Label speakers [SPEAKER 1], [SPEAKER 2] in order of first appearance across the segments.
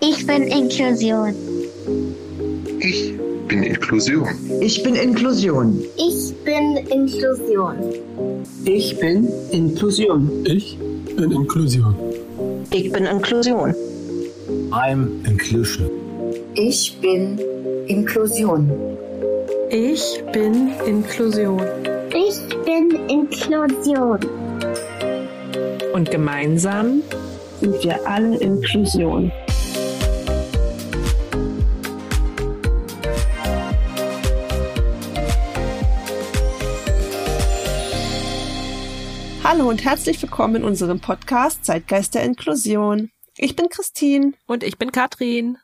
[SPEAKER 1] Ich bin Inklusion.
[SPEAKER 2] Ich bin Inklusion.
[SPEAKER 3] Ich bin Inklusion.
[SPEAKER 1] Ich bin Inklusion.
[SPEAKER 4] Ich bin Inklusion.
[SPEAKER 5] Ich bin Inklusion.
[SPEAKER 6] Ich bin Inklusion.
[SPEAKER 7] I'm Inclusion.
[SPEAKER 8] Ich bin Inklusion.
[SPEAKER 9] Ich bin Inklusion.
[SPEAKER 1] Ich bin Inklusion.
[SPEAKER 9] Und gemeinsam sind wir alle Inklusion.
[SPEAKER 10] Hallo und herzlich willkommen in unserem Podcast Zeitgeist der Inklusion. Ich bin Christine.
[SPEAKER 11] Und ich bin Katrin.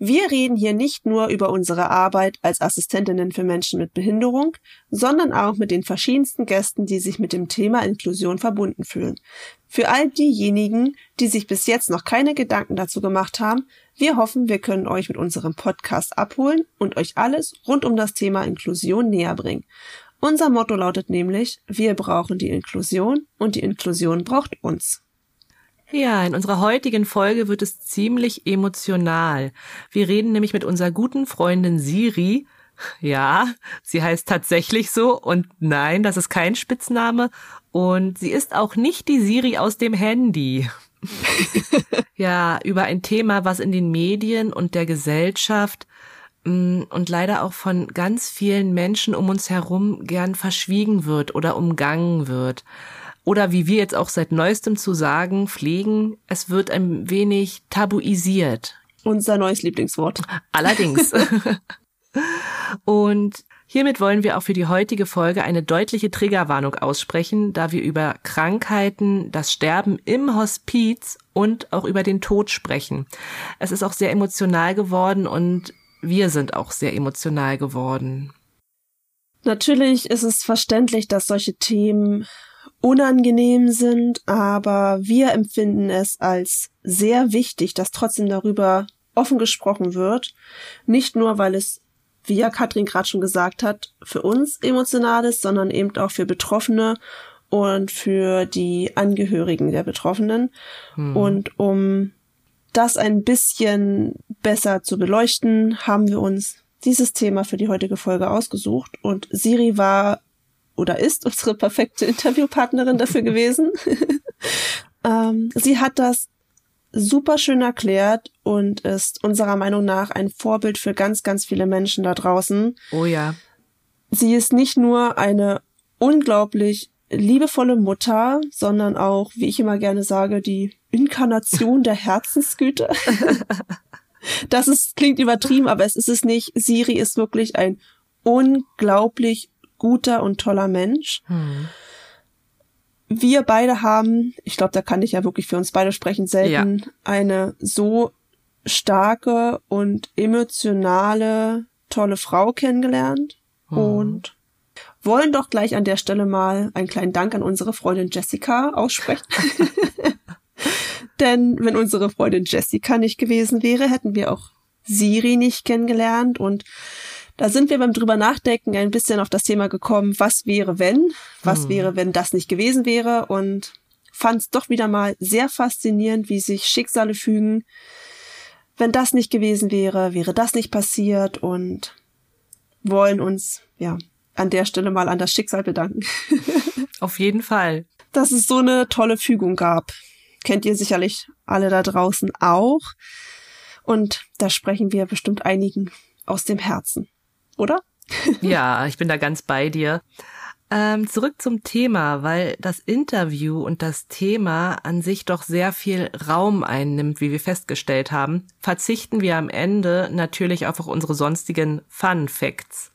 [SPEAKER 10] Wir reden hier nicht nur über unsere Arbeit als Assistentinnen für Menschen mit Behinderung, sondern auch mit den verschiedensten Gästen, die sich mit dem Thema Inklusion verbunden fühlen. Für all diejenigen, die sich bis jetzt noch keine Gedanken dazu gemacht haben, wir hoffen, wir können euch mit unserem Podcast abholen und euch alles rund um das Thema Inklusion näher bringen. Unser Motto lautet nämlich, wir brauchen die Inklusion und die Inklusion braucht uns.
[SPEAKER 11] Ja, in unserer heutigen Folge wird es ziemlich emotional. Wir reden nämlich mit unserer guten Freundin Siri. Ja, sie heißt tatsächlich so und nein, das ist kein Spitzname und sie ist auch nicht die Siri aus dem Handy. ja, über ein Thema, was in den Medien und der Gesellschaft und leider auch von ganz vielen Menschen um uns herum gern verschwiegen wird oder umgangen wird. Oder wie wir jetzt auch seit neuestem zu sagen pflegen, es wird ein wenig tabuisiert.
[SPEAKER 10] Unser neues Lieblingswort.
[SPEAKER 11] Allerdings. und hiermit wollen wir auch für die heutige Folge eine deutliche Triggerwarnung aussprechen, da wir über Krankheiten, das Sterben im Hospiz und auch über den Tod sprechen. Es ist auch sehr emotional geworden und wir sind auch sehr emotional geworden.
[SPEAKER 10] Natürlich ist es verständlich, dass solche Themen unangenehm sind, aber wir empfinden es als sehr wichtig, dass trotzdem darüber offen gesprochen wird. Nicht nur, weil es, wie ja Katrin gerade schon gesagt hat, für uns emotional ist, sondern eben auch für Betroffene und für die Angehörigen der Betroffenen. Hm. Und um das ein bisschen besser zu beleuchten, haben wir uns dieses Thema für die heutige Folge ausgesucht und Siri war oder ist unsere perfekte Interviewpartnerin dafür gewesen. ähm, sie hat das super schön erklärt und ist unserer Meinung nach ein Vorbild für ganz, ganz viele Menschen da draußen.
[SPEAKER 11] Oh ja.
[SPEAKER 10] Sie ist nicht nur eine unglaublich liebevolle Mutter, sondern auch, wie ich immer gerne sage, die Inkarnation der Herzensgüte. das ist, klingt übertrieben, aber es ist es nicht. Siri ist wirklich ein unglaublich guter und toller Mensch. Hm. Wir beide haben, ich glaube, da kann ich ja wirklich für uns beide sprechen, selten ja. eine so starke und emotionale, tolle Frau kennengelernt. Hm. Und wollen doch gleich an der Stelle mal einen kleinen Dank an unsere Freundin Jessica aussprechen. Denn wenn unsere Freundin Jessica nicht gewesen wäre, hätten wir auch Siri nicht kennengelernt und da sind wir beim drüber nachdenken ein bisschen auf das Thema gekommen, was wäre wenn, was hm. wäre, wenn das nicht gewesen wäre und fand es doch wieder mal sehr faszinierend, wie sich Schicksale fügen. Wenn das nicht gewesen wäre, wäre das nicht passiert und wollen uns ja an der Stelle mal an das Schicksal bedanken.
[SPEAKER 11] Auf jeden Fall.
[SPEAKER 10] Dass es so eine tolle Fügung gab. Kennt ihr sicherlich alle da draußen auch. Und da sprechen wir bestimmt einigen aus dem Herzen. Oder?
[SPEAKER 11] ja, ich bin da ganz bei dir. Ähm, zurück zum Thema, weil das Interview und das Thema an sich doch sehr viel Raum einnimmt, wie wir festgestellt haben, verzichten wir am Ende natürlich auf unsere sonstigen Fun Facts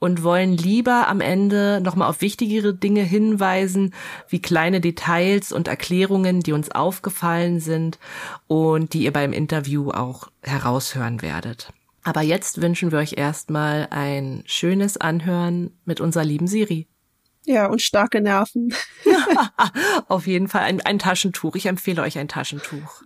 [SPEAKER 11] und wollen lieber am Ende nochmal auf wichtigere Dinge hinweisen, wie kleine Details und Erklärungen, die uns aufgefallen sind und die ihr beim Interview auch heraushören werdet. Aber jetzt wünschen wir euch erstmal ein schönes Anhören mit unserer lieben Siri.
[SPEAKER 10] Ja, und starke Nerven.
[SPEAKER 11] auf jeden Fall ein, ein Taschentuch. Ich empfehle euch ein Taschentuch.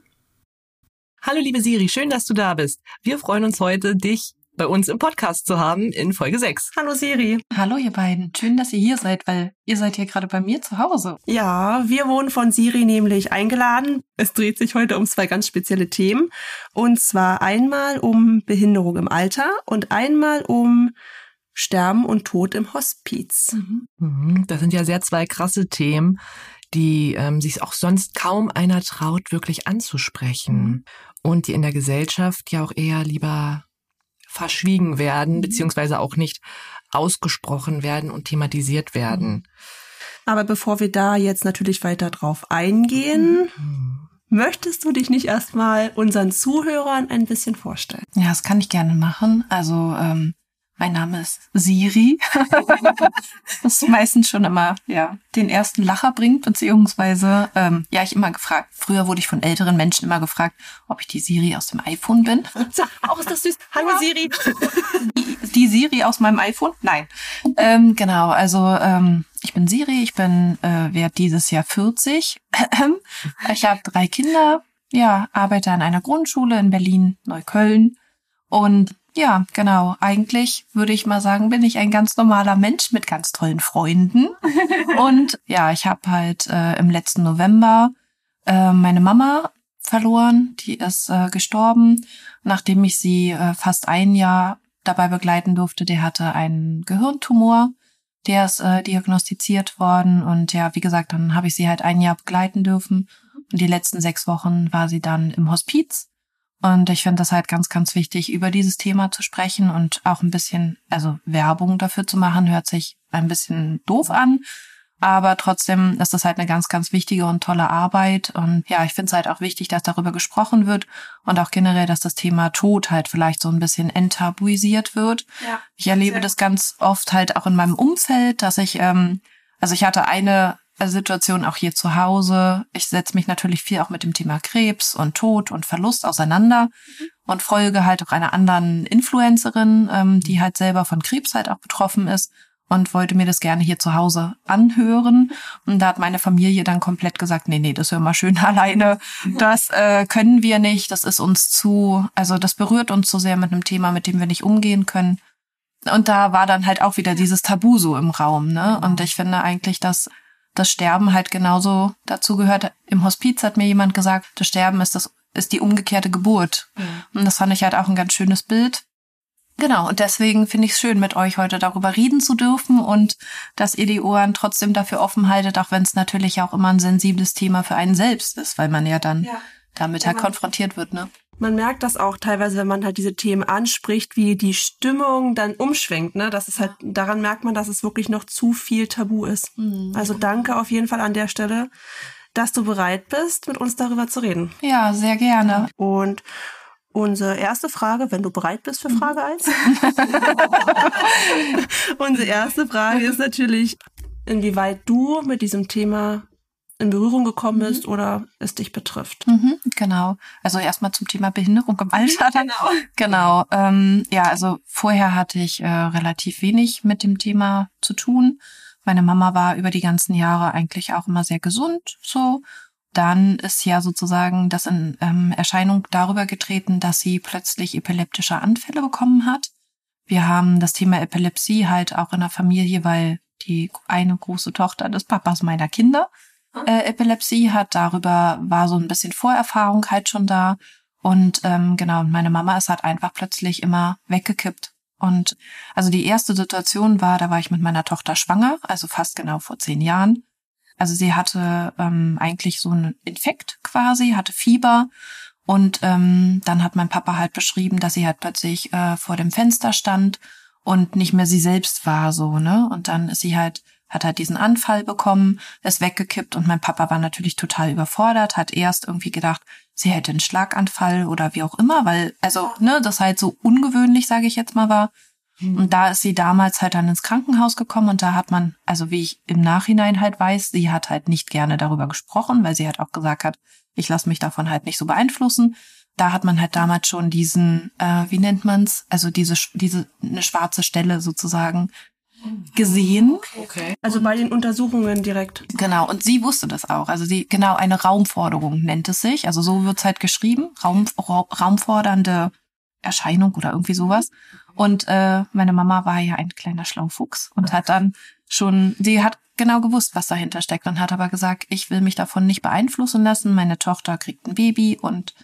[SPEAKER 12] Hallo liebe Siri, schön, dass du da bist. Wir freuen uns heute, dich
[SPEAKER 11] bei uns im Podcast zu haben in Folge 6.
[SPEAKER 10] Hallo Siri.
[SPEAKER 12] Hallo ihr beiden. Schön, dass ihr hier seid, weil ihr seid hier gerade bei mir zu Hause.
[SPEAKER 10] Ja, wir wurden von Siri nämlich eingeladen. Es dreht sich heute um zwei ganz spezielle Themen. Und zwar einmal um Behinderung im Alter und einmal um Sterben und Tod im Hospiz.
[SPEAKER 11] Mhm. Das sind ja sehr zwei krasse Themen, die ähm, sich auch sonst kaum einer traut, wirklich anzusprechen. Mhm. Und die in der Gesellschaft ja auch eher lieber verschwiegen werden, mhm. beziehungsweise auch nicht ausgesprochen werden und thematisiert werden. Mhm.
[SPEAKER 10] Aber bevor wir da jetzt natürlich weiter drauf eingehen, mhm. möchtest du dich nicht erstmal unseren Zuhörern ein bisschen vorstellen?
[SPEAKER 12] Ja, das kann ich gerne machen. Also ähm, mein Name ist Siri. das meistens schon immer ja den ersten Lacher bringt, beziehungsweise ähm, ja ich immer gefragt. Früher wurde ich von älteren Menschen immer gefragt, ob ich die Siri aus dem iPhone bin.
[SPEAKER 10] Auch ist das süß. Hallo Siri.
[SPEAKER 12] Die, die Siri aus meinem iPhone? Nein. Ähm, genau. Also ähm, ich bin Siri. Ich bin äh, werde dieses Jahr 40. ich habe drei Kinder. Ja, arbeite an einer Grundschule in Berlin Neukölln und ja, genau. Eigentlich würde ich mal sagen, bin ich ein ganz normaler Mensch mit ganz tollen Freunden. Und ja, ich habe halt äh, im letzten November äh, meine Mama verloren. Die ist äh, gestorben, nachdem ich sie äh, fast ein Jahr dabei begleiten durfte. Der hatte einen Gehirntumor. Der ist äh, diagnostiziert worden. Und ja, wie gesagt, dann habe ich sie halt ein Jahr begleiten dürfen. Und die letzten sechs Wochen war sie dann im Hospiz. Und ich finde das halt ganz, ganz wichtig, über dieses Thema zu sprechen und auch ein bisschen, also Werbung dafür zu machen, hört sich ein bisschen doof an. Aber trotzdem ist das halt eine ganz, ganz wichtige und tolle Arbeit. Und ja, ich finde es halt auch wichtig, dass darüber gesprochen wird und auch generell, dass das Thema Tod halt vielleicht so ein bisschen enttabuisiert wird. Ja, ich erlebe das ganz oft halt auch in meinem Umfeld, dass ich, ähm, also ich hatte eine Situation auch hier zu Hause. Ich setze mich natürlich viel auch mit dem Thema Krebs und Tod und Verlust auseinander mhm. und folge halt auch einer anderen Influencerin, ähm, die halt selber von Krebs halt auch betroffen ist und wollte mir das gerne hier zu Hause anhören. Und da hat meine Familie dann komplett gesagt, nee, nee, das hör mal schön alleine. Das äh, können wir nicht, das ist uns zu, also das berührt uns zu sehr mit einem Thema, mit dem wir nicht umgehen können. Und da war dann halt auch wieder dieses Tabu so im Raum, ne? Und ich finde eigentlich, dass das Sterben halt genauso dazu gehört. Im Hospiz hat mir jemand gesagt, das Sterben ist das ist die umgekehrte Geburt. Mhm. Und das fand ich halt auch ein ganz schönes Bild. Genau, und deswegen finde ich es schön, mit euch heute darüber reden zu dürfen und dass ihr die Ohren trotzdem dafür offen haltet, auch wenn es natürlich auch immer ein sensibles Thema für einen selbst ist, weil man ja dann ja. damit halt konfrontiert wird, ne?
[SPEAKER 10] Man merkt das auch teilweise, wenn man halt diese Themen anspricht, wie die Stimmung dann umschwenkt, ne? Das ist halt, daran merkt man, dass es wirklich noch zu viel Tabu ist. Mhm. Also danke auf jeden Fall an der Stelle, dass du bereit bist, mit uns darüber zu reden.
[SPEAKER 12] Ja, sehr gerne.
[SPEAKER 10] Und unsere erste Frage, wenn du bereit bist für Frage 1. unsere erste Frage ist natürlich, inwieweit du mit diesem Thema in Berührung gekommen mhm. ist oder es dich betrifft.
[SPEAKER 12] Mhm, genau. Also erstmal zum Thema Behinderung im Alter. Genau. Genau. Ähm, ja, also vorher hatte ich äh, relativ wenig mit dem Thema zu tun. Meine Mama war über die ganzen Jahre eigentlich auch immer sehr gesund, so. Dann ist ja sozusagen das in ähm, Erscheinung darüber getreten, dass sie plötzlich epileptische Anfälle bekommen hat. Wir haben das Thema Epilepsie halt auch in der Familie, weil die eine große Tochter des Papas meiner Kinder äh, Epilepsie hat. Darüber war so ein bisschen Vorerfahrung halt schon da. Und ähm, genau, meine Mama ist halt einfach plötzlich immer weggekippt. Und also die erste Situation war, da war ich mit meiner Tochter schwanger, also fast genau vor zehn Jahren. Also sie hatte ähm, eigentlich so einen Infekt quasi, hatte Fieber. Und ähm, dann hat mein Papa halt beschrieben, dass sie halt plötzlich äh, vor dem Fenster stand und nicht mehr sie selbst war, so, ne? Und dann ist sie halt hat halt diesen Anfall bekommen, ist weggekippt und mein Papa war natürlich total überfordert, hat erst irgendwie gedacht, sie hätte einen Schlaganfall oder wie auch immer, weil, also, ne, das halt so ungewöhnlich, sage ich jetzt mal, war. Mhm. Und da ist sie damals halt dann ins Krankenhaus gekommen und da hat man, also wie ich im Nachhinein halt weiß, sie hat halt nicht gerne darüber gesprochen, weil sie halt auch gesagt hat, ich lasse mich davon halt nicht so beeinflussen. Da hat man halt damals schon diesen, äh, wie nennt man's, also diese diese eine schwarze Stelle sozusagen gesehen.
[SPEAKER 10] Okay. Also bei den Untersuchungen direkt.
[SPEAKER 12] Genau, und sie wusste das auch. Also sie, genau, eine Raumforderung nennt es sich. Also so wird's halt geschrieben. Raum, ra raumfordernde Erscheinung oder irgendwie sowas. Und äh, meine Mama war ja ein kleiner Schlaufuchs und hat dann schon, sie hat genau gewusst, was dahinter steckt und hat aber gesagt, ich will mich davon nicht beeinflussen lassen. Meine Tochter kriegt ein Baby und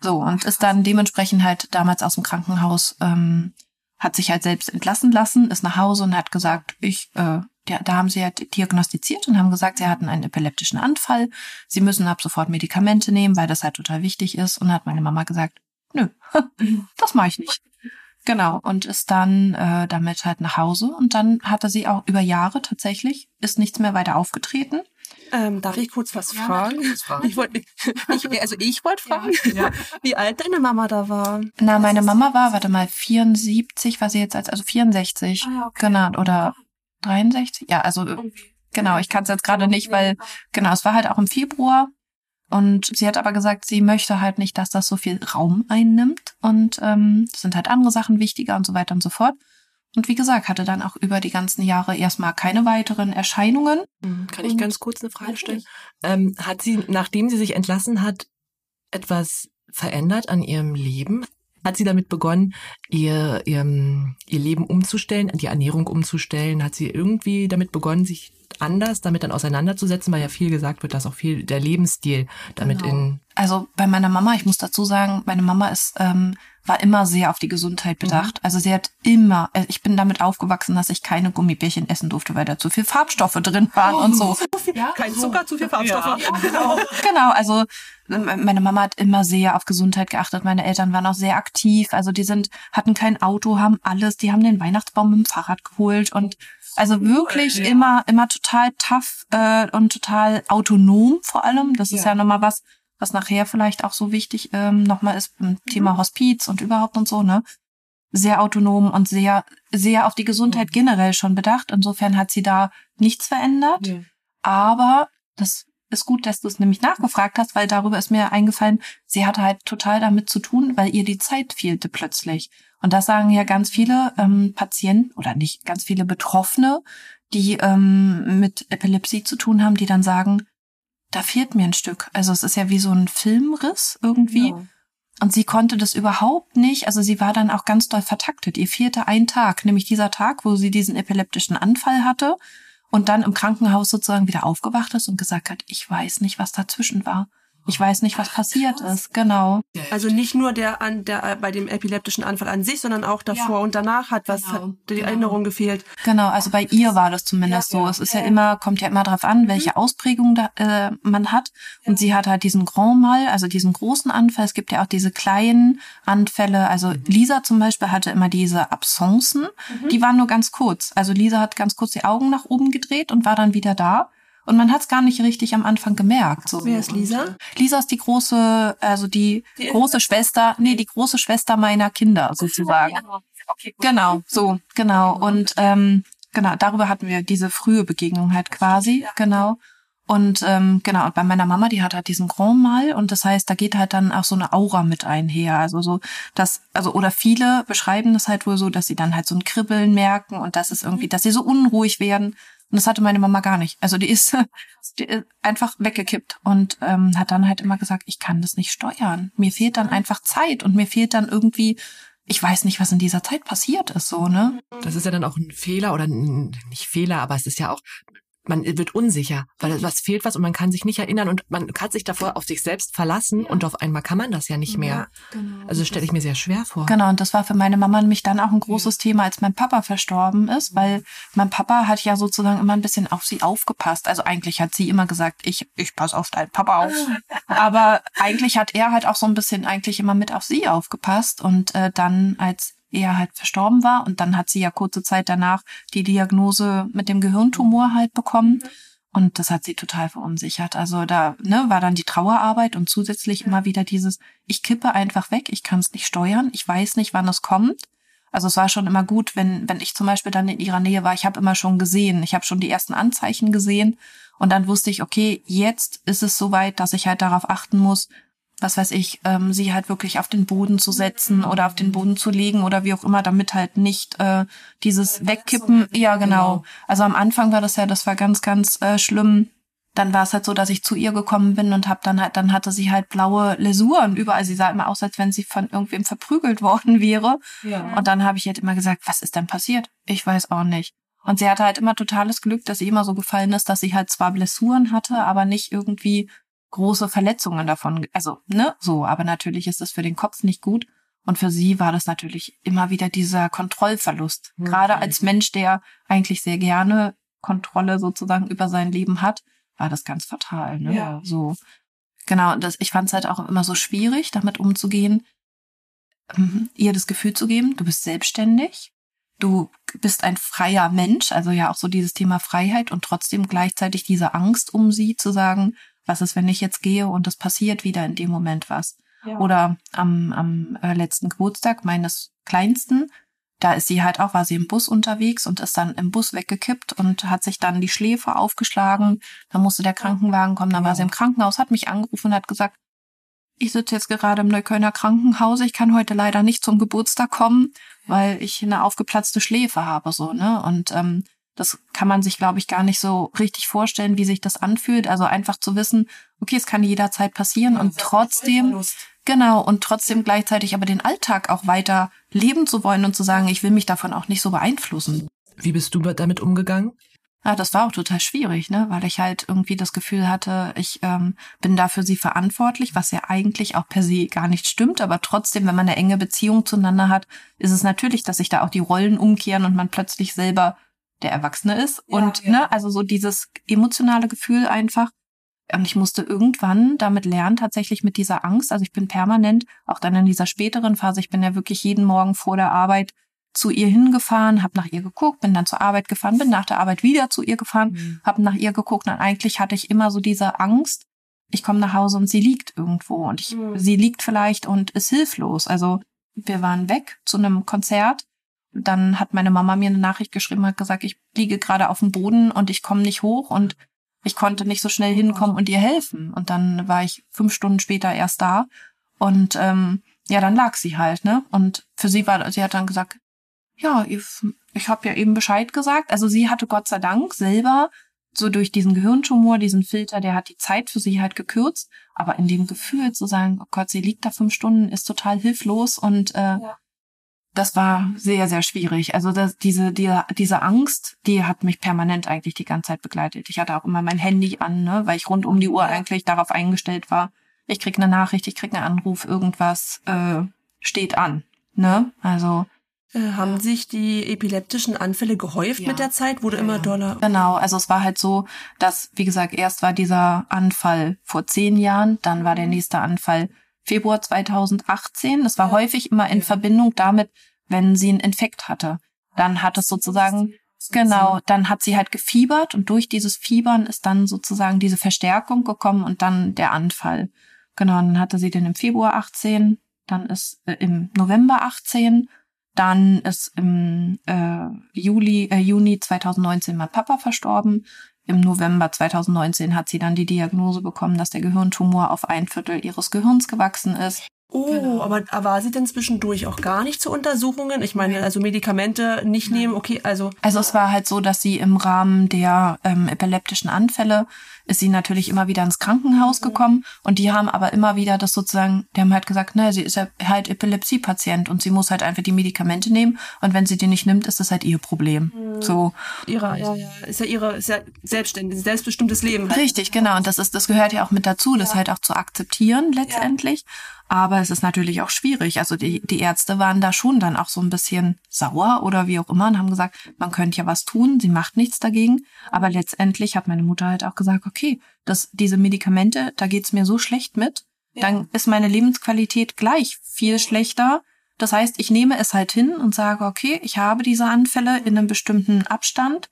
[SPEAKER 12] so und ist dann dementsprechend halt damals aus dem Krankenhaus, ähm, hat sich halt selbst entlassen lassen, ist nach Hause und hat gesagt, ich, äh, ja, da haben sie ja diagnostiziert und haben gesagt, sie hatten einen epileptischen Anfall. Sie müssen ab sofort Medikamente nehmen, weil das halt total wichtig ist. Und hat meine Mama gesagt, nö, das mache ich nicht. Genau, und ist dann äh, damit halt nach Hause. Und dann hatte sie auch über Jahre tatsächlich, ist nichts mehr weiter aufgetreten.
[SPEAKER 10] Ähm, darf ich kurz was
[SPEAKER 12] Ja,
[SPEAKER 10] fragen?
[SPEAKER 12] kurz fragen.
[SPEAKER 10] Ich wollte, ich, also ich wollte fragen,
[SPEAKER 12] Ja.
[SPEAKER 10] wie alt deine Mama da war.
[SPEAKER 12] Na, meine Mama war, warte mal, 74, war sie jetzt als, also 64,
[SPEAKER 10] Ah,
[SPEAKER 12] genau, oder 63, ja, also genau, ich kann es jetzt gerade nicht, weil, genau, es war halt auch im Februar und sie hat aber gesagt, sie möchte halt nicht, dass das so viel Raum einnimmt und ähm, es sind halt andere Sachen wichtiger und so weiter und so fort. Und wie gesagt, hatte dann auch über die ganzen Jahre erstmal keine weiteren Erscheinungen.
[SPEAKER 11] Kann ich ganz kurz eine Frage stellen? Ähm, hat sie, nachdem sie sich entlassen hat, etwas verändert an ihrem Leben? Hat sie damit begonnen, ihr, ihr, ihr Leben umzustellen, die Ernährung umzustellen? Hat sie irgendwie damit begonnen, sich anders damit dann auseinanderzusetzen, weil ja viel gesagt wird, dass auch viel der Lebensstil damit
[SPEAKER 12] Genau.
[SPEAKER 11] in
[SPEAKER 12] Also bei meiner Mama, ich muss dazu sagen, meine Mama ist ähm, war immer sehr auf die Gesundheit bedacht. Also sie hat immer, äh, ich bin damit aufgewachsen, dass ich keine Gummibärchen essen durfte, weil da zu viel Farbstoffe drin waren und so.
[SPEAKER 10] Kein Zucker, zu viel Farbstoffe.
[SPEAKER 12] Genau, also ähm, meine Mama hat immer sehr auf Gesundheit geachtet. Meine Eltern waren auch sehr aktiv. Also die sind, hatten kein Auto, haben alles. Die haben den Weihnachtsbaum mit dem Fahrrad geholt und also wirklich immer, immer total tough äh, und total autonom vor allem. Das ist ja, nochmal was, was nachher vielleicht auch so wichtig ähm, nochmal ist beim Thema Hospiz und überhaupt und so, ne? Sehr autonom und sehr, sehr auf die Gesundheit generell schon bedacht. Insofern hat sie da nichts verändert. Aber das ist gut, dass du es nämlich nachgefragt hast, weil darüber ist mir eingefallen, sie hatte halt total damit zu tun, weil ihr die Zeit fehlte plötzlich. Und das sagen ja ganz viele ähm, Patienten oder nicht ganz viele Betroffene, die ähm, mit Epilepsie zu tun haben, die dann sagen, da fehlt mir ein Stück. Also es ist ja wie so ein Filmriss irgendwie. Und sie konnte das überhaupt nicht. Also sie war dann auch ganz doll vertaktet. Ihr fehlte ein Tag, nämlich dieser Tag, wo sie diesen epileptischen Anfall hatte und dann im Krankenhaus sozusagen wieder aufgewacht ist und gesagt hat, ich weiß nicht, was dazwischen war. Ich weiß nicht, was passiert ist. Genau.
[SPEAKER 10] Also nicht nur der an der äh, bei dem epileptischen Anfall an sich, sondern auch davor und danach hat was hat die Erinnerung gefehlt.
[SPEAKER 12] Genau, also bei ihr war das zumindest so. Es ist ja immer, kommt ja immer drauf an, welche Ausprägung da, äh, man hat. Und sie hat halt diesen Grand Mal, also diesen großen Anfall. Es gibt ja auch diese kleinen Anfälle. Also Lisa zum Beispiel hatte immer diese Absenzen. Die waren nur ganz kurz. Also Lisa hat ganz kurz die Augen nach oben gedreht und war dann wieder da. Und man hat es gar nicht richtig am Anfang gemerkt. So.
[SPEAKER 10] Wer ist Lisa?
[SPEAKER 12] Lisa ist die große, also die große Schwester, nee, die große Schwester meiner Kinder sozusagen. Genau, so, genau. Und ähm, genau, darüber hatten wir diese frühe Begegnung halt quasi, genau. Und ähm, genau, und bei meiner Mama, die hat halt diesen Grand Mal und das heißt, da geht halt dann auch so eine Aura mit einher. Also so, dass, also, oder viele beschreiben das halt wohl so, dass sie dann halt so ein Kribbeln merken und das ist irgendwie, dass sie so unruhig werden. Und das hatte meine Mama gar nicht. Also die ist, die ist einfach weggekippt und ähm, hat dann halt immer gesagt, ich kann das nicht steuern. Mir fehlt dann einfach Zeit und mir fehlt dann irgendwie, ich weiß nicht, was in dieser Zeit passiert ist, so, ne?
[SPEAKER 11] Das ist ja dann auch ein Fehler oder ein, nicht Fehler, aber es ist ja auch, man wird unsicher, weil was fehlt was und man kann sich nicht erinnern und man hat sich davor auf sich selbst verlassen und auf einmal kann man das ja nicht mehr. Also stelle ich mir sehr schwer vor.
[SPEAKER 12] Genau, und das war für meine Mama nämlich dann auch ein großes Thema, als mein Papa verstorben ist, weil mein Papa hat ja sozusagen immer ein bisschen auf sie aufgepasst. Also eigentlich hat sie immer gesagt, ich, ich pass auf deinen Papa auf. Aber eigentlich hat er halt auch so ein bisschen eigentlich immer mit auf sie aufgepasst und äh, dann als er halt verstorben war und dann hat sie ja kurze Zeit danach die Diagnose mit dem Gehirntumor halt bekommen. Und das hat sie total verunsichert. Also da ne, war dann die Trauerarbeit und zusätzlich immer wieder dieses, ich kippe einfach weg, ich kann es nicht steuern, ich weiß nicht, wann es kommt. Also es war schon immer gut, wenn, wenn ich zum Beispiel dann in ihrer Nähe war, ich habe immer schon gesehen, ich habe schon die ersten Anzeichen gesehen und dann wusste ich, okay, jetzt ist es soweit, dass ich halt darauf achten muss, was weiß ich, ähm, sie halt wirklich auf den Boden zu setzen oder auf den Boden zu legen oder wie auch immer, damit halt nicht äh, dieses Wegkippen. Ja, genau. Also am Anfang war das ja, das war ganz, ganz äh, schlimm. dann war es halt so, dass ich zu ihr gekommen bin und hab dann halt, dann hatte sie halt blaue Läsuren überall. Sie sah immer aus, als wenn sie von irgendwem verprügelt worden wäre.
[SPEAKER 9] Ja.
[SPEAKER 12] Und dann habe ich halt immer gesagt, was ist denn passiert? Ich weiß auch nicht. Und sie hatte halt immer totales Glück, dass sie immer so gefallen ist, dass sie halt zwar Blessuren hatte, aber nicht irgendwie große Verletzungen davon. Also, ne, so. Aber natürlich ist das für den Kopf nicht gut. Und für sie war das natürlich immer wieder dieser Kontrollverlust.
[SPEAKER 9] Mhm.
[SPEAKER 12] Gerade als Mensch, der eigentlich sehr gerne Kontrolle sozusagen über sein Leben hat, war das ganz fatal. Ne?
[SPEAKER 9] Ja.
[SPEAKER 12] So. Genau, und das, ich fand es halt auch immer so schwierig, damit umzugehen, ähm, ihr das Gefühl zu geben, du bist selbstständig, du bist ein freier Mensch, also ja auch so dieses Thema Freiheit und trotzdem gleichzeitig diese Angst um sie zu sagen, was ist, wenn ich jetzt gehe und es passiert wieder in dem Moment was.
[SPEAKER 9] Ja.
[SPEAKER 12] Oder am, am äh, letzten Geburtstag meines Kleinsten, da ist sie halt auch, war sie im Bus unterwegs und ist dann im Bus weggekippt und hat sich dann die Schläfe aufgeschlagen. Da musste der Krankenwagen kommen, dann war sie im Krankenhaus, hat mich angerufen und hat gesagt, ich sitze jetzt gerade im Neuköllner Krankenhaus, ich kann heute leider nicht zum Geburtstag kommen, weil ich eine aufgeplatzte Schläfe habe, so, ne? Und ähm, das kann man sich, glaube ich, gar nicht so richtig vorstellen, wie sich das anfühlt. Also einfach zu wissen, okay, es kann jederzeit passieren und trotzdem, genau, und trotzdem gleichzeitig aber den Alltag auch weiter leben zu wollen und zu sagen, ich will mich davon auch nicht so beeinflussen.
[SPEAKER 11] Wie bist du damit umgegangen?
[SPEAKER 12] Ja, das war auch total schwierig, ne, weil ich halt irgendwie das Gefühl hatte, ich ähm, bin da für sie verantwortlich, was ja eigentlich auch per se gar nicht stimmt, aber trotzdem, wenn man eine enge Beziehung zueinander hat, ist es natürlich, dass sich da auch die Rollen umkehren und man plötzlich selber der Erwachsene ist und ne, also so dieses emotionale Gefühl einfach. Und ich musste irgendwann damit lernen, tatsächlich mit dieser Angst. Also ich bin permanent, auch dann in dieser späteren Phase, ich bin ja wirklich jeden Morgen vor der Arbeit zu ihr hingefahren, habe nach ihr geguckt, bin dann zur Arbeit gefahren, bin nach der Arbeit wieder zu ihr gefahren,
[SPEAKER 9] Mhm.
[SPEAKER 12] habe nach ihr geguckt und eigentlich hatte ich immer so diese Angst, ich komme nach Hause und sie liegt irgendwo und ich,
[SPEAKER 9] Mhm.
[SPEAKER 12] sie liegt vielleicht und ist hilflos. Also wir waren weg zu einem Konzert. Dann hat meine Mama mir eine Nachricht geschrieben, hat gesagt, ich liege gerade auf dem Boden und ich komme nicht hoch und ich konnte nicht so schnell hinkommen und ihr helfen. Und dann war ich fünf Stunden später erst da und ähm, ja, dann lag sie halt, ne? Und für sie war, sie hat dann gesagt, ja, ich, ich habe ja eben Bescheid gesagt. Also sie hatte Gott sei Dank selber so durch diesen Gehirntumor, diesen Filter, der hat die Zeit für sie halt gekürzt. Aber in dem Gefühl zu sagen, oh Gott, sie liegt da fünf Stunden, ist total hilflos und äh, das war sehr, sehr schwierig. Also das, diese, diese, diese Angst, die hat mich permanent eigentlich die ganze Zeit begleitet. Ich hatte auch immer mein Handy an, ne, weil ich rund um die Uhr eigentlich darauf eingestellt war. Ich krieg eine Nachricht, ich krieg einen Anruf, irgendwas äh, steht an. Ne? Also
[SPEAKER 10] Äh, haben sich die epileptischen Anfälle gehäuft
[SPEAKER 12] Ja.
[SPEAKER 10] mit der Zeit? Wurde immer doller?
[SPEAKER 12] Genau, also es war halt so, dass, wie gesagt, erst war dieser Anfall vor zehn Jahren, dann war der nächste Anfall Februar 2018. Das war häufig immer in Verbindung damit, wenn sie einen Infekt hatte. Dann hat es sozusagen, genau, dann hat sie halt gefiebert und durch dieses Fiebern ist dann sozusagen diese Verstärkung gekommen und dann der Anfall. Genau, dann hatte sie den im Februar 18, dann ist äh, im November 18 dann ist im äh, Juli, äh, Juni 2019 mein Papa verstorben. Im November 2019 hat sie dann die Diagnose bekommen, dass der Gehirntumor auf ein Viertel ihres Gehirns gewachsen ist.
[SPEAKER 10] Oh,
[SPEAKER 12] Genau.
[SPEAKER 10] aber war sie denn zwischendurch auch gar nicht zu Untersuchungen? Ich meine, also Medikamente nicht nehmen, okay, also
[SPEAKER 12] Also es war halt so, dass sie im Rahmen der ähm, epileptischen Anfälle ist sie natürlich immer wieder ins Krankenhaus gekommen und die haben aber immer wieder das sozusagen, die haben halt gesagt, naja, sie ist ja halt Epilepsie-Patient und sie muss halt einfach die Medikamente nehmen und wenn sie die nicht nimmt, ist das halt ihr Problem. So.
[SPEAKER 10] ihre, ja, ja, ist ja ihre ist ja selbstständig, selbstbestimmtes Leben.
[SPEAKER 12] Richtig, genau. Und das ist, das gehört ja auch mit dazu, das halt auch zu akzeptieren letztendlich. Aber es ist natürlich auch schwierig. Also die, die Ärzte waren da schon dann auch so ein bisschen sauer oder wie auch immer und haben gesagt, man könnte ja was tun, sie macht nichts dagegen. Aber letztendlich hat meine Mutter halt auch gesagt, okay, das, diese Medikamente, da geht's mir so schlecht mit, dann ist meine Lebensqualität gleich viel schlechter. Das heißt, ich nehme es halt hin und sage, okay, ich habe diese Anfälle in einem bestimmten Abstand,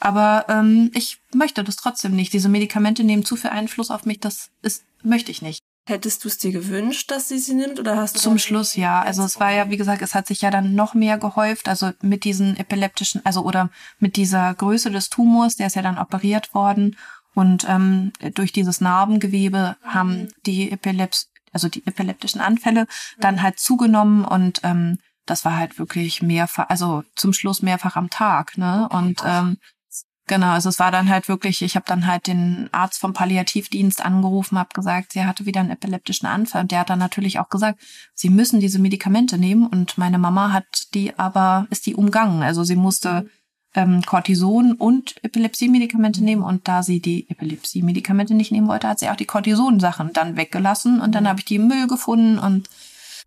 [SPEAKER 12] aber ähm, ich möchte das trotzdem nicht. Diese Medikamente nehmen zu viel Einfluss auf mich, das ist, möchte ich nicht.
[SPEAKER 10] Hättest du es dir gewünscht, dass sie sie nimmt oder hast du
[SPEAKER 12] Zum Schluss ja. Also es war ja, wie gesagt, es hat sich ja dann noch mehr gehäuft. Also mit diesen epileptischen, also oder mit dieser Größe des Tumors, der ist ja dann operiert worden. Und ähm, durch dieses Narbengewebe haben die Epileps, also die epileptischen Anfälle dann halt zugenommen und ähm, das war halt wirklich mehrfach, also zum Schluss mehrfach am Tag, ne? Und ähm, Genau, also es war dann halt wirklich, ich habe dann halt den Arzt vom Palliativdienst angerufen, habe gesagt, sie hatte wieder einen epileptischen Anfall. Und der hat dann natürlich auch gesagt, sie müssen diese Medikamente nehmen. Und meine Mama hat die aber, ist die umgangen. Also sie musste ähm, Cortison und Epilepsie-Medikamente nehmen. Und da sie die Epilepsie-Medikamente nicht nehmen wollte, hat sie auch die Cortison-Sachen dann weggelassen. Und dann habe ich die im Müll gefunden. Und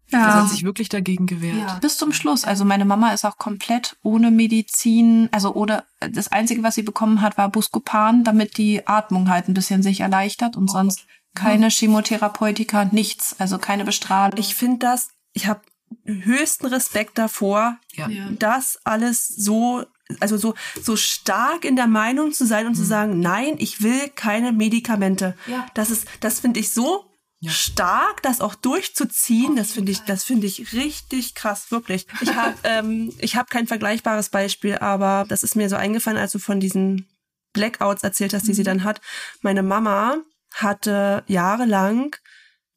[SPEAKER 13] ja. Das hat sich wirklich dagegen gewehrt.
[SPEAKER 12] Ja, bis zum Schluss. Also meine Mama ist auch komplett ohne Medizin, also oder das Einzige, was sie bekommen hat, war Buscopan, damit die Atmung halt ein bisschen sich erleichtert und oh. sonst keine Chemotherapeutika, nichts, also keine Bestrahlung.
[SPEAKER 10] Ich finde das, ich habe höchsten Respekt davor, ja. das alles so also so so stark in der Meinung zu sein und mhm. zu sagen, nein, ich will keine Medikamente. Ja. Das ist das finde ich so ja. stark, das auch durchzuziehen, das finde ich, das finde ich richtig krass, wirklich. Ich habe ähm, ich habe kein vergleichbares Beispiel, aber das ist mir so eingefallen, als du von diesen Blackouts erzählt hast, die mhm. sie dann hat. Meine Mama hatte jahrelang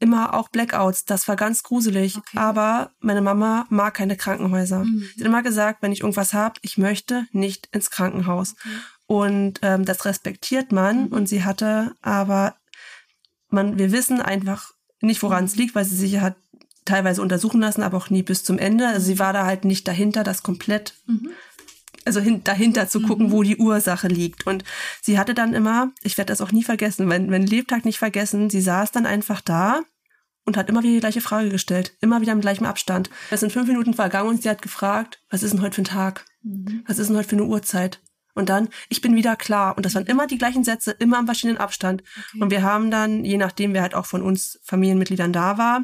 [SPEAKER 10] immer auch Blackouts. Das war ganz gruselig. Okay. Aber meine Mama mag keine Krankenhäuser. Mhm. Sie hat immer gesagt, wenn ich irgendwas habe, ich möchte nicht ins Krankenhaus. Okay. Und ähm, das respektiert man. Mhm. Und sie hatte aber man, wir wissen einfach nicht, woran es liegt, weil sie sich hat teilweise untersuchen lassen, aber auch nie bis zum Ende. Also sie war da halt nicht dahinter, das komplett, mhm. also hin, dahinter zu gucken, mhm. wo die Ursache liegt. Und sie hatte dann immer, ich werde das auch nie vergessen, wenn, wenn Lebtag nicht vergessen, sie saß dann einfach da und hat immer wieder die gleiche Frage gestellt, immer wieder im gleichen Abstand. Es sind fünf Minuten vergangen und sie hat gefragt, was ist denn heute für ein Tag? Mhm. Was ist denn heute für eine Uhrzeit? Und dann, ich bin wieder klar. Und das waren immer die gleichen Sätze, immer im verschiedenen Abstand. Okay. Und wir haben dann, je nachdem, wer halt auch von uns Familienmitgliedern da war,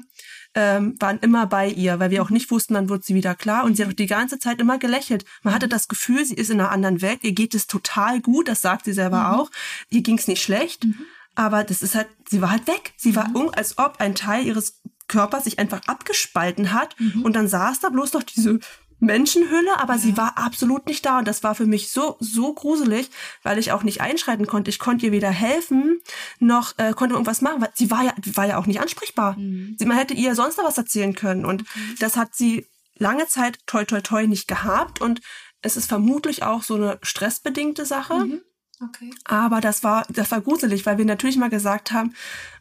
[SPEAKER 10] ähm, waren immer bei ihr, weil wir auch nicht wussten, dann wird sie wieder klar. Und sie hat auch die ganze Zeit immer gelächelt. Man hatte das Gefühl, sie ist in einer anderen Welt, ihr geht es total gut, das sagt sie selber mhm. auch. Ihr ging es nicht schlecht, mhm. aber das ist halt, sie war halt weg. Sie war, mhm. als ob ein Teil ihres Körpers sich einfach abgespalten hat mhm. und dann saß da bloß noch diese Menschenhülle, aber ja. sie war absolut nicht da und das war für mich so so gruselig, weil ich auch nicht einschreiten konnte. Ich konnte ihr weder helfen noch äh, konnte irgendwas machen, weil sie war ja war ja auch nicht ansprechbar. Mhm. Sie, man hätte ihr sonst noch was erzählen können und mhm. das hat sie lange Zeit toi toi toi nicht gehabt und es ist vermutlich auch so eine stressbedingte Sache. Mhm. Okay. Aber das war das war gruselig, weil wir natürlich mal gesagt haben,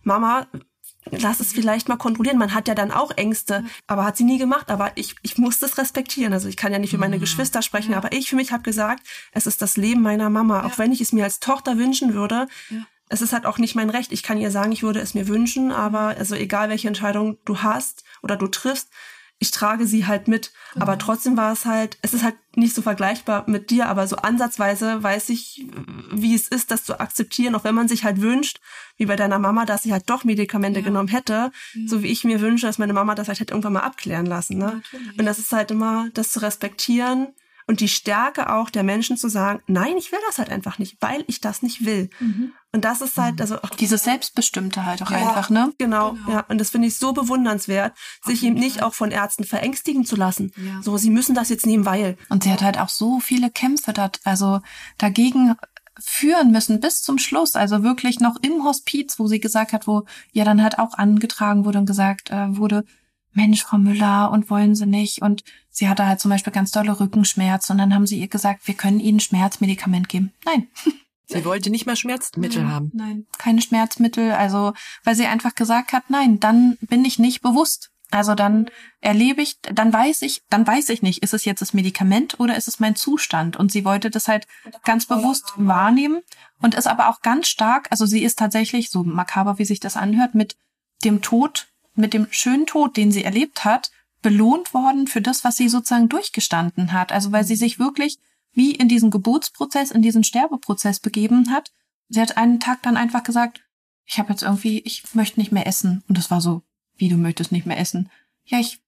[SPEAKER 10] Mama, lass es vielleicht mal kontrollieren. Man hat ja dann auch Ängste, aber hat sie nie gemacht. Aber ich, ich muss das respektieren. Also ich kann ja nicht für meine mhm. Geschwister sprechen, ja. aber ich für mich habe gesagt, es ist das Leben meiner Mama. Ja. Auch wenn ich es mir als Tochter wünschen würde, ja. es ist halt auch nicht mein Recht. Ich kann ihr sagen, ich würde es mir wünschen, aber also egal welche Entscheidung du hast oder du triffst, ich trage sie halt mit. Mhm. Aber trotzdem war es halt, es ist halt nicht so vergleichbar mit dir, aber so ansatzweise weiß ich, wie es ist, das zu akzeptieren, auch wenn man sich halt wünscht, wie bei deiner Mama, dass sie halt doch Medikamente ja. genommen hätte, ja. so wie ich mir wünsche, dass meine Mama das vielleicht hätte irgendwann mal abklären lassen. Ne? Und das ist halt immer, das zu respektieren und die Stärke auch der Menschen zu sagen, nein, ich will das halt einfach nicht, weil ich das nicht will. Mhm. Und das ist halt, also auch
[SPEAKER 12] diese Selbstbestimmte halt auch ja, einfach, ne?
[SPEAKER 10] Genau, genau, ja. Und das finde ich so bewundernswert, sich eben nicht auch von Ärzten verängstigen zu lassen. Ja. So, sie müssen das jetzt nehmen, weil.
[SPEAKER 12] Und sie hat halt auch so viele Kämpfe dort, also dagegen führen müssen bis zum Schluss, also wirklich noch im Hospiz, wo sie gesagt hat, wo ja dann halt auch angetragen wurde und gesagt äh, wurde, Mensch, Frau Müller, und wollen Sie nicht? Und sie hatte halt zum Beispiel ganz dolle Rückenschmerz und dann haben sie ihr gesagt, wir können Ihnen Schmerzmedikament geben. Nein.
[SPEAKER 13] Sie wollte nicht mal Schmerzmittel
[SPEAKER 12] nein,
[SPEAKER 13] haben.
[SPEAKER 12] Nein, keine Schmerzmittel. Also, weil sie einfach gesagt hat, nein, dann bin ich nicht bewusst. Also dann erlebe ich, dann weiß ich, dann weiß ich nicht, ist es jetzt das Medikament oder ist es mein Zustand? Und sie wollte das halt ganz bewusst wahrnehmen und ist aber auch ganz stark, also sie ist tatsächlich, so makaber wie sich das anhört, mit dem Tod mit dem schönen Tod, den sie erlebt hat, belohnt worden für das, was sie sozusagen durchgestanden hat. Also weil sie sich wirklich wie in diesen Geburtsprozess, in diesen Sterbeprozess begeben hat. Sie hat einen Tag dann einfach gesagt, ich habe jetzt irgendwie, ich möchte nicht mehr essen. Und das war so, wie du möchtest nicht mehr essen. Ja, ich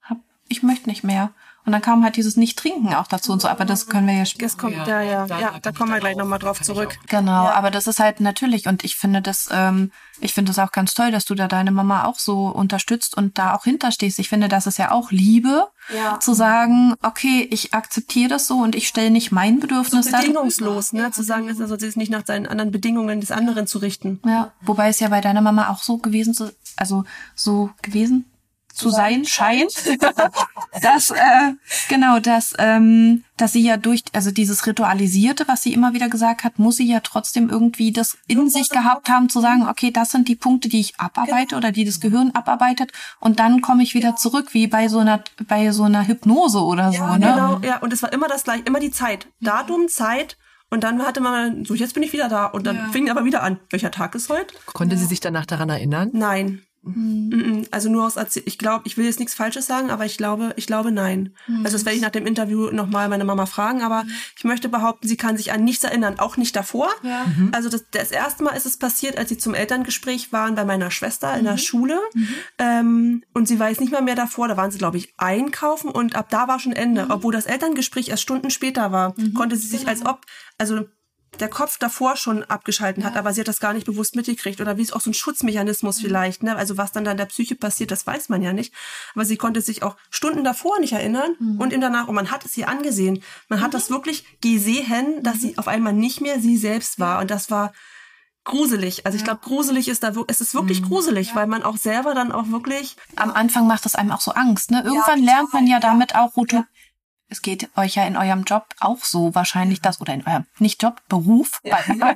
[SPEAKER 12] hab, ich möchte nicht mehr. Und dann kam halt dieses Nicht-Trinken auch dazu und so, aber das können wir ja
[SPEAKER 10] später. Das kommt, ja, ja, ja, ja da kommen wir gleich nochmal drauf zurück.
[SPEAKER 12] Genau, ja. aber das ist halt natürlich und ich finde das, ähm, ich finde das auch ganz toll, dass du da deine Mama auch so unterstützt und da auch hinterstehst. Ich finde, das ist ja auch Liebe, ja. zu sagen, okay, ich akzeptiere das so und ich stelle nicht mein Bedürfnis
[SPEAKER 10] so bedingungslos, ne, zu sagen, also sie ist nicht nach seinen anderen Bedingungen des anderen zu richten.
[SPEAKER 12] Ja, wobei es ja bei deiner Mama auch so gewesen, also so gewesen zu sein scheint. dass äh, genau, dass ähm, dass sie ja durch also dieses ritualisierte, was sie immer wieder gesagt hat, muss sie ja trotzdem irgendwie das in sich gehabt haben zu sagen, okay, das sind die Punkte, die ich abarbeite genau. oder die das Gehirn abarbeitet und dann komme ich wieder zurück wie bei so einer bei so einer Hypnose oder ja, so, ne?
[SPEAKER 10] Genau, ja, und es war immer das gleiche, immer die Zeit, Datum, Zeit und dann hatte man so, jetzt bin ich wieder da. Und dann ja. fing aber wieder an. Welcher Tag ist heute?
[SPEAKER 11] Konnte ja. sie sich danach daran erinnern?
[SPEAKER 10] Nein. Mhm. Also nur aus Erzähl ich glaube, ich will jetzt nichts Falsches sagen, aber ich glaube, ich glaube nein. Mhm. Also das werde ich nach dem Interview nochmal meine Mama fragen, aber mhm. ich möchte behaupten, sie kann sich an nichts erinnern, auch nicht davor. Ja. Mhm. Also das, das erste Mal ist es passiert, als sie zum Elterngespräch waren bei meiner Schwester in der mhm. Schule mhm. ähm, und sie weiß nicht mal mehr davor, da waren sie glaube ich einkaufen und ab da war schon Ende. Obwohl das Elterngespräch erst Stunden später war, konnte sie sich genau. als ob, also der Kopf davor schon abgeschalten hat, aber sie hat das gar nicht bewusst mitgekriegt. Oder wie es auch so ein Schutzmechanismus mhm. vielleicht, ne? Also was dann da in der Psyche passiert, das weiß man ja nicht. Aber sie konnte sich auch Stunden davor nicht erinnern mhm. und im danach. Und man hat es ihr angesehen. Man hat mhm. das wirklich gesehen, dass sie mhm. auf einmal nicht mehr sie selbst war. Und das war gruselig. Also ich glaube, gruselig ist da, es ist wirklich mhm. gruselig, ja. weil man auch selber dann auch wirklich.
[SPEAKER 12] Am Anfang macht das einem auch so Angst, ne? Irgendwann ja, lernt man ja damit auch Routine es geht euch ja in eurem Job auch so wahrscheinlich das oder in eurem nicht Job Beruf ja.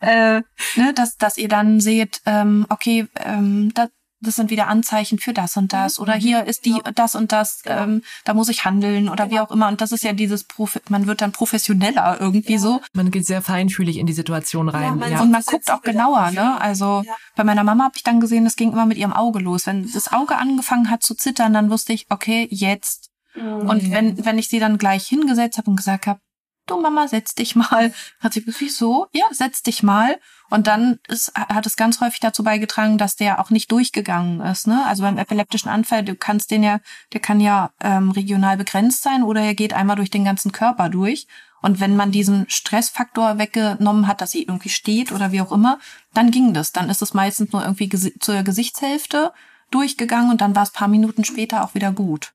[SPEAKER 12] äh, ne, dass dass ihr dann seht ähm, okay ähm, das, das sind wieder Anzeichen für das und das oder hier ist die genau. das und das genau. ähm, da muss ich handeln oder genau. wie auch immer und das ist ja dieses Profi man wird dann professioneller irgendwie ja. so
[SPEAKER 11] man geht sehr feinfühlig in die Situation rein ja,
[SPEAKER 12] man ja. und man guckt auch genauer ne also bei meiner Mama habe ich dann gesehen das ging immer mit ihrem Auge los wenn das Auge angefangen hat zu zittern dann wusste ich okay jetzt und wenn, wenn ich sie dann gleich hingesetzt habe und gesagt habe, du Mama, setz dich mal, hat sie gesagt, wieso? Ja, setz dich mal. Und dann ist, hat es ganz häufig dazu beigetragen, dass der auch nicht durchgegangen ist. Ne? Also beim epileptischen Anfall, du kannst den ja, der kann ja ähm, regional begrenzt sein oder er geht einmal durch den ganzen Körper durch. Und wenn man diesen Stressfaktor weggenommen hat, dass sie irgendwie steht oder wie auch immer, dann ging das. Dann ist es meistens nur irgendwie zur Gesichtshälfte durchgegangen und dann war es paar Minuten später auch wieder gut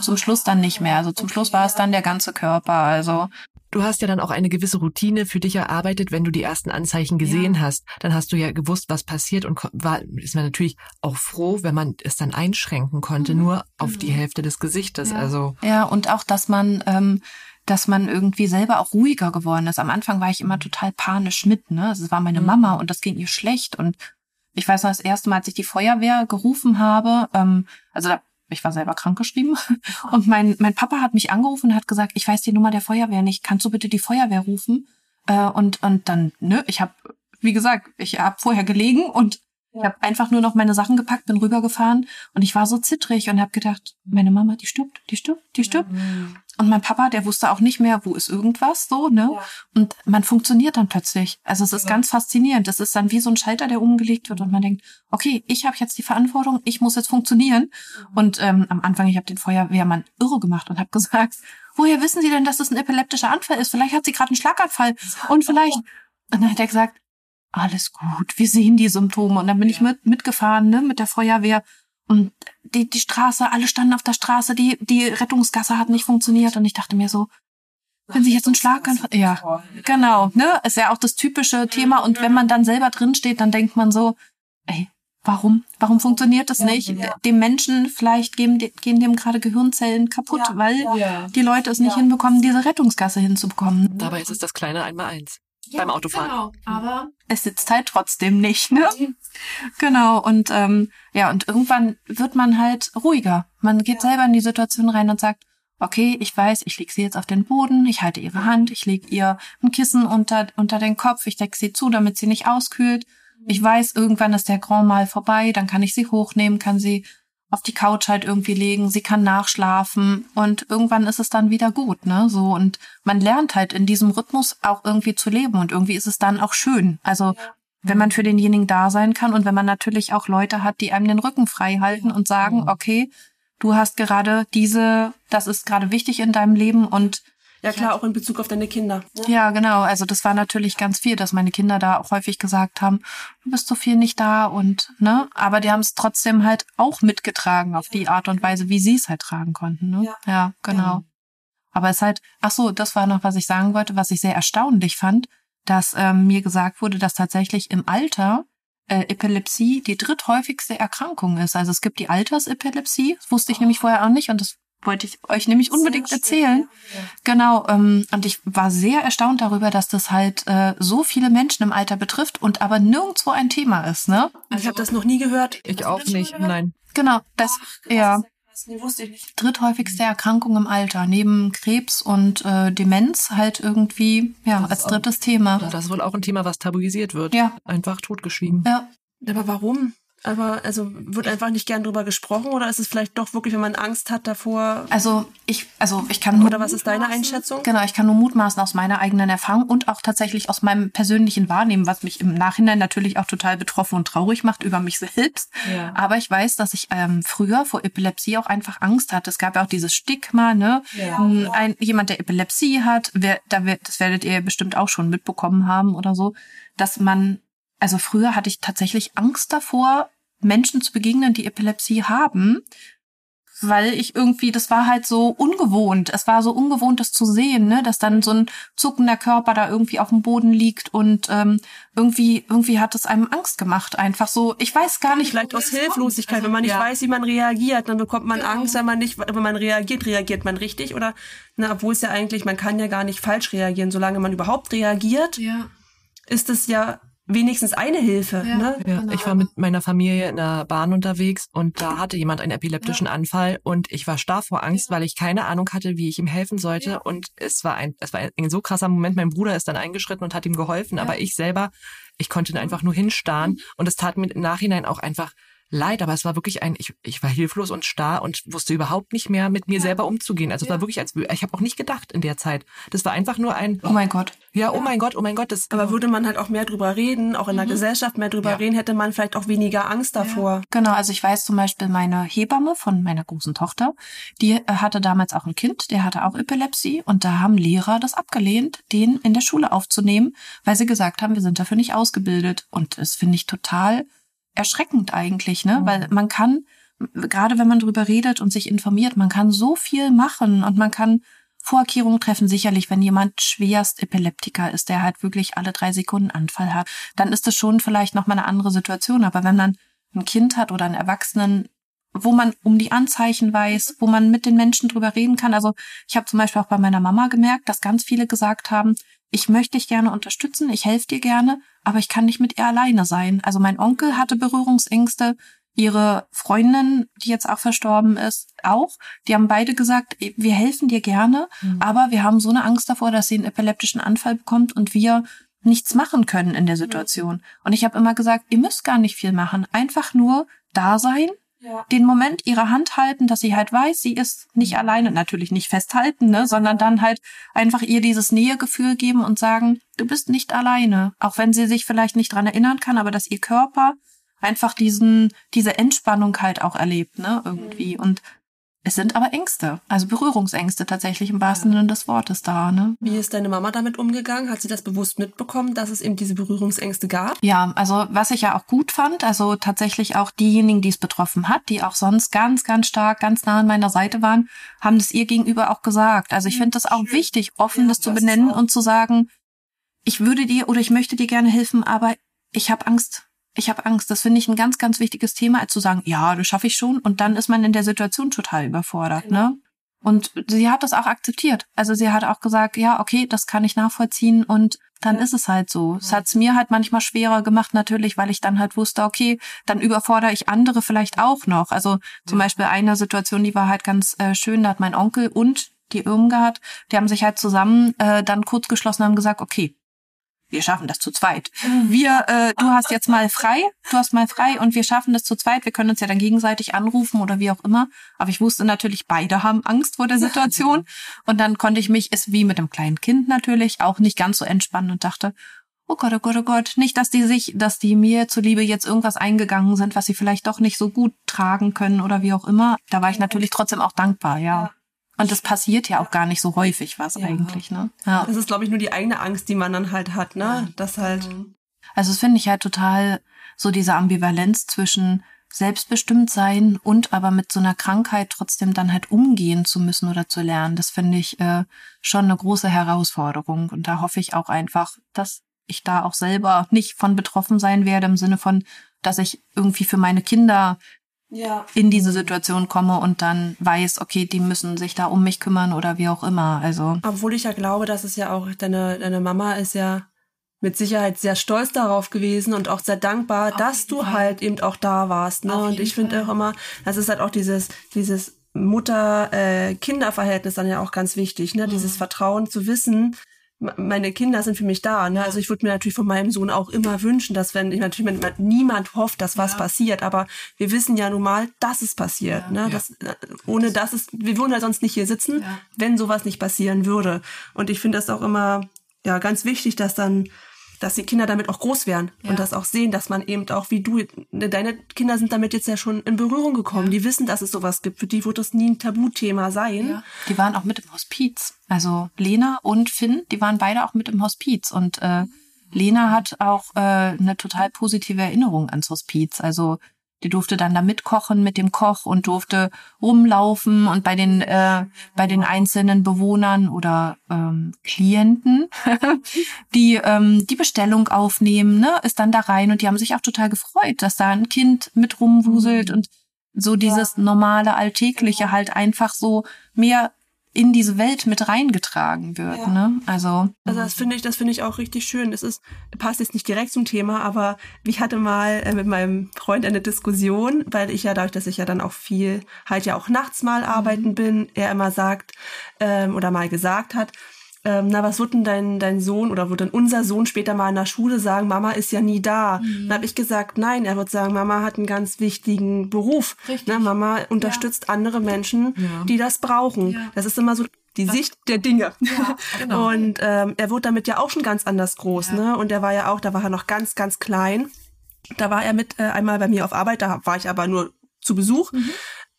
[SPEAKER 12] zum Schluss dann nicht mehr. Also zum Schluss war es dann der ganze Körper. Also
[SPEAKER 11] Du hast ja dann auch eine gewisse Routine für dich erarbeitet, wenn du die ersten Anzeichen gesehen ja. hast. Dann hast du ja gewusst, was passiert und war, ist man natürlich auch froh, wenn man es dann einschränken konnte, mhm. nur auf die mhm. Hälfte des Gesichtes.
[SPEAKER 12] Ja.
[SPEAKER 11] Also
[SPEAKER 12] ja, und auch, dass man ähm, dass man irgendwie selber auch ruhiger geworden ist. Am Anfang war ich immer total panisch mit, ne? Also es war meine mhm. Mama und das ging ihr schlecht und ich weiß noch, das erste Mal, als ich die Feuerwehr gerufen habe, ähm, also da ich war selber krankgeschrieben. Und mein, mein Papa hat mich angerufen und hat gesagt, ich weiß die Nummer der Feuerwehr nicht, kannst du bitte die Feuerwehr rufen? Äh, und, und dann, ne, ich habe, wie gesagt, ich habe vorher gelegen und ich habe einfach nur noch meine Sachen gepackt, bin rübergefahren und ich war so zittrig und habe gedacht, meine Mama, die stirbt, die stirbt, die stirbt. Mhm. Und mein Papa, der wusste auch nicht mehr, wo ist irgendwas so, ne? Ja. Und man funktioniert dann plötzlich. Also es ist ja. ganz faszinierend. Das ist dann wie so ein Schalter, der umgelegt wird und man denkt, okay, ich habe jetzt die Verantwortung, ich muss jetzt funktionieren. Mhm. Und ähm, am Anfang, ich habe den Feuerwehrmann irre gemacht und habe gesagt, woher wissen Sie denn, dass es ein epileptischer Anfall ist? Vielleicht hat sie gerade einen Schlaganfall und vielleicht. Und dann hat er gesagt, alles gut, wir sehen die Symptome. Und dann bin ja. ich mit, mitgefahren, ne, mit der Feuerwehr. Und die, die Straße, alle standen auf der Straße, die, die Rettungsgasse hat nicht funktioniert. Und ich dachte mir so, wenn sie jetzt einen Schlaganfall, ja, genau, ne, ist ja auch das typische Thema. Und wenn man dann selber drinsteht, dann denkt man so, ey, warum, warum funktioniert das nicht? Dem Menschen vielleicht gehen, gehen dem gerade Gehirnzellen kaputt, weil die Leute es nicht hinbekommen, diese Rettungsgasse hinzubekommen.
[SPEAKER 11] Dabei ist es das kleine Einmal-Eins ja, beim Autofahren. Genau,
[SPEAKER 12] aber es sitzt halt trotzdem nicht, ne? genau, und ähm, ja, und irgendwann wird man halt ruhiger. Man geht ja. selber in die Situation rein und sagt, okay, ich weiß, ich lege sie jetzt auf den Boden, ich halte ihre Hand, ich lege ihr ein Kissen unter, unter den Kopf, ich decke sie zu, damit sie nicht auskühlt. Ich weiß, irgendwann ist der Grand Mal vorbei, dann kann ich sie hochnehmen, kann sie auf die Couch halt irgendwie legen, sie kann nachschlafen und irgendwann ist es dann wieder gut, ne? So und man lernt halt in diesem Rhythmus auch irgendwie zu leben und irgendwie ist es dann auch schön. Also wenn man für denjenigen da sein kann und wenn man natürlich auch Leute hat, die einem den Rücken frei halten und sagen, okay, du hast gerade diese, das ist gerade wichtig in deinem Leben und
[SPEAKER 10] ja klar, auch in Bezug auf deine Kinder.
[SPEAKER 12] Ja, genau. Also das war natürlich ganz viel, dass meine Kinder da auch häufig gesagt haben, du bist so viel nicht da und ne, aber die haben es trotzdem halt auch mitgetragen auf die Art und Weise, wie sie es halt tragen konnten. Ne? Ja, ja genau. Aber es ist halt, ach so, das war noch, was ich sagen wollte, was ich sehr erstaunlich fand, dass ähm, mir gesagt wurde, dass tatsächlich im Alter äh, Epilepsie die dritthäufigste Erkrankung ist. Also es gibt die Altersepilepsie, das wusste ich oh. nämlich vorher auch nicht und das wollte ich euch nämlich unbedingt erzählen. Genau, ähm, und ich war sehr erstaunt darüber, dass das halt äh, so viele Menschen im Alter betrifft und aber nirgendwo ein Thema ist, ne?
[SPEAKER 10] ich habe das noch nie gehört.
[SPEAKER 13] Ich auch nicht, nein.
[SPEAKER 12] Genau, das, ja.
[SPEAKER 10] Das nee, wusste ich nicht.
[SPEAKER 12] Dritthäufigste Erkrankung im Alter, neben Krebs und äh, Demenz halt irgendwie, ja, als drittes Thema.
[SPEAKER 13] Das ist wohl auch ein Thema, was tabuisiert wird.
[SPEAKER 12] Ja.
[SPEAKER 13] Einfach totgeschwiegen.
[SPEAKER 12] Ja.
[SPEAKER 10] Aber warum? Aber also wird einfach nicht gern drüber gesprochen oder ist es vielleicht doch wirklich, wenn man Angst hat davor?
[SPEAKER 12] Also ich, also ich kann nur
[SPEAKER 10] oder was ist deine Einschätzung?
[SPEAKER 12] Genau, ich kann nur mutmaßen aus meiner eigenen Erfahrung und auch tatsächlich aus meinem persönlichen Wahrnehmen, was mich im Nachhinein natürlich auch total betroffen und traurig macht über mich selbst.
[SPEAKER 10] Ja.
[SPEAKER 12] Aber ich weiß, dass ich ähm, früher vor Epilepsie auch einfach Angst hatte. Es gab ja auch dieses Stigma, ne?
[SPEAKER 10] Ja.
[SPEAKER 12] Ein, jemand, der Epilepsie hat, wer, da wird, das werdet ihr bestimmt auch schon mitbekommen haben oder so, dass man also früher hatte ich tatsächlich Angst davor, Menschen zu begegnen, die Epilepsie haben, weil ich irgendwie, das war halt so ungewohnt. Es war so ungewohnt, das zu sehen, ne, dass dann so ein zuckender Körper da irgendwie auf dem Boden liegt und ähm, irgendwie, irgendwie hat es einem Angst gemacht. Einfach so, ich weiß gar nicht.
[SPEAKER 10] Vielleicht aus Hilflosigkeit,
[SPEAKER 12] Also,
[SPEAKER 10] wenn man nicht
[SPEAKER 12] ja.
[SPEAKER 10] weiß, wie man reagiert, dann bekommt man Angst, wenn man nicht, wenn man reagiert, reagiert man richtig oder, na, obwohl es ja eigentlich, man kann ja gar nicht falsch reagieren, solange man überhaupt reagiert,
[SPEAKER 12] Ja.
[SPEAKER 10] ist es ja wenigstens eine Hilfe, ne?
[SPEAKER 13] Ja, ich war mit meiner Familie in der Bahn unterwegs und da hatte jemand einen epileptischen Anfall und ich war starr vor Angst, weil ich keine Ahnung hatte, wie ich ihm helfen sollte. Und es war ein, es war ein so krasser Moment. Mein Bruder ist dann eingeschritten und hat ihm geholfen, aber ich selber, ich konnte einfach nur hinstarren. Und es tat mir im Nachhinein auch einfach leid, aber es war wirklich ein, ich, ich war hilflos und starr und wusste überhaupt nicht mehr mit mir selber umzugehen. Also es war wirklich, als ich habe auch nicht gedacht in der Zeit. Das war einfach nur ein,
[SPEAKER 12] Oh mein Gott.
[SPEAKER 13] ja, oh mein Gott, oh mein Gott, das.
[SPEAKER 10] Aber würde man halt auch mehr drüber reden, auch in der Gesellschaft mehr drüber reden, hätte man vielleicht auch weniger Angst davor.
[SPEAKER 12] Genau, also ich weiß zum Beispiel meine Hebamme von meiner großen Tochter, die äh, hatte damals auch ein Kind, der hatte auch Epilepsie und da haben Lehrer das abgelehnt, den in der Schule aufzunehmen, weil sie gesagt haben, wir sind dafür nicht ausgebildet. Und das finde ich total erschreckend eigentlich, ne? Weil man kann, gerade wenn man drüber redet und sich informiert, man kann so viel machen und man kann Vorkehrungen treffen. Sicherlich, wenn jemand schwerst Epileptiker ist, der halt wirklich alle drei Sekunden Anfall hat, dann ist das schon vielleicht nochmal eine andere Situation. Aber wenn man ein Kind hat oder einen Erwachsenen, wo man um die Anzeichen weiß, wo man mit den Menschen drüber reden kann. Also ich habe zum Beispiel auch bei meiner Mama gemerkt, dass ganz viele gesagt haben, ich möchte dich gerne unterstützen, ich helfe dir gerne, aber ich kann nicht mit ihr alleine sein. Also mein Onkel hatte Berührungsängste, ihre Freundin, die jetzt auch verstorben ist, auch. Die haben beide gesagt, wir helfen dir gerne, aber wir haben so eine Angst davor, dass sie einen epileptischen Anfall bekommt und wir nichts machen können in der Situation. Und ich habe immer gesagt, ihr müsst gar nicht viel machen, einfach nur da sein, den Moment ihre Hand halten, dass sie halt weiß, sie ist nicht alleine, natürlich nicht festhalten, ne, sondern dann halt einfach ihr dieses Nähegefühl geben und sagen, du bist nicht alleine, auch wenn sie sich vielleicht nicht dran erinnern kann, aber dass ihr Körper einfach diesen diese Entspannung halt auch erlebt, ne, irgendwie. Und es sind aber Ängste, also Berührungsängste tatsächlich im wahrsten Sinne des Wortes da, ne?
[SPEAKER 10] Wie ist deine Mama damit umgegangen? Hat sie das bewusst mitbekommen, dass es eben diese Berührungsängste gab?
[SPEAKER 12] Ja, also was ich ja auch gut fand, also tatsächlich auch diejenigen, die es betroffen hat, die auch sonst ganz, ganz stark, ganz nah an meiner Seite waren, haben das ihr gegenüber auch gesagt. Also ich finde das auch wichtig, offen das zu benennen und zu sagen, ich würde dir oder ich möchte dir gerne helfen, aber ich habe Angst. Ich habe Angst. Das finde ich ein ganz, ganz wichtiges Thema, als zu sagen, ja, das schaffe ich schon. Und dann ist man in der Situation total überfordert, ne? Und sie hat das auch akzeptiert. Also sie hat auch gesagt, ja, okay, das kann ich nachvollziehen und dann ist es halt so. Es hat es mir halt manchmal schwerer gemacht, natürlich, weil ich dann halt wusste, okay, dann überfordere ich andere vielleicht auch noch. Also zum Beispiel eine Situation, die war halt ganz äh, schön, da hat mein Onkel und die Irmgard, die haben sich halt zusammen äh, dann kurz geschlossen und haben gesagt, okay, wir schaffen das zu zweit. Wir, äh, du hast jetzt mal frei, du hast mal frei und wir schaffen das zu zweit. Wir können uns ja dann gegenseitig anrufen oder wie auch immer. Aber ich wusste natürlich, beide haben Angst vor der Situation. Und dann konnte ich mich, ist wie mit einem kleinen Kind natürlich, auch nicht ganz so entspannen und dachte, oh Gott, oh Gott, oh Gott, nicht, dass die sich, dass die mir zuliebe jetzt irgendwas eingegangen sind, was sie vielleicht doch nicht so gut tragen können oder wie auch immer. Da war ich natürlich trotzdem auch dankbar, ja. Und das passiert ja auch gar nicht so häufig, was eigentlich, ne? Ja.
[SPEAKER 10] Das ist, glaube ich, nur die eigene Angst, die man dann halt hat, ne? Das halt.
[SPEAKER 12] Also das finde ich halt total so diese Ambivalenz zwischen selbstbestimmt sein und aber mit so einer Krankheit trotzdem dann halt umgehen zu müssen oder zu lernen. Das finde ich äh, schon eine große Herausforderung. Und da hoffe ich auch einfach, dass ich da auch selber nicht von betroffen sein werde, im Sinne von, dass ich irgendwie für meine Kinder ja. in diese Situation komme und dann weiß, okay, die müssen sich da um mich kümmern oder wie auch immer. Also.
[SPEAKER 10] Obwohl ich ja glaube, dass es ja auch, deine, deine Mama ist ja mit Sicherheit sehr stolz darauf gewesen und auch sehr dankbar, Auf dass du Fall. halt eben auch da warst. Ne? Und ich finde auch immer, das ist halt auch dieses, dieses Mutter-Kinder-Verhältnis dann ja auch ganz wichtig, ne? Mhm. Dieses Vertrauen zu wissen, meine Kinder sind für mich da. Ne? Also ich würde mir natürlich von meinem Sohn auch immer wünschen, dass wenn ich natürlich niemand hofft, dass was ja. passiert, aber wir wissen ja nun mal, dass es passiert. Ja. Ne? Das, äh, ohne dass es, wir würden ja sonst nicht hier sitzen, ja. wenn sowas nicht passieren würde. Und ich finde das auch immer ja ganz wichtig, dass dann dass die Kinder damit auch groß werden ja. und das auch sehen, dass man eben auch wie du, deine Kinder sind damit jetzt ja schon in Berührung gekommen. Ja. Die wissen, dass es sowas gibt. Für die wird das nie ein Tabuthema sein. Ja.
[SPEAKER 12] Die waren auch mit im Hospiz. Also Lena und Finn, die waren beide auch mit im Hospiz und äh, Lena hat auch äh, eine total positive Erinnerung ans Hospiz. Also die durfte dann da mitkochen mit dem Koch und durfte rumlaufen und bei den äh, bei den einzelnen Bewohnern oder ähm, Klienten, die ähm, die Bestellung aufnehmen, ne, ist dann da rein und die haben sich auch total gefreut, dass da ein Kind mit rumwuselt mhm. und so dieses normale alltägliche halt einfach so mehr in diese Welt mit reingetragen wird. Ja. Ne? Also,
[SPEAKER 10] also das finde ich, das finde ich auch richtig schön. Das ist passt jetzt nicht direkt zum Thema, aber ich hatte mal äh, mit meinem Freund eine Diskussion, weil ich ja dadurch, dass ich ja dann auch viel halt ja auch nachts mal arbeiten mhm. bin, er immer sagt ähm, oder mal gesagt hat, ähm, na, was wird denn dein, dein Sohn oder wird denn unser Sohn später mal in der Schule sagen, Mama ist ja nie da? Mhm. Dann habe ich gesagt, nein, er wird sagen, Mama hat einen ganz wichtigen Beruf. Richtig. Na, Mama unterstützt ja. andere Menschen, ja. die das brauchen. Ja. Das ist immer so die das Sicht der Dinge. Ja, genau. Und ähm, er wird damit ja auch schon ganz anders groß, ne? Und er war ja auch, da war er noch ganz, ganz klein. Da war er mit äh, einmal bei mir auf Arbeit, da war ich aber nur zu Besuch. Mhm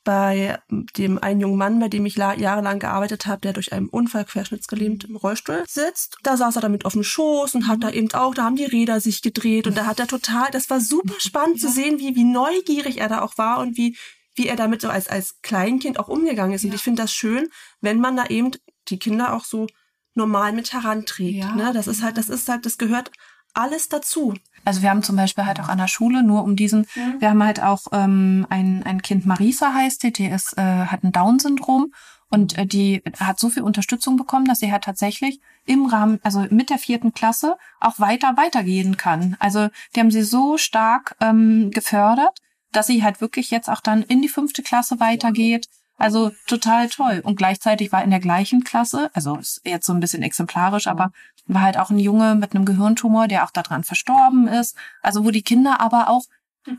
[SPEAKER 10] bei dem einen jungen Mann, bei dem ich jahrelang gearbeitet habe, der durch einen Unfall querschnittsgelähmt im Rollstuhl sitzt. Da saß er damit auf dem Schoß und hat da eben auch, da haben die Räder sich gedreht und da hat er total, das war super spannend ja. zu sehen, wie, wie neugierig er da auch war und wie, wie er damit so als, als Kleinkind auch umgegangen ist. Ja. Und ich finde das schön, wenn man da eben die Kinder auch so normal mit heranträgt. Ja. Ne? Das ist halt, das ist halt, das gehört alles dazu.
[SPEAKER 12] Also wir haben zum Beispiel halt auch an der Schule, nur um diesen, mhm. wir haben halt auch ähm, ein, ein Kind, Marisa heißt die, die ist, äh, hat ein Down-Syndrom und äh, die hat so viel Unterstützung bekommen, dass sie halt tatsächlich im Rahmen, also mit der vierten Klasse auch weiter weitergehen kann. Also die haben sie so stark ähm, gefördert, dass sie halt wirklich jetzt auch dann in die fünfte Klasse weitergeht. Also total toll. Und gleichzeitig war in der gleichen Klasse, also ist jetzt so ein bisschen exemplarisch, aber war halt auch ein Junge mit einem Gehirntumor, der auch daran verstorben ist. Also wo die Kinder aber auch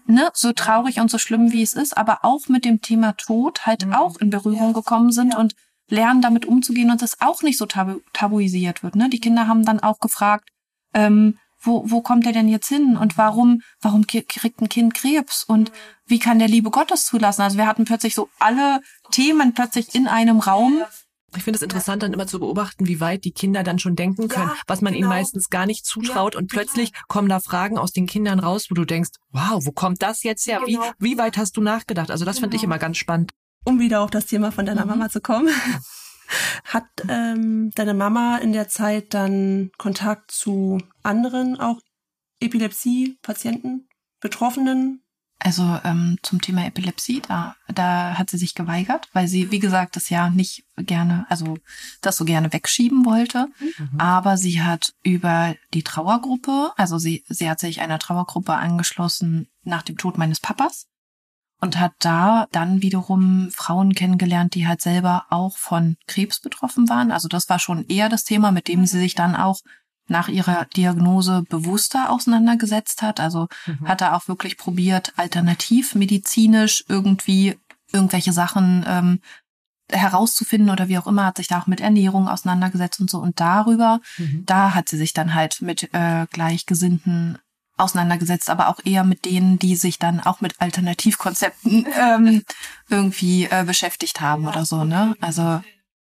[SPEAKER 12] ne, so traurig und so schlimm wie es ist, aber auch mit dem Thema Tod halt mhm. auch in Berührung gekommen sind und lernen damit umzugehen und das auch nicht so tabu tabuisiert wird. Ne? Die Kinder haben dann auch gefragt, ähm, wo, wo kommt er denn jetzt hin und warum, warum kriegt ein Kind Krebs und wie kann der Liebe Gottes zulassen? Also wir hatten plötzlich so alle Themen plötzlich in einem Raum.
[SPEAKER 13] Ich finde es interessant, dann immer zu beobachten, wie weit die Kinder dann schon denken können, ja, was man genau. ihnen meistens gar nicht zutraut. Ja, und plötzlich genau. kommen da Fragen aus den Kindern raus, wo du denkst, wow, wo kommt das jetzt her? Genau. Wie, wie weit hast du nachgedacht? Also das genau. finde ich immer ganz spannend.
[SPEAKER 10] Um wieder auf das Thema von deiner mhm. Mama zu kommen. Hat ähm, deine Mama in der Zeit dann Kontakt zu anderen, auch Epilepsie-Patienten, Betroffenen?
[SPEAKER 12] Also ähm, zum Thema Epilepsie, da, da hat sie sich geweigert, weil sie, wie gesagt, das ja nicht gerne, also das so gerne wegschieben wollte. Mhm. Aber sie hat über die Trauergruppe, also sie, sie hat sich einer Trauergruppe angeschlossen nach dem Tod meines Papas und hat da dann wiederum Frauen kennengelernt, die halt selber auch von Krebs betroffen waren. Also das war schon eher das Thema, mit dem sie sich dann auch nach ihrer Diagnose bewusster auseinandergesetzt hat. Also mhm. hat er auch wirklich probiert, alternativ medizinisch irgendwie irgendwelche Sachen ähm, herauszufinden oder wie auch immer, hat sich da auch mit Ernährung auseinandergesetzt und so. Und darüber, mhm. da hat sie sich dann halt mit äh, Gleichgesinnten auseinandergesetzt, aber auch eher mit denen, die sich dann auch mit Alternativkonzepten ähm, irgendwie äh, beschäftigt haben oder so, ne? Also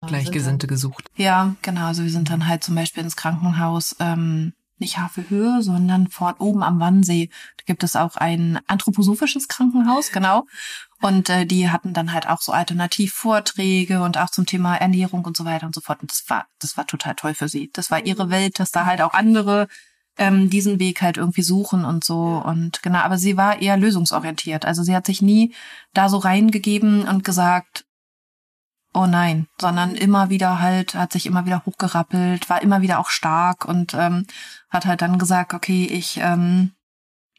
[SPEAKER 13] Gleichgesinnte gesucht.
[SPEAKER 12] Ja, genau. Also wir sind dann halt zum Beispiel ins Krankenhaus, ähm, nicht Havelhöhe, sondern vor oben am Wannsee. Da gibt es auch ein anthroposophisches Krankenhaus, genau. Und äh, die hatten dann halt auch so Alternativvorträge und auch zum Thema Ernährung und so weiter und so fort. Und das war, das war total toll für sie. Das war ihre Welt, dass da halt auch andere ähm, diesen Weg halt irgendwie suchen und so. Und genau, aber sie war eher lösungsorientiert. Also sie hat sich nie da so reingegeben und gesagt, oh nein, sondern immer wieder halt, hat sich immer wieder hochgerappelt, war immer wieder auch stark und ähm, hat halt dann gesagt, okay, ich, ähm,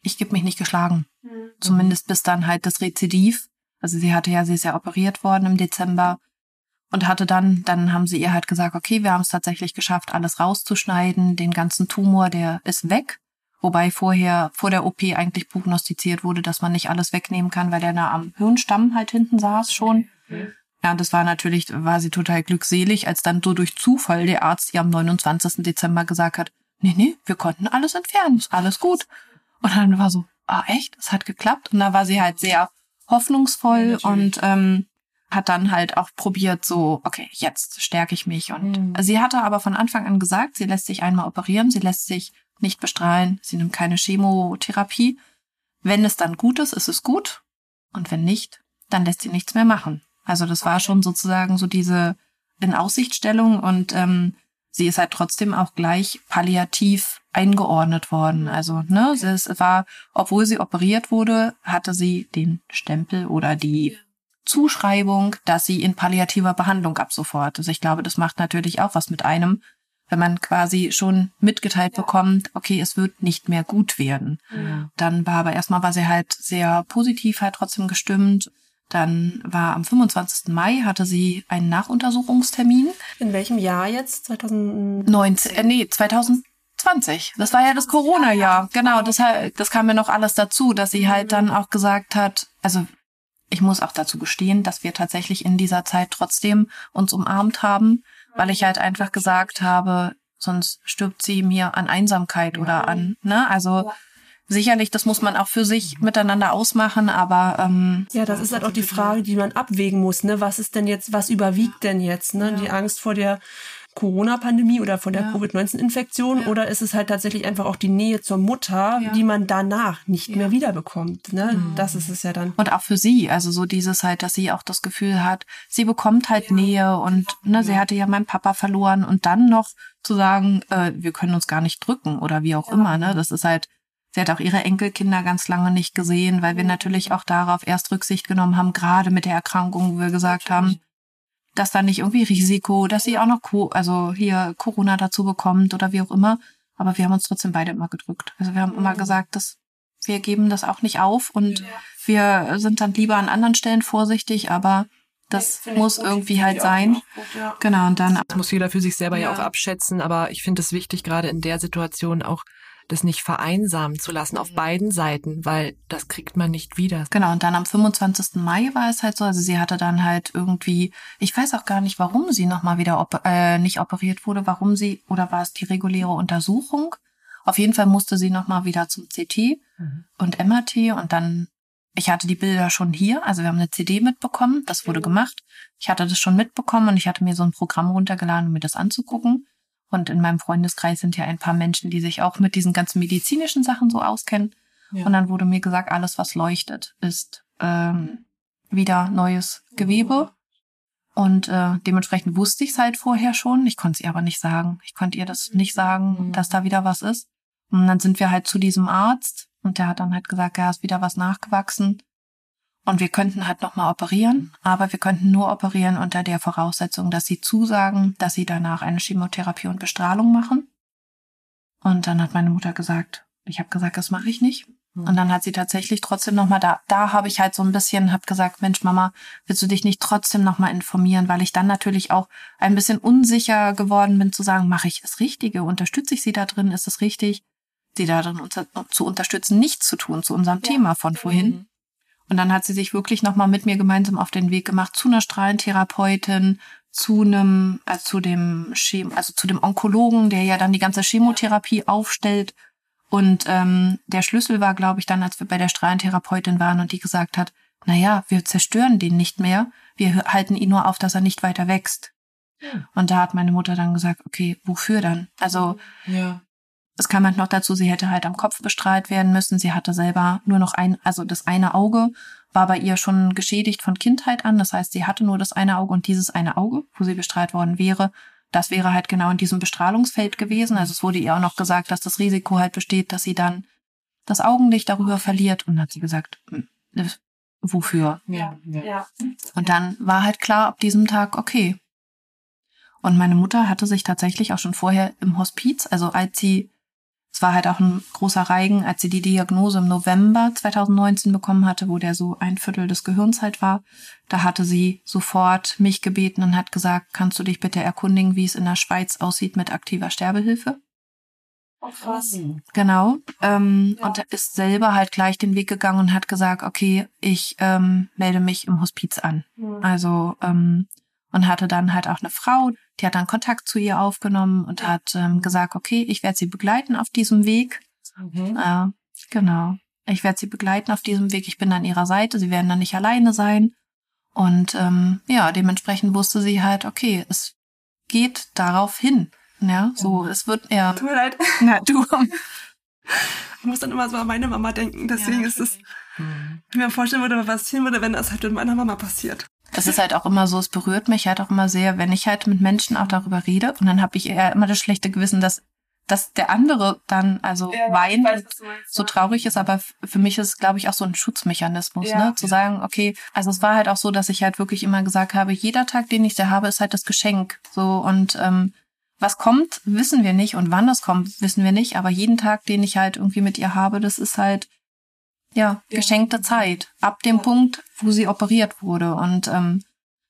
[SPEAKER 12] ich gebe mich nicht geschlagen. Mhm. Zumindest bis dann halt das Rezidiv. Also sie hatte ja, sie ist ja operiert worden im Dezember und hatte dann, dann haben sie ihr halt gesagt, okay, wir haben es tatsächlich geschafft, alles rauszuschneiden, den ganzen Tumor, der ist weg. Wobei vorher, vor der OP eigentlich prognostiziert wurde, dass man nicht alles wegnehmen kann, weil der da am Hirnstamm halt hinten saß schon. Ja, das war natürlich, war sie total glückselig, als dann so durch Zufall der Arzt ihr am 29. Dezember gesagt hat, nee, nee, wir konnten alles entfernen, ist alles gut. Und dann war so, ah, echt? Es hat geklappt. Und da war sie halt sehr hoffnungsvoll ja, und ähm, hat dann halt auch probiert, so, okay, jetzt stärke ich mich. Und mhm. sie hatte aber von Anfang an gesagt, sie lässt sich einmal operieren, sie lässt sich nicht bestrahlen, sie nimmt keine Chemotherapie. Wenn es dann gut ist, ist es gut. Und wenn nicht, dann lässt sie nichts mehr machen. Also das war schon sozusagen so diese in Aussichtstellung und ähm, sie ist halt trotzdem auch gleich palliativ eingeordnet worden. Also, ne, es war, obwohl sie operiert wurde, hatte sie den Stempel oder die Zuschreibung, dass sie in palliativer Behandlung ab sofort. Also ich glaube, das macht natürlich auch was mit einem, wenn man quasi schon mitgeteilt ja. bekommt, okay, es wird nicht mehr gut werden. Ja. Dann war aber erstmal war sie halt sehr positiv halt trotzdem gestimmt. Dann war am 25. Mai hatte sie einen Nachuntersuchungstermin.
[SPEAKER 10] In welchem Jahr jetzt?
[SPEAKER 12] 2019, äh, nee, 2020. Das war ja das Corona-Jahr. Genau, das, das kam mir noch alles dazu, dass sie halt dann auch gesagt hat, also ich muss auch dazu gestehen, dass wir tatsächlich in dieser Zeit trotzdem uns umarmt haben, weil ich halt einfach gesagt habe, sonst stirbt sie mir an Einsamkeit oder an, ne? Also sicherlich, das muss man auch für sich miteinander ausmachen, aber ähm,
[SPEAKER 10] ja, das ist halt auch die Frage, die man abwägen muss, ne? Was ist denn jetzt, was überwiegt denn jetzt, ne? Die Angst vor der Corona-Pandemie oder von der ja. Covid-19-Infektion ja. oder ist es halt tatsächlich einfach auch die Nähe zur Mutter, ja. die man danach nicht mehr wiederbekommt. Ne? Mhm. Das ist es ja dann.
[SPEAKER 12] Und auch für sie, also so dieses halt, dass sie auch das Gefühl hat, sie bekommt halt Nähe und ne, sie hatte ja meinen Papa verloren und dann noch zu sagen, äh, wir können uns gar nicht drücken oder wie auch immer. Ne? Das ist halt Sie hat auch ihre Enkelkinder ganz lange nicht gesehen, weil wir natürlich auch darauf erst Rücksicht genommen haben, gerade mit der Erkrankung, wo wir gesagt haben, dass da nicht irgendwie Risiko, dass sie auch noch Co also hier Corona dazu bekommt oder wie auch immer. Aber wir haben uns trotzdem beide immer gedrückt. Also wir haben immer gesagt, dass wir geben das auch nicht auf und wir sind dann lieber an anderen Stellen vorsichtig, aber das muss irgendwie halt sein. Genau, und dann.
[SPEAKER 13] Das muss jeder für sich selber ja, ja auch abschätzen, aber ich finde es wichtig, gerade in der Situation auch das nicht vereinsamen zu lassen auf mhm. beiden Seiten, weil das kriegt man nicht wieder.
[SPEAKER 12] Genau, und dann am 25. Mai war es halt so, also sie hatte dann halt irgendwie, ich weiß auch gar nicht, warum sie nochmal wieder op äh, nicht operiert wurde, warum sie, oder war es die reguläre Untersuchung? Auf jeden Fall musste sie nochmal wieder zum CT mhm. und MRT und dann ich hatte die Bilder schon hier, also wir haben eine CD mitbekommen, das wurde mhm. gemacht. Ich hatte das schon mitbekommen und ich hatte mir so ein Programm runtergeladen, um mir das anzugucken. Und in meinem Freundeskreis sind ja ein paar Menschen, die sich auch mit diesen ganzen medizinischen Sachen so auskennen. Ja. Und dann wurde mir gesagt, alles, was leuchtet, ist ähm, wieder neues Gewebe. Und äh, dementsprechend wusste ich es halt vorher schon. Ich konnte es ihr aber nicht sagen. Ich konnte ihr das nicht sagen, mhm. dass da wieder was ist. Und dann sind wir halt zu diesem Arzt und der hat dann halt gesagt, ja, ist wieder was nachgewachsen. Und wir könnten halt nochmal operieren, aber wir könnten nur operieren unter der Voraussetzung, dass sie zusagen, dass sie danach eine Chemotherapie und Bestrahlung machen. Und dann hat meine Mutter gesagt, ich habe gesagt, das mache ich nicht. Und dann hat sie tatsächlich trotzdem nochmal da, da habe ich halt so ein bisschen, hab gesagt, Mensch, Mama, willst du dich nicht trotzdem nochmal informieren, weil ich dann natürlich auch ein bisschen unsicher geworden bin zu sagen, mache ich das Richtige, unterstütze ich sie da drin, ist es richtig, sie da drin zu unterstützen, nichts zu tun zu unserem ja. Thema von vorhin. Und dann hat sie sich wirklich nochmal mit mir gemeinsam auf den Weg gemacht zu einer Strahlentherapeutin, zu einem, also zu dem Chem also zu dem Onkologen, der ja dann die ganze Chemotherapie aufstellt. Und ähm, der Schlüssel war, glaube ich, dann, als wir bei der Strahlentherapeutin waren und die gesagt hat, na ja, wir zerstören den nicht mehr, wir halten ihn nur auf, dass er nicht weiter wächst. Ja. Und da hat meine Mutter dann gesagt, okay, wofür dann? Also ja. Es kam halt noch dazu, sie hätte halt am Kopf bestrahlt werden müssen. Sie hatte selber nur noch ein, also das eine Auge war bei ihr schon geschädigt von Kindheit an. Das heißt, sie hatte nur das eine Auge und dieses eine Auge, wo sie bestrahlt worden wäre, das wäre halt genau in diesem Bestrahlungsfeld gewesen. Also es wurde ihr auch noch gesagt, dass das Risiko halt besteht, dass sie dann das Augenlicht darüber verliert. Und dann hat sie gesagt, hm, wofür?
[SPEAKER 9] Ja. ja.
[SPEAKER 12] Und dann war halt klar ab diesem Tag, okay. Und meine Mutter hatte sich tatsächlich auch schon vorher im Hospiz, also als sie, es war halt auch ein großer Reigen, als sie die Diagnose im November 2019 bekommen hatte, wo der so ein Viertel des Gehirns halt war, da hatte sie sofort mich gebeten und hat gesagt, kannst du dich bitte erkundigen, wie es in der Schweiz aussieht mit aktiver Sterbehilfe?
[SPEAKER 9] Oh, krass.
[SPEAKER 12] Genau. Ähm, ja. Und ist selber halt gleich den Weg gegangen und hat gesagt, okay, ich ähm, melde mich im Hospiz an. Mhm. Also ähm, und hatte dann halt auch eine Frau, die hat dann Kontakt zu ihr aufgenommen und hat ähm, gesagt, okay, ich werde sie begleiten auf diesem Weg. Mhm. Äh, genau. Ich werde sie begleiten auf diesem Weg. Ich bin an ihrer Seite. Sie werden dann nicht alleine sein. Und ähm, ja, dementsprechend wusste sie halt, okay, es geht darauf hin. Ja, so, es wird eher.
[SPEAKER 9] Tut mir leid.
[SPEAKER 12] Na, du.
[SPEAKER 9] Ich muss dann immer so an meine Mama denken. Deswegen ja, ist es, mhm. ich mir vorstellen würde, was passieren würde, wenn das halt mit meiner Mama passiert.
[SPEAKER 12] Das ist halt auch immer so, es berührt mich halt auch immer sehr, wenn ich halt mit Menschen auch darüber rede. Und dann habe ich eher immer das schlechte Gewissen, dass dass der andere dann also ja, weint weiß, so traurig ist, aber für mich ist es, glaube ich, auch so ein Schutzmechanismus, ja, ne? Zu ja. sagen, okay, also es war halt auch so, dass ich halt wirklich immer gesagt habe, jeder Tag, den ich da habe, ist halt das Geschenk. So und ähm, was kommt, wissen wir nicht und wann das kommt, wissen wir nicht, aber jeden Tag, den ich halt irgendwie mit ihr habe, das ist halt ja, geschenkte Zeit. Ab dem Punkt, wo sie operiert wurde. Und ähm,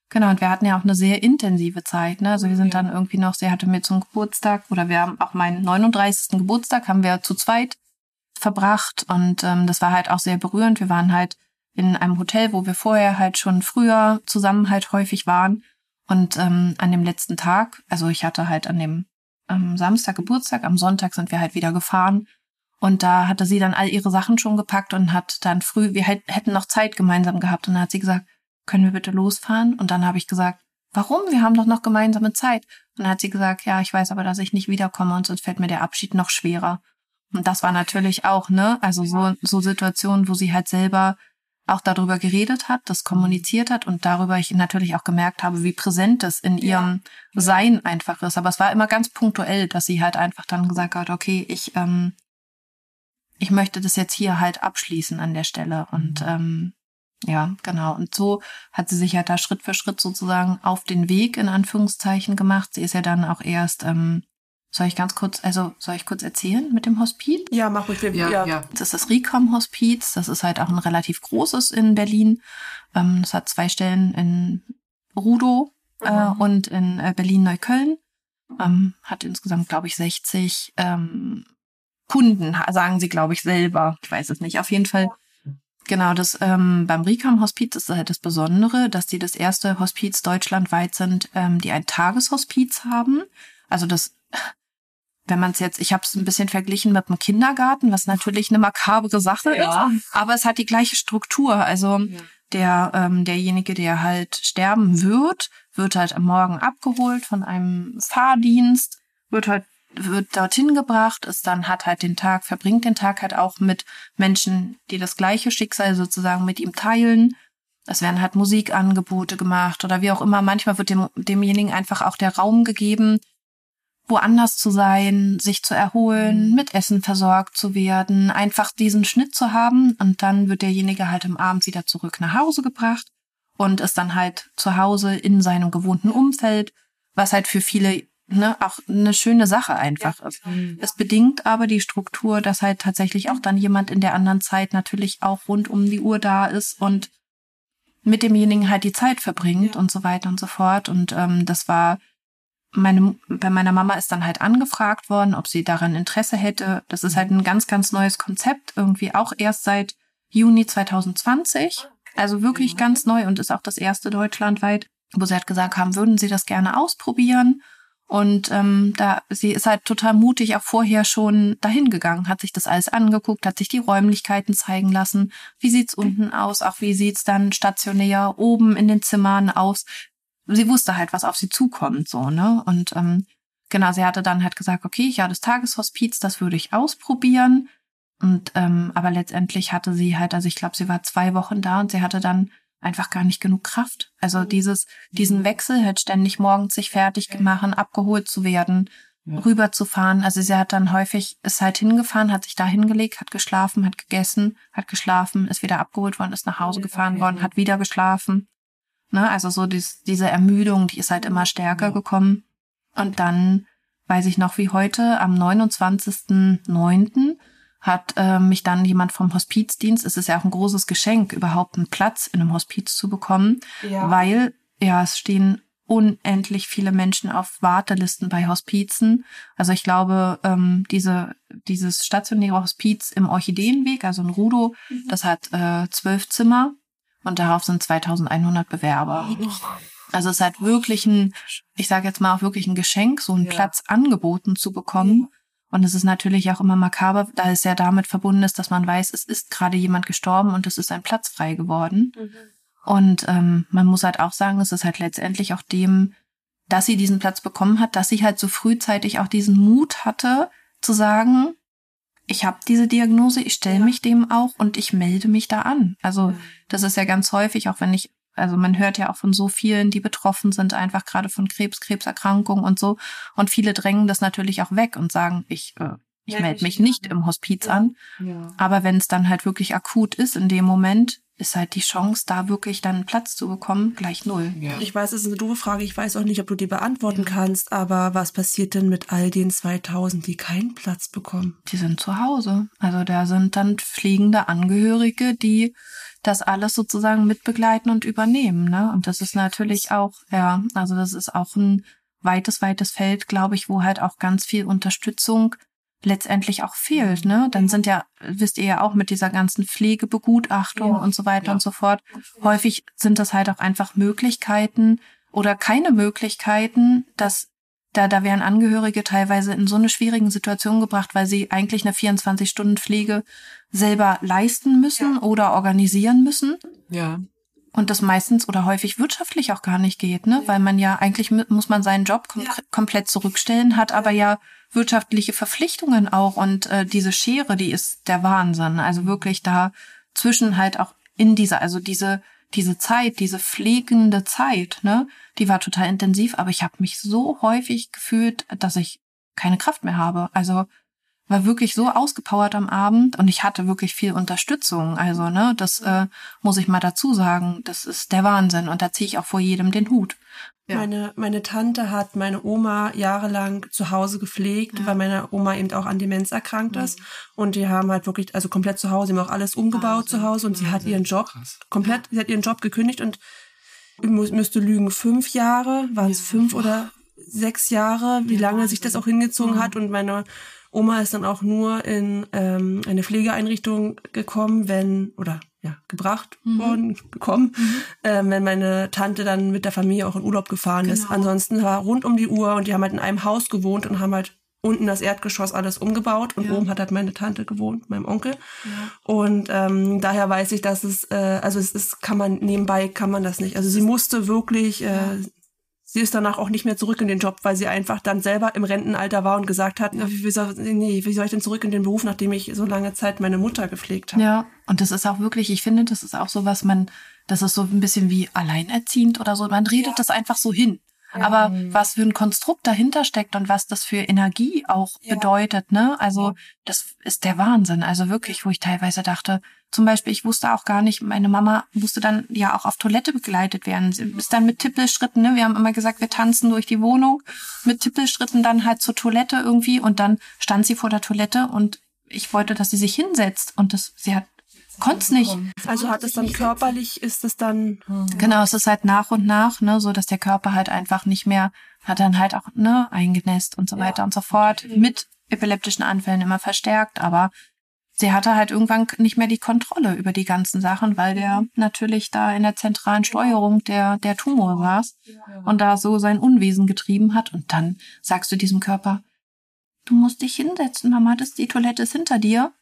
[SPEAKER 12] genau, und wir hatten ja auch eine sehr intensive Zeit. Ne? Also wir sind dann irgendwie noch, sie hatte mir zum Geburtstag oder wir haben auch meinen 39. Geburtstag haben wir zu zweit verbracht und ähm, das war halt auch sehr berührend. Wir waren halt in einem Hotel, wo wir vorher halt schon früher zusammen halt häufig waren. Und ähm, an dem letzten Tag, also ich hatte halt an dem ähm, Samstag Geburtstag, am Sonntag sind wir halt wieder gefahren. Und da hatte sie dann all ihre Sachen schon gepackt und hat dann früh, wir hätten noch Zeit gemeinsam gehabt. Und dann hat sie gesagt, können wir bitte losfahren? Und dann habe ich gesagt, warum? Wir haben doch noch gemeinsame Zeit. Und dann hat sie gesagt, ja, ich weiß aber, dass ich nicht wiederkomme und sonst fällt mir der Abschied noch schwerer. Und das war natürlich auch, ne, also so, so Situationen, wo sie halt selber auch darüber geredet hat, das kommuniziert hat und darüber ich natürlich auch gemerkt habe, wie präsent es in ihrem ja. Sein einfach ist. Aber es war immer ganz punktuell, dass sie halt einfach dann gesagt hat, okay, ich, ähm, ich möchte das jetzt hier halt abschließen an der Stelle. Und mhm. ähm, ja, genau. Und so hat sie sich halt da Schritt für Schritt sozusagen auf den Weg in Anführungszeichen gemacht. Sie ist ja dann auch erst ähm, soll ich ganz kurz, also soll ich kurz erzählen mit dem Hospiz?
[SPEAKER 9] Ja, mach ruhig. Ja, ja. ja.
[SPEAKER 12] Das ist das Ricom Hospiz. Das ist halt auch ein relativ großes in Berlin. Ähm, das hat zwei Stellen in Rudow äh, mhm. und in äh, Berlin-Neukölln. Ähm, hat insgesamt, glaube ich, 60 ähm, Kunden, sagen sie, glaube ich, selber. Ich weiß es nicht. Auf jeden Fall. Genau, das ähm, beim Ricam Hospiz ist halt das Besondere, dass die das erste Hospiz deutschlandweit sind, ähm, die ein Tageshospiz haben. Also das wenn man es jetzt, ich habe es ein bisschen verglichen mit dem Kindergarten, was natürlich eine makabre Sache ja. ist, aber es hat die gleiche Struktur. Also ja. der ähm, derjenige, der halt sterben wird, wird halt am Morgen abgeholt von einem Fahrdienst, wird halt wird dorthin gebracht, ist dann hat halt den Tag, verbringt den Tag halt auch mit Menschen, die das gleiche Schicksal sozusagen mit ihm teilen. Es werden halt Musikangebote gemacht oder wie auch immer. Manchmal wird dem, demjenigen einfach auch der Raum gegeben, woanders zu sein, sich zu erholen, mhm. mit Essen versorgt zu werden, einfach diesen Schnitt zu haben und dann wird derjenige halt am Abend wieder zurück nach Hause gebracht und ist dann halt zu Hause in seinem gewohnten Umfeld, was halt für viele ne, auch eine schöne Sache einfach ist. Es bedingt aber die Struktur, dass halt tatsächlich auch dann jemand in der anderen Zeit natürlich auch rund um die Uhr da ist und mit demjenigen halt die Zeit verbringt ja. und so weiter und so fort. Und ähm, das war meine, bei meiner Mama ist dann halt angefragt worden, ob sie daran Interesse hätte. Das ist halt ein ganz, ganz neues Konzept, irgendwie auch erst seit Juni 2020. Also wirklich ganz neu und ist auch das erste deutschlandweit, wo sie halt gesagt haben, würden sie das gerne ausprobieren. Und ähm, da sie ist halt total mutig auch vorher schon dahin gegangen, hat sich das alles angeguckt, hat sich die Räumlichkeiten zeigen lassen. Wie sieht's unten aus? Auch wie sieht's dann stationär oben in den Zimmern aus? sie wusste halt, was auf sie zukommt, so, ne? Und ähm, genau, sie hatte dann halt gesagt, okay, ja, das Tageshospiz, das würde ich ausprobieren. Und ähm, aber letztendlich hatte sie halt, also ich glaube, sie war zwei Wochen da und sie hatte dann einfach gar nicht genug Kraft. Also dieses, diesen Wechsel halt ständig morgens sich fertig machen, abgeholt zu werden, rüberzufahren. Also sie hat dann häufig, ist halt hingefahren, hat sich da hingelegt, hat geschlafen, hat gegessen, hat geschlafen, ist wieder abgeholt worden, ist nach Hause gefahren worden, hat wieder geschlafen. Ne? Also so dies, diese Ermüdung, die ist halt immer stärker gekommen. Und dann weiß ich noch wie heute, am 29.09. hat äh, mich dann jemand vom Hospizdienst, es ist ja auch ein großes Geschenk, überhaupt einen Platz in einem Hospiz zu bekommen,
[SPEAKER 10] Ja.
[SPEAKER 12] weil ja, es stehen unendlich viele Menschen auf Wartelisten bei Hospizen. Also ich glaube, ähm, diese, dieses stationäre Hospiz im Orchideenweg, also in Rudo, das hat äh, zwölf Zimmer und darauf sind 2100 Bewerber. Also es halt wirklich ein, ich sage jetzt mal auch wirklich ein Geschenk, so einen Platz angeboten zu bekommen. Und es ist natürlich auch immer makaber, da es ja damit verbunden ist, dass man weiß, es ist gerade jemand gestorben und es ist ein Platz frei geworden. Und ähm, man muss halt auch sagen, es ist halt letztendlich auch dem, dass sie diesen Platz bekommen hat, dass sie halt so frühzeitig auch diesen Mut hatte, zu sagen, ich habe diese Diagnose, ich stelle mich dem auch und ich melde mich da an. Also das ist ja ganz häufig, auch wenn ich, also man hört ja auch von so vielen, die betroffen sind, einfach gerade von Krebs, Krebserkrankungen und so. Und viele drängen das natürlich auch weg und sagen, ich, äh, ich melde mich nicht im Hospiz an. Aber wenn es dann halt wirklich akut ist in dem Moment, ist halt die Chance, da wirklich dann Platz zu bekommen, gleich null.
[SPEAKER 10] Ich weiß, es ist eine doofe Frage. Ich weiß auch nicht, ob du die beantworten kannst. Aber was passiert denn mit all den 2000, die keinen Platz bekommen?
[SPEAKER 12] Die sind zu Hause. Also da sind dann pflegende Angehörige, die das alles sozusagen mitbegleiten und übernehmen. Ne? Und das ist natürlich auch, ja, also das ist auch ein weites, weites Feld, glaube ich, wo halt auch ganz viel Unterstützung letztendlich auch fehlt, ne? Dann sind ja, wisst ihr ja auch mit dieser ganzen Pflegebegutachtung und so weiter und so fort. Häufig sind das halt auch einfach Möglichkeiten oder keine Möglichkeiten, dass da, da werden Angehörige teilweise in so eine schwierigen Situation gebracht, weil sie eigentlich eine 24-Stunden-Pflege selber leisten müssen oder organisieren müssen.
[SPEAKER 13] Ja.
[SPEAKER 12] Und das meistens oder häufig wirtschaftlich auch gar nicht geht, ne? Weil man ja eigentlich mu- muss man seinen Job kom komplett zurückstellen, hat aber ja wirtschaftliche Verpflichtungen auch und äh, diese Schere, die ist der Wahnsinn. Also wirklich da zwischen halt auch in dieser, also diese diese Zeit, diese pflegende Zeit, ne, die war total intensiv, aber ich habe mich so häufig gefühlt, dass ich keine Kraft mehr habe. Also war wirklich so ausgepowert am Abend und ich hatte wirklich viel Unterstützung. Also, ne, das äh, muss ich mal dazu sagen. Das ist der Wahnsinn und da ziehe ich auch vor jedem den Hut.
[SPEAKER 10] Meine, meine Tante hat meine Oma jahrelang zu Hause gepflegt, weil meine Oma eben auch an Demenz erkrankt ist. Und die haben halt wirklich, also komplett zu Hause, die haben auch alles umgebaut zu Hause und sie hat ihren Job komplett, sie hat ihren Job gekündigt und müsste lügen, fünf Jahre, waren es fünf oder sechs Jahre, wie lange sich das auch hingezogen hat. Und meine Oma ist dann auch nur in ähm, eine Pflegeeinrichtung gekommen, wenn, oder ja, gebracht worden, gekommen, ähm, wenn meine Tante dann mit der Familie auch in Urlaub gefahren ist. Ansonsten war rund um die Uhr und die haben halt in einem Haus gewohnt und haben halt unten das Erdgeschoss alles umgebaut und oben hat halt meine Tante gewohnt, meinem Onkel. Und ähm, daher weiß ich, dass es, äh, also es ist, kann man nebenbei kann man das nicht. Also sie musste wirklich, äh, sie ist danach auch nicht mehr zurück in den Job, weil sie einfach dann selber im Rentenalter war und gesagt hat, wie, wie, soll, nee, wie soll ich denn zurück in den Beruf, nachdem ich so lange Zeit meine Mutter gepflegt habe?
[SPEAKER 12] Ja, und das ist auch wirklich, ich finde, das ist auch so, was man, das ist so ein bisschen wie alleinerziehend oder so. Man redet das einfach so hin. Aber was für ein Konstrukt dahinter steckt und was das für Energie auch bedeutet, ne? Also, das ist der Wahnsinn. Also wirklich, wo ich teilweise dachte, zum Beispiel, ich wusste auch gar nicht, meine Mama musste dann ja auch auf Toilette begleitet werden. Sie ist dann mit Tippelschritten, ne? Wir haben immer gesagt, wir tanzen durch die Wohnung, mit Tippelschritten dann halt zur Toilette irgendwie und dann stand sie vor der Toilette und ich wollte, dass sie sich hinsetzt und das, sie hat, konnte nicht.
[SPEAKER 10] Also hat es dann körperlich, ist es dann.
[SPEAKER 12] Genau, es ist halt nach und nach, ne, so dass der Körper halt einfach nicht mehr, hat dann halt auch, ne, eingenässt und so weiter und so fort. Mit epileptischen Anfällen immer verstärkt, aber sie hatte halt irgendwann nicht mehr die Kontrolle über die ganzen Sachen, weil der natürlich da in der zentralen Steuerung der, der Tumor saß und da so sein Unwesen getrieben hat. Und dann sagst du diesem Körper, du musst dich hinsetzen, Mama, das, die Toilette ist hinter dir.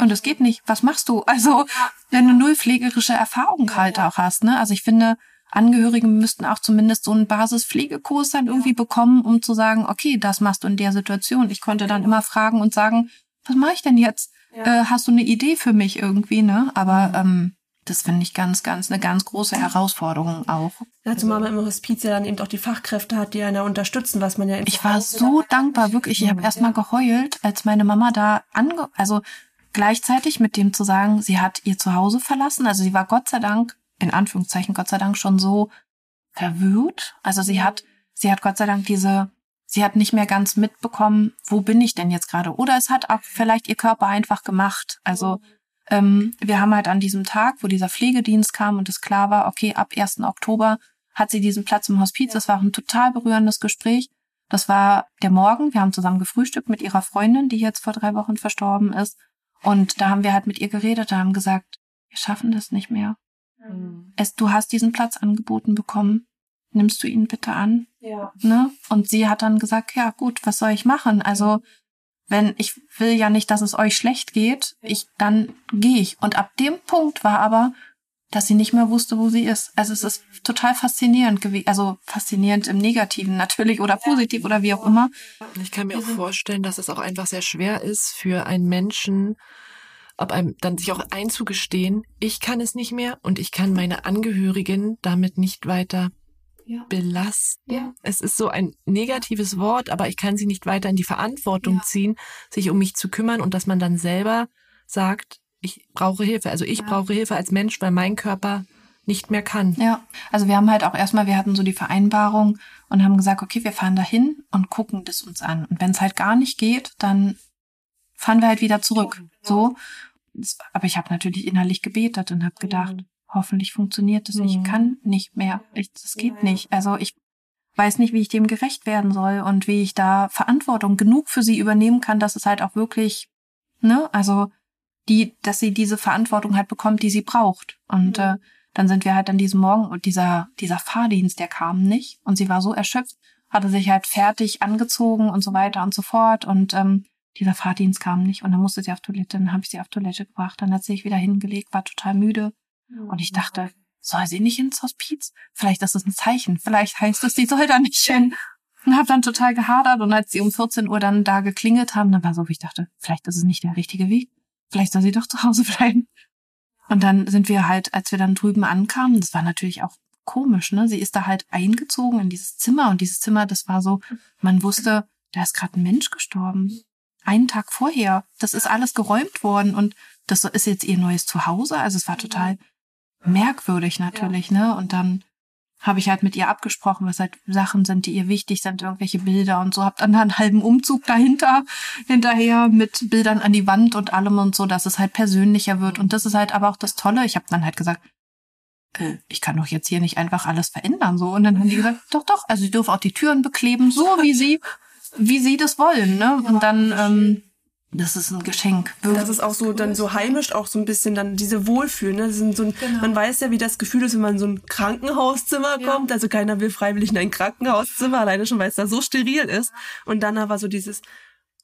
[SPEAKER 12] Und es geht nicht. Was machst du? Also, wenn du null pflegerische Erfahrung halt auch hast, ne? Also ich finde, Angehörige müssten auch zumindest so einen Basispflegekurs dann irgendwie bekommen, um zu sagen, okay, das machst du in der Situation. Ich konnte dann immer fragen und sagen, was mache ich denn jetzt? Äh, hast du eine Idee für mich irgendwie, ne? Aber ähm, das finde ich ganz, ganz, eine ganz große Herausforderung auch.
[SPEAKER 10] Ja, zumal man im Hospiz ja dann eben auch die Fachkräfte hat, die einen da unterstützen, was man ja
[SPEAKER 12] Ich war so dankbar, wirklich. Ich habe erstmal geheult, als meine Mama da ange, also gleichzeitig mit dem zu sagen, sie hat ihr Zuhause verlassen. Also sie war Gott sei Dank, in Anführungszeichen Gott sei Dank schon so verwirrt. Also sie hat, sie hat Gott sei Dank diese, sie hat nicht mehr ganz mitbekommen, wo bin ich denn jetzt gerade? Oder es hat auch vielleicht ihr Körper einfach gemacht. Also ähm, wir haben halt an diesem Tag, wo dieser Pflegedienst kam und es klar war, okay, ab 1. Oktober hat sie diesen Platz im Hospiz. Das war ein total berührendes Gespräch. Das war der Morgen. Wir haben zusammen gefrühstückt mit ihrer Freundin, die jetzt vor drei Wochen verstorben ist. Und da haben wir halt mit ihr geredet, da haben gesagt, wir schaffen das nicht mehr. Mhm. Es, du hast diesen Platz angeboten bekommen. Nimmst du ihn bitte an?
[SPEAKER 10] Ja.
[SPEAKER 12] Ne? Und sie hat dann gesagt, ja gut, was soll ich machen? Also wenn ich will ja nicht, dass es euch schlecht geht, ich dann gehe ich. Und ab dem Punkt war aber, dass sie nicht mehr wusste, wo sie ist. Also es ist total faszinierend gewesen, also faszinierend im Negativen natürlich oder positiv oder wie auch immer.
[SPEAKER 13] Ich kann mir auch vorstellen, dass es auch einfach sehr schwer ist für einen Menschen, ob einem dann sich auch einzugestehen, ich kann es nicht mehr und ich kann meine Angehörigen damit nicht weiter ja. belasten. Ja. Es ist so ein negatives Wort, aber ich kann sie nicht weiter in die Verantwortung ja. ziehen, sich um mich zu kümmern und dass man dann selber sagt, ich brauche Hilfe. Also ich brauche Hilfe als Mensch, weil mein Körper nicht mehr kann.
[SPEAKER 12] Ja, also wir haben halt auch erstmal, wir hatten so die Vereinbarung und haben gesagt, okay, wir fahren dahin und gucken das uns an. Und wenn es halt gar nicht geht, dann fahren wir halt wieder zurück. So. Aber ich habe natürlich innerlich gebetet und habe gedacht, mhm hoffentlich funktioniert es. Mhm. Ich kann nicht mehr. Ich, das geht ja. nicht. Also ich weiß nicht, wie ich dem gerecht werden soll und wie ich da Verantwortung genug für sie übernehmen kann, dass es halt auch wirklich, ne, also die, dass sie diese Verantwortung halt bekommt, die sie braucht. Und mhm. äh, dann sind wir halt an diesem Morgen und dieser, dieser Fahrdienst, der kam nicht und sie war so erschöpft, hatte sich halt fertig angezogen und so weiter und so fort und ähm, dieser Fahrdienst kam nicht und dann musste sie auf Toilette, dann habe ich sie auf Toilette gebracht, dann hat sie sich wieder hingelegt, war total müde und ich dachte, soll sie nicht ins Hospiz? Vielleicht ist das ein Zeichen. Vielleicht heißt es, sie soll da nicht hin. Und habe dann total gehadert und als sie um 14 Uhr dann da geklingelt haben, dann war so, wie ich dachte, vielleicht ist es nicht der richtige Weg. Vielleicht soll sie doch zu Hause bleiben. Und dann sind wir halt, als wir dann drüben ankamen, das war natürlich auch komisch, ne? Sie ist da halt eingezogen in dieses Zimmer und dieses Zimmer, das war so, man wusste, da ist gerade ein Mensch gestorben. Einen Tag vorher. Das ist alles geräumt worden und das ist jetzt ihr neues Zuhause. Also es war total merkwürdig natürlich, ja. ne? Und dann habe ich halt mit ihr abgesprochen, was halt Sachen sind, die ihr wichtig sind, irgendwelche Bilder und so. Hab dann einen halben Umzug dahinter, hinterher mit Bildern an die Wand und allem und so, dass es halt persönlicher wird. Und das ist halt aber auch das Tolle. Ich habe dann halt gesagt, äh, ich kann doch jetzt hier nicht einfach alles verändern, so. Und dann haben die gesagt, doch, doch, also sie dürfen auch die Türen bekleben, so wie sie, wie sie das wollen, ne? Und dann, ähm, das ist ein Geschenk.
[SPEAKER 10] Wirklich. Das ist auch so dann so heimisch auch so ein bisschen dann diese Wohlfühl. Ne? So ein, genau. Man weiß ja, wie das Gefühl ist, wenn man in so ein Krankenhauszimmer ja. kommt. Also keiner will freiwillig in ein Krankenhauszimmer, alleine schon, weil es da so steril ist. Und dann aber so dieses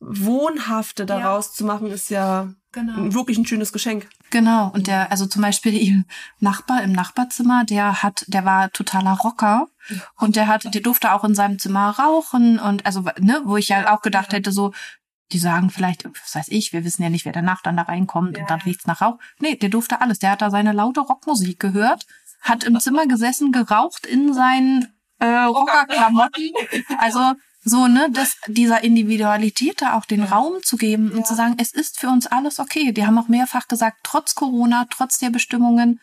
[SPEAKER 10] Wohnhafte daraus ja. zu machen, ist ja genau. wirklich ein schönes Geschenk.
[SPEAKER 12] Genau. Und der, also zum Beispiel ihr Nachbar im Nachbarzimmer, der hat, der war totaler Rocker. Und der hat, der durfte auch in seinem Zimmer rauchen und also, ne, wo ich ja auch gedacht hätte, so, die sagen vielleicht, was weiß ich, wir wissen ja nicht, wer danach dann da reinkommt ja. und dann riecht's nach Rauch. Nee, der durfte alles. Der hat da seine laute Rockmusik gehört, hat im Zimmer gesessen, geraucht in seinen äh, Rockerklamotten. Also so, ne, das, dieser Individualität da auch den ja. Raum zu geben ja. und zu sagen, es ist für uns alles okay. Die haben auch mehrfach gesagt, trotz Corona, trotz der Bestimmungen,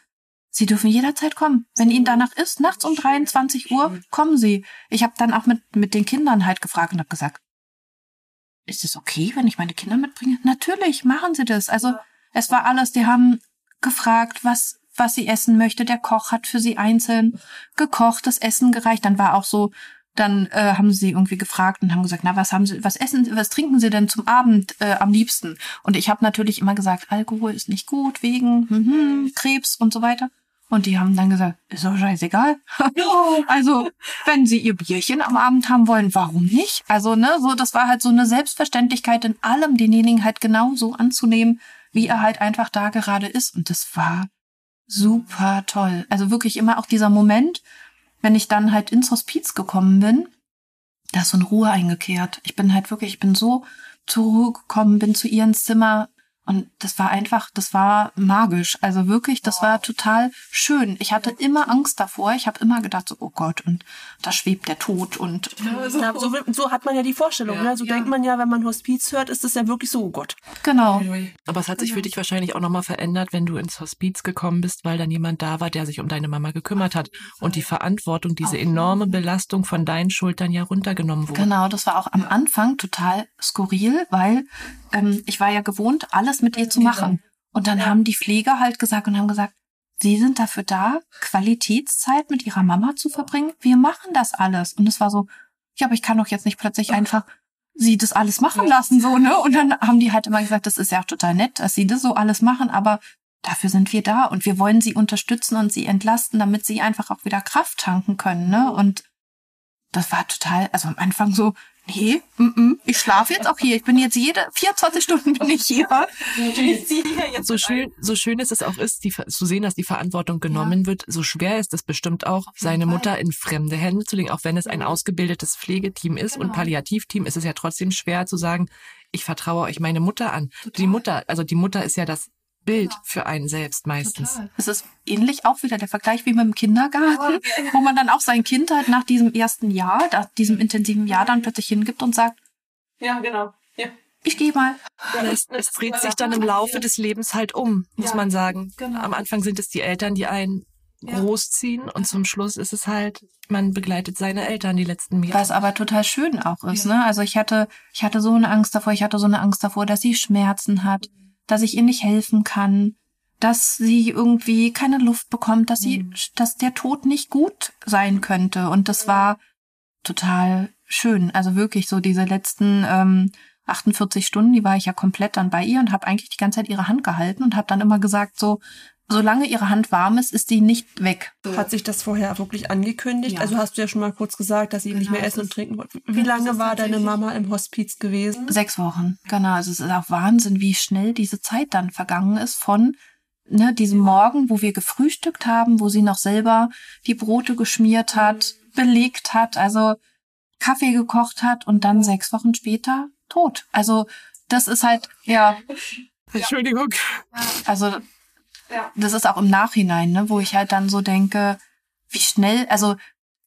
[SPEAKER 12] Sie dürfen jederzeit kommen. Wenn Ihnen danach ist, nachts um 23 Uhr, kommen Sie. Ich habe dann auch mit, mit den Kindern halt gefragt und habe gesagt, ist es okay, wenn ich meine Kinder mitbringe? Natürlich, machen Sie das. Also es war alles, die haben gefragt, was, was sie essen möchte. Der Koch hat für sie einzeln gekocht, das Essen gereicht. Dann war auch so, dann äh, haben sie irgendwie gefragt und haben gesagt, na, was haben sie, was essen, was trinken sie denn zum Abend äh, am liebsten? Und ich habe natürlich immer gesagt, Alkohol ist nicht gut wegen mhm, Krebs und so weiter. Und die haben dann gesagt, ist doch scheißegal. also, wenn sie ihr Bierchen am Abend haben wollen, warum nicht? Also, ne, so, das war halt so eine Selbstverständlichkeit in allem, denjenigen halt genau so anzunehmen, wie er halt einfach da gerade ist. Und das war super toll. Also wirklich immer auch dieser Moment, wenn ich dann halt ins Hospiz gekommen bin, da ist so eine Ruhe eingekehrt. Ich bin halt wirklich, ich bin so zurückgekommen, bin zu ihr ins Zimmer Und das war einfach, das war magisch. Also wirklich, das war total schön. Ich hatte immer Angst davor. Ich habe immer gedacht, so, oh Gott, und da schwebt der Tod und.
[SPEAKER 10] Ja, so, so, so hat man ja die Vorstellung. Ja. Ne? So ja. denkt man ja, wenn man Hospiz hört, ist es ja wirklich so, oh Gott.
[SPEAKER 12] Genau.
[SPEAKER 13] Aber es hat sich für dich wahrscheinlich auch nochmal verändert, wenn du ins Hospiz gekommen bist, weil dann jemand da war, der sich um deine Mama gekümmert hat und die Verantwortung, diese enorme Belastung von deinen Schultern ja runtergenommen wurde.
[SPEAKER 12] Genau, das war auch am Anfang total skurril, weil ähm, ich war ja gewohnt, alles mit ihr zu machen. Und dann haben die Pfleger halt gesagt und haben gesagt, Sie sind dafür da, Qualitätszeit mit ihrer Mama zu verbringen. Wir machen das alles. Und es war so, ja, aber ich kann doch jetzt nicht plötzlich einfach sie das alles machen lassen, so, ne? Und dann haben die halt immer gesagt, das ist ja auch total nett, dass sie das so alles machen, aber dafür sind wir da und wir wollen sie unterstützen und sie entlasten, damit sie einfach auch wieder Kraft tanken können, ne? Und das war total, also am Anfang so, nee, m -m, ich schlafe jetzt auch hier. Ich bin jetzt jede 24 Stunden bin ich hier.
[SPEAKER 13] so schön, so schön es auch ist, die, zu sehen, dass die Verantwortung genommen ja. wird, so schwer ist es bestimmt auch, seine Mutter in fremde Hände zu legen, auch wenn es ein ausgebildetes Pflegeteam ist genau. und Palliativteam, ist es ja trotzdem schwer zu sagen, ich vertraue euch meine Mutter an. Total. Die Mutter, also die Mutter ist ja das Bild genau. für einen selbst meistens.
[SPEAKER 12] Es ist ähnlich auch wieder der Vergleich wie mit dem Kindergarten, wo man dann auch sein Kind halt nach diesem ersten Jahr, nach diesem intensiven Jahr dann plötzlich hingibt und sagt,
[SPEAKER 10] ja, genau. Ja.
[SPEAKER 12] Ich gehe mal.
[SPEAKER 13] Es, es, dreht sich dann im Laufe des Lebens halt um, muss ja, man sagen. Genau. Am Anfang sind es die Eltern, die einen großziehen und zum Schluss ist es halt, man begleitet seine Eltern die letzten Jahre.
[SPEAKER 12] Was aber total schön auch ist, ja. ne? Also ich hatte, ich hatte so eine Angst davor, ich hatte so eine Angst davor, dass sie Schmerzen hat dass ich ihr nicht helfen kann, dass sie irgendwie keine Luft bekommt, dass sie, mhm. dass der Tod nicht gut sein könnte. Und das war total schön. Also wirklich so diese letzten ähm, 48 Stunden, die war ich ja komplett dann bei ihr und habe eigentlich die ganze Zeit ihre Hand gehalten und habe dann immer gesagt so, solange ihre Hand warm ist, ist sie nicht weg.
[SPEAKER 10] Hat sich das vorher wirklich angekündigt? Ja. Also hast du ja schon mal kurz gesagt, dass sie genau, nicht mehr essen und trinken wollte. Wie lange war deine Mama im Hospiz gewesen?
[SPEAKER 12] Sechs Wochen, genau. Also es ist auch Wahnsinn, wie schnell diese Zeit dann vergangen ist von ne, diesem Morgen, wo wir gefrühstückt haben, wo sie noch selber die Brote geschmiert hat, belegt hat, also Kaffee gekocht hat und dann sechs Wochen später tot. Also das ist halt, ja.
[SPEAKER 13] Entschuldigung.
[SPEAKER 12] Also das ist auch im Nachhinein, ne, wo ich halt dann so denke, wie schnell, also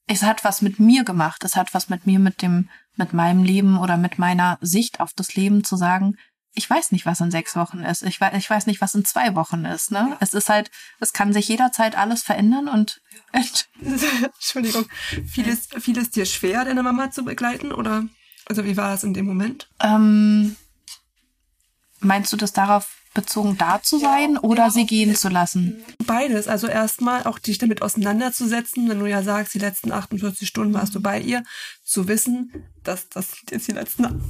[SPEAKER 12] es hat was mit mir gemacht, es hat was mit mir, mit dem, mit meinem Leben oder mit meiner Sicht auf das Leben zu sagen, ich weiß nicht, was in sechs Wochen ist. Ich weiß, ich weiß nicht, was in zwei Wochen ist. Ne? Ja. Es ist halt, es kann sich jederzeit alles verändern und
[SPEAKER 10] Entschuldigung, vieles, vieles dir schwer, deine Mama zu begleiten oder also wie war es in dem Moment?
[SPEAKER 12] Ähm, meinst du das darauf bezogen da zu sein oder sie gehen zu lassen?
[SPEAKER 10] Beides. Also erstmal auch dich damit auseinanderzusetzen, wenn du ja sagst, die letzten 48 Stunden warst du bei ihr, zu wissen, dass das jetzt die letzten,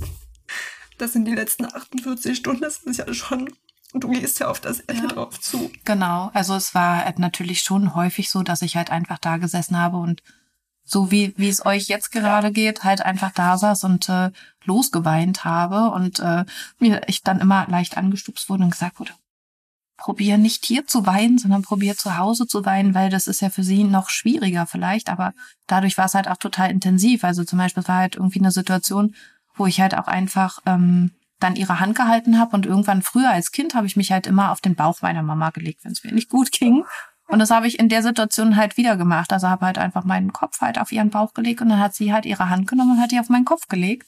[SPEAKER 10] das sind die letzten 48 Stunden, das ist ja schon und du gehst ja auf das Ende ja. drauf zu.
[SPEAKER 12] Genau. Also es war halt natürlich schon häufig so, dass ich halt einfach da gesessen habe und so wie, wie es euch jetzt gerade geht, halt einfach da saß und äh, losgeweint habe und äh, mir ich dann immer leicht angestupst wurde und gesagt wurde, probier nicht hier zu weinen, sondern probier zu Hause zu weinen, weil das ist ja für sie noch schwieriger vielleicht, aber dadurch war es halt auch total intensiv. Also zum Beispiel war halt irgendwie eine Situation, wo ich halt auch einfach ähm, dann ihre Hand gehalten habe und irgendwann früher als Kind habe ich mich halt immer auf den Bauch meiner Mama gelegt, wenn es mir nicht gut ging. Und das habe ich in der Situation halt wieder gemacht. Also habe halt einfach meinen Kopf halt auf ihren Bauch gelegt und dann hat sie halt ihre Hand genommen und hat die auf meinen Kopf gelegt.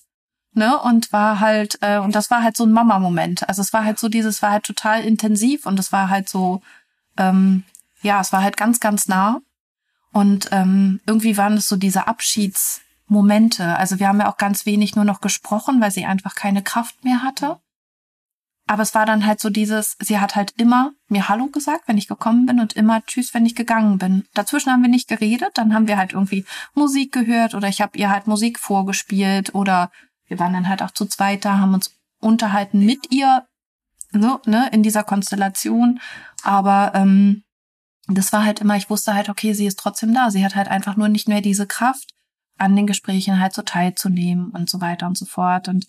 [SPEAKER 12] Ne? Und war halt, äh, und das war halt so ein Mama-Moment. Also es war halt so dieses, war halt total intensiv und es war halt so, ähm, ja, es war halt ganz, ganz nah. Und ähm, irgendwie waren es so diese Abschiedsmomente. Also wir haben ja auch ganz wenig nur noch gesprochen, weil sie einfach keine Kraft mehr hatte. Aber es war dann halt so dieses, sie hat halt immer mir Hallo gesagt, wenn ich gekommen bin und immer Tschüss, wenn ich gegangen bin. Dazwischen haben wir nicht geredet, dann haben wir halt irgendwie Musik gehört oder ich habe ihr halt Musik vorgespielt oder wir waren dann halt auch zu zweit da, haben uns unterhalten mit ihr, so, ne, in dieser Konstellation. Aber ähm, das war halt immer, ich wusste halt, okay, sie ist trotzdem da. Sie hat halt einfach nur nicht mehr diese Kraft, an den Gesprächen halt so teilzunehmen und so weiter und so fort. Und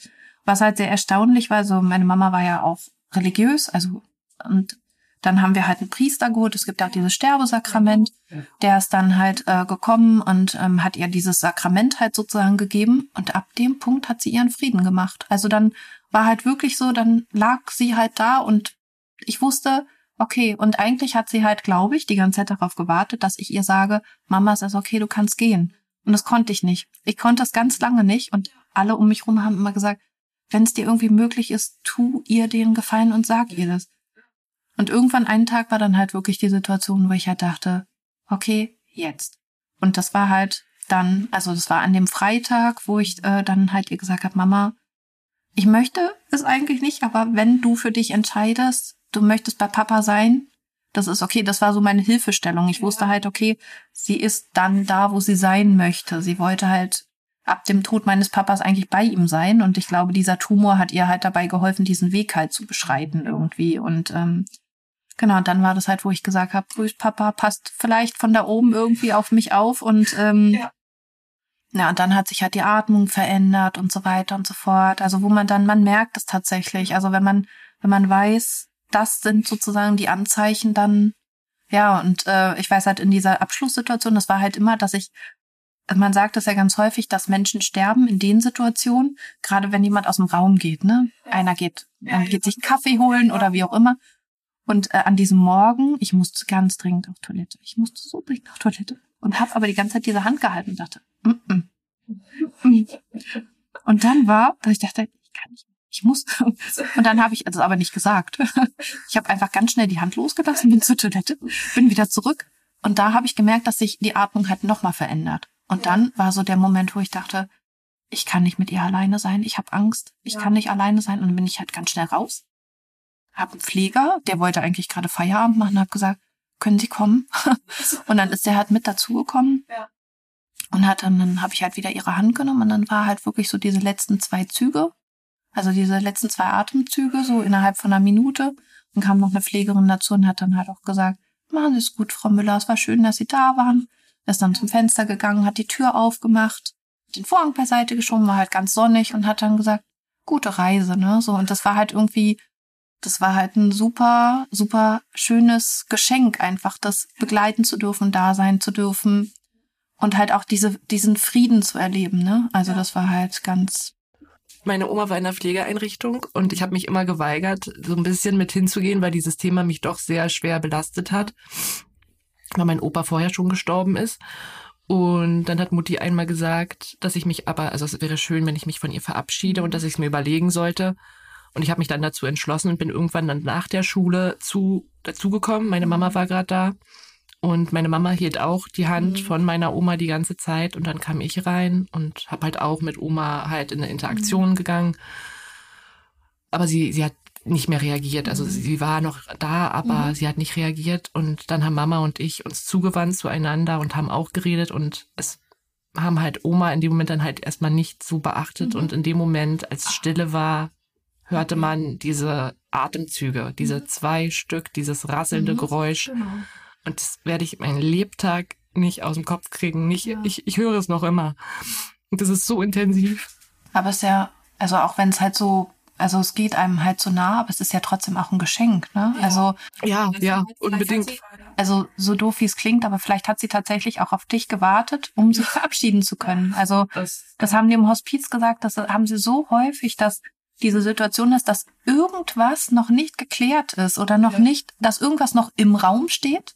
[SPEAKER 12] was halt sehr erstaunlich war, so meine Mama war ja auch religiös, also und dann haben wir halt einen Priester geholt. Es gibt auch dieses Sterbesakrament. Der ist dann halt äh, gekommen und ähm, hat ihr dieses Sakrament halt sozusagen gegeben. Und ab dem Punkt hat sie ihren Frieden gemacht. Also dann war halt wirklich so, dann lag sie halt da und ich wusste, okay, und eigentlich hat sie halt, glaube ich, die ganze Zeit darauf gewartet, dass ich ihr sage, Mama, es ist okay, du kannst gehen. Und das konnte ich nicht. Ich konnte es ganz lange nicht und alle um mich rum haben immer gesagt, wenn es dir irgendwie möglich ist, tu ihr den Gefallen und sag ihr das. Und irgendwann einen Tag war dann halt wirklich die Situation, wo ich halt dachte, okay, jetzt. Und das war halt dann, also das war an dem Freitag, wo ich äh, dann halt ihr gesagt habe, Mama, ich möchte es eigentlich nicht, aber wenn du für dich entscheidest, du möchtest bei Papa sein, das ist okay, das war so meine Hilfestellung. Ich wusste halt, okay, sie ist dann da, wo sie sein möchte. Sie wollte halt ab dem Tod meines Papas eigentlich bei ihm sein. Und ich glaube, dieser Tumor hat ihr halt dabei geholfen, diesen Weg halt zu beschreiten irgendwie. Und ähm, genau, dann war das halt, wo ich gesagt habe, grüß Papa, passt vielleicht von da oben irgendwie auf mich auf. Und ähm, ja. Ja, und dann hat sich halt die Atmung verändert und so weiter und so fort. Also wo man dann, man merkt es tatsächlich. Also wenn man, wenn man weiß, das sind sozusagen die Anzeichen dann, ja, und äh, ich weiß halt in dieser Abschlusssituation, das war halt immer, dass ich, man sagt es ja ganz häufig, dass Menschen sterben in den Situationen, gerade wenn jemand aus dem Raum geht, ne? Einer geht, ja, geht sich einen Kaffee holen oder wie auch immer. Und äh, an diesem Morgen, ich musste ganz dringend auf Toilette. Ich musste so dringend auf Toilette und habe aber die ganze Zeit diese Hand gehalten und dachte, mm -mm. Mm und dann war, dass ich dachte, ich kann nicht ich muss. Und dann habe ich das aber nicht gesagt. Ich habe einfach ganz schnell die Hand losgelassen, bin zur Toilette, bin wieder zurück. Und da habe ich gemerkt, dass sich die Atmung halt nochmal verändert. Und dann war so der Moment, wo ich dachte, ich kann nicht mit ihr alleine sein, ich habe Angst, ich ja. kann nicht alleine sein. Und dann bin ich halt ganz schnell raus. Hab einen Pfleger, der wollte eigentlich gerade Feierabend machen, hab gesagt, können Sie kommen? und dann ist der halt mit dazugekommen. Ja. Und hat dann, dann habe ich halt wieder ihre Hand genommen und dann war halt wirklich so diese letzten zwei Züge also diese letzten zwei Atemzüge, so innerhalb von einer Minute. Dann kam noch eine Pflegerin dazu und hat dann halt auch gesagt, machen Sie es gut, Frau Müller, es war schön, dass Sie da waren. Ist dann zum Fenster gegangen, hat die Tür aufgemacht, den Vorhang beiseite geschoben, war halt ganz sonnig und hat dann gesagt, gute Reise, ne? So, und das war halt irgendwie, das war halt ein super, super schönes Geschenk, einfach das begleiten zu dürfen, da sein zu dürfen und halt auch diese, diesen Frieden zu erleben, ne? Also das war halt ganz,
[SPEAKER 11] meine Oma war in der Pflegeeinrichtung und ich habe mich immer geweigert, so ein bisschen mit hinzugehen, weil dieses Thema mich doch sehr schwer belastet hat, weil mein Opa vorher schon gestorben ist. Und dann hat Mutti einmal gesagt, dass ich mich aber, also es wäre schön, wenn ich mich von ihr verabschiede und dass ich es mir überlegen sollte. Und ich habe mich dann dazu entschlossen und bin irgendwann dann nach der Schule zu dazugekommen. Meine Mama war gerade da und meine Mama hielt auch die Hand mhm. von meiner Oma die ganze Zeit und dann kam ich rein und habe halt auch mit Oma halt in eine Interaktion mhm. gegangen. Aber sie, sie hat nicht mehr reagiert. Also mhm. sie war noch da, aber mhm. sie hat nicht reagiert. Und dann haben Mama und ich uns zugewandt zueinander und haben auch geredet und es haben halt Oma in dem Moment dann halt erstmal nicht so beachtet. Mhm. Und in dem Moment, als Stille war, hörte man diese Atemzüge, diese mhm. zwei Stück, dieses rasselnde Geräusch. Genau. Und das werde ich meinen Lebtag nicht aus dem Kopf kriegen. Nicht, ja. ich, ich höre es noch immer. Und das ist so intensiv.
[SPEAKER 12] Aber es ist ja, also auch wenn es halt so, also es geht einem halt so nah, aber es ist ja trotzdem auch ein Geschenk, ne?
[SPEAKER 11] Ja.
[SPEAKER 12] Also.
[SPEAKER 11] Ja, ja, unbedingt.
[SPEAKER 12] also so doof wie es klingt, aber vielleicht hat sie tatsächlich auch auf dich gewartet, um sich verabschieden zu können. Also das, das haben die im Hospiz gesagt, das haben sie so häufig, dass diese Situation ist, dass irgendwas noch nicht geklärt ist oder noch ja. nicht, dass irgendwas noch im Raum steht